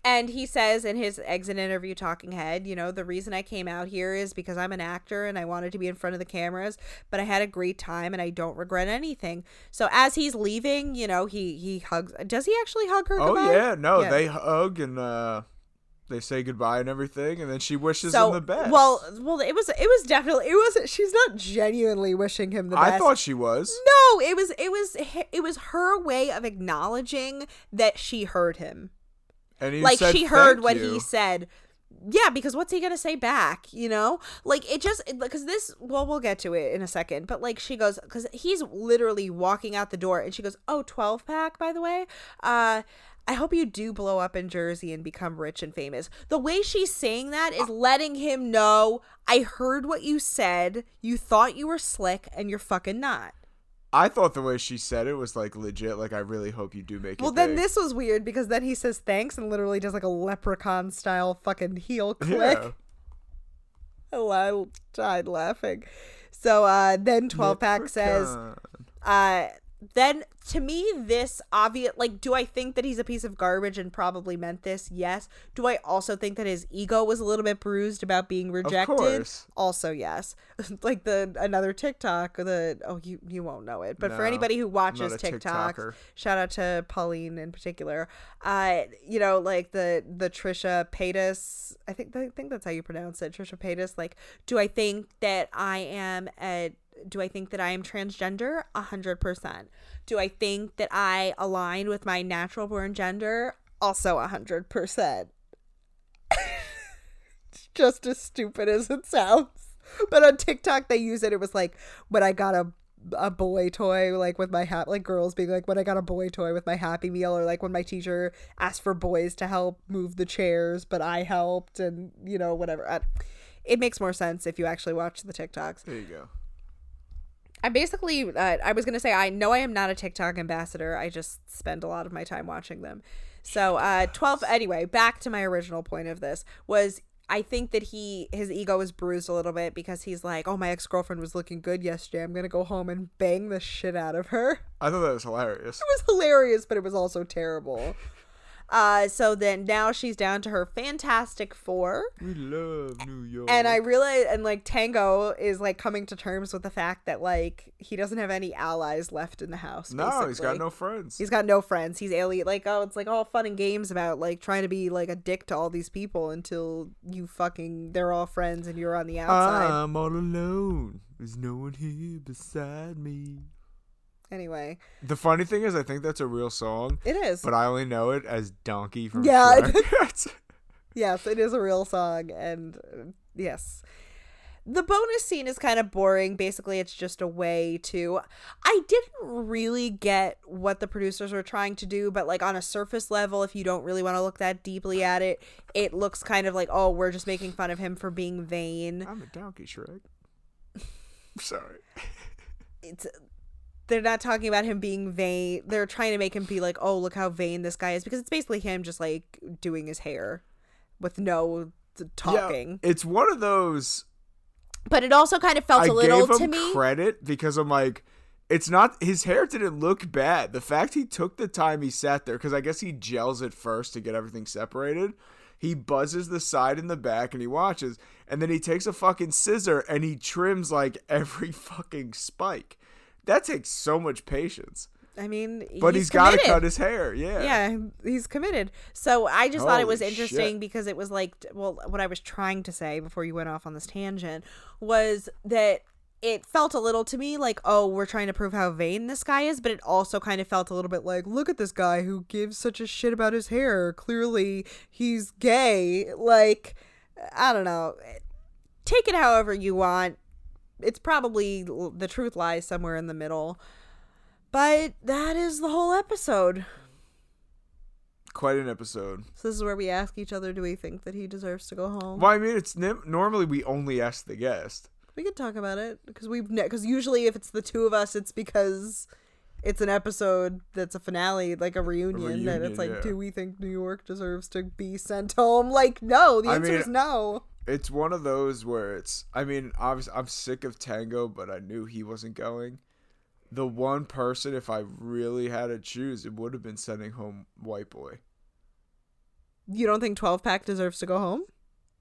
And he says in his exit interview, Talking Head, you know, the reason I came out here is because I'm an actor and I wanted to be in front of the cameras, but I had a great time and I don't regret anything. So as he's leaving, you know, he he hugs. Does he actually hug her? Oh goodbye? yeah, no, Yeah. they hug and uh they say goodbye and everything, and then she wishes So him the best. well, well, it was it was definitely it was. She's not genuinely wishing him the best. I thought she was. no, it was it was it was her way of acknowledging that she heard him. And he like said, she heard what you." he said yeah because what's he gonna say back you know like it just because this well we'll get to it in a second but like she goes because he's literally walking out the door and she goes oh 12 pack by the way uh I hope you do blow up in Jersey and become rich and famous. The way she's saying that is letting him know I heard what you said. You thought you were slick and you're fucking not. I thought the way she said it was like legit. Like I really hope you do make Well, it. Well, then big. this was weird because then he says thanks and literally does like a leprechaun style fucking heel click. Yeah. I died laughing. So uh, then 12 pack says, uh, then to me, this obvious, like, do I think that he's a piece of garbage and probably meant this? Yes. Do I also think that his ego was a little bit bruised about being rejected? course. Also, yes. like the another TikTok, the oh, you you won't know it, but for anybody who watches tiktok TikToker. shout out to Pauline in particular. Uh, you know, like the the Trisha Paytas, I think I think that's how you pronounce it, Trisha Paytas. Like, do I think that I am a do I think that I am transgender? A hundred percent. Do I think that I align with my natural born gender? Also a hundred percent. Just as stupid as it sounds. But on TikTok they use it. It was like when I got a a boy toy like with my hat like girls being like when I got a boy toy with my happy meal or like when my teacher asked for boys to help move the chairs but I helped and you know whatever. I, it makes more sense if you actually watch the TikToks. There you go. I basically, uh, I was gonna say, I know I am not a TikTok ambassador. I just spend a lot of my time watching them. So, uh, twelve. Anyway, back to my original point of this was. I think that he his ego is bruised a little bit because he's like, "Oh, my ex girlfriend was looking good yesterday. I'm gonna go home and bang the shit out of her." I thought that was hilarious. It was hilarious, but it was also terrible. Uh, so then now she's down to her Fantastic Four. We love New York. And I realize, and like Tango is like coming to terms with the fact that like he doesn't have any allies left in the house. no, he's got no friends. He's got no friends. He's alien. Like, oh, it's like all fun and games about like trying to be like a dick to all these people until you fucking they're all friends and you're on the outside. I'm all alone. There's no one here beside me. Anyway, The funny thing is, I think that's a real song, it is. but I only know it as Donkey from Yeah, yes, it is a real song, and uh, yes. The bonus scene is kind of boring. Basically, it's just a way to. I didn't really get what the producers were trying to do, but like on a surface level, if you don't really want to look that deeply at it, it looks kind of like, oh, we're just making fun of him for being vain. I'm a donkey, Shrek. Sorry. It's they're not talking about him being vain. They're trying to make him be like, oh, look how vain this guy is, because it's basically him just like doing his hair with no talking. Yeah, it's one of those. But it also kind of felt I a little gave to him me. credit because I'm like, it's not his hair didn't look bad. The fact he took the time he sat there because I guess he gels it first to get everything separated. He buzzes the side and the back and he watches, and then he takes a fucking scissor and he trims like every fucking spike. That takes so much patience. I mean, But he's he's got to cut his hair. Yeah. Yeah, he's committed. So I just thought it was interesting shit. because it was like, well, what I was trying to say before you went off on this tangent was that it felt a little to me like, oh, we're trying to prove how vain this guy is, but it also kind of felt a little bit like, look at this guy who gives such a shit about his hair. Clearly, he's gay. Like, I don't know. Take it however you want. It's probably the truth lies somewhere in the middle. But that is the whole episode. Quite an episode. So this is where we ask each other, do we think that he deserves to go home? Well, I mean, it's normally we only ask the guest. We could talk about it because we've because usually if it's the two of us, it's because it's an episode that's a finale, like a reunion. and it's like, yeah. do we think New York deserves to be sent home? Like, no. The I answer mean- is no. It's one of those where it's. I mean, obviously, I'm sick of Tango, but I knew he wasn't going. The one person, if I really had to choose, it would have been sending home White Boy. You don't think twelve pack deserves to go home?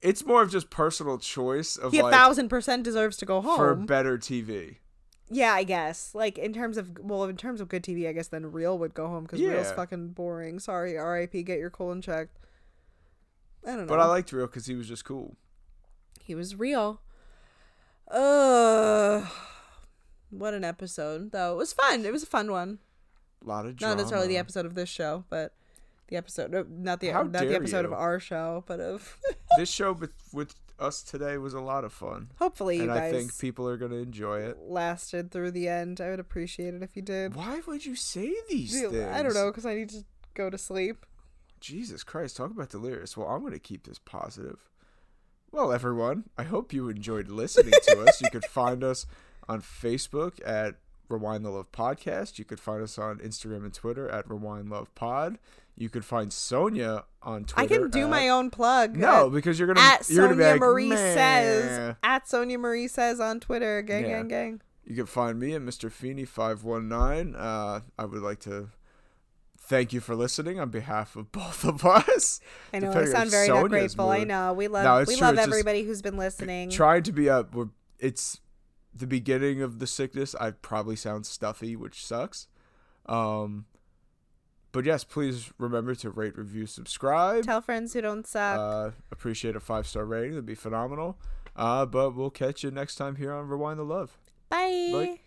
It's more of just personal choice of He a thousand percent deserves to go home. for better TV. yeah, I guess. Like in terms of well, in terms of good TV, I guess then Real would go home because Real's Yeah. fucking boring. Sorry, R.I.P. Get your colon checked. I don't know. But I liked Real because he was just cool. He was real. Uh what an episode though. It was fun. It was a fun one. A lot of drama. Not necessarily the episode of this show, but the episode no, not the How not the episode of our show, but of this show with, with us today was a lot of fun, hopefully you and I think people are gonna enjoy it. lasted through the end. I would appreciate it if you did. Why would you say these Dude, things? I don't know cuz I need to go to sleep. Jesus Christ, talk about delirious. Well, I'm going to keep this positive. Well, everyone, I hope you enjoyed listening to us. You could find us on Facebook at Rewind the Love Podcast. You could find us on Instagram and Twitter at Rewind Love Pod. You could find Sonia on Twitter. I can do at- my own plug. No, at- because you're gonna at you're gonna be Sonia like, Marie "Meh." says at Sonia Marie says on Twitter. Gang, Yeah. gang, gang. You can find me at Mr. Feeney five one nine. Uh, I would like to thank you for listening on behalf of both of us. I know I Depending on sound very Sonia's grateful. I know we love No, we true, love it's everybody who's been listening. Trying to be up. We're, it's the beginning of the sickness. I probably sound stuffy, which sucks. Um, but yes, please remember to rate, review, subscribe. Tell friends who don't suck. Uh, appreciate a five star rating. That'd be phenomenal. Uh, but we'll catch you next time here on Rewind the Love. Bye. bye.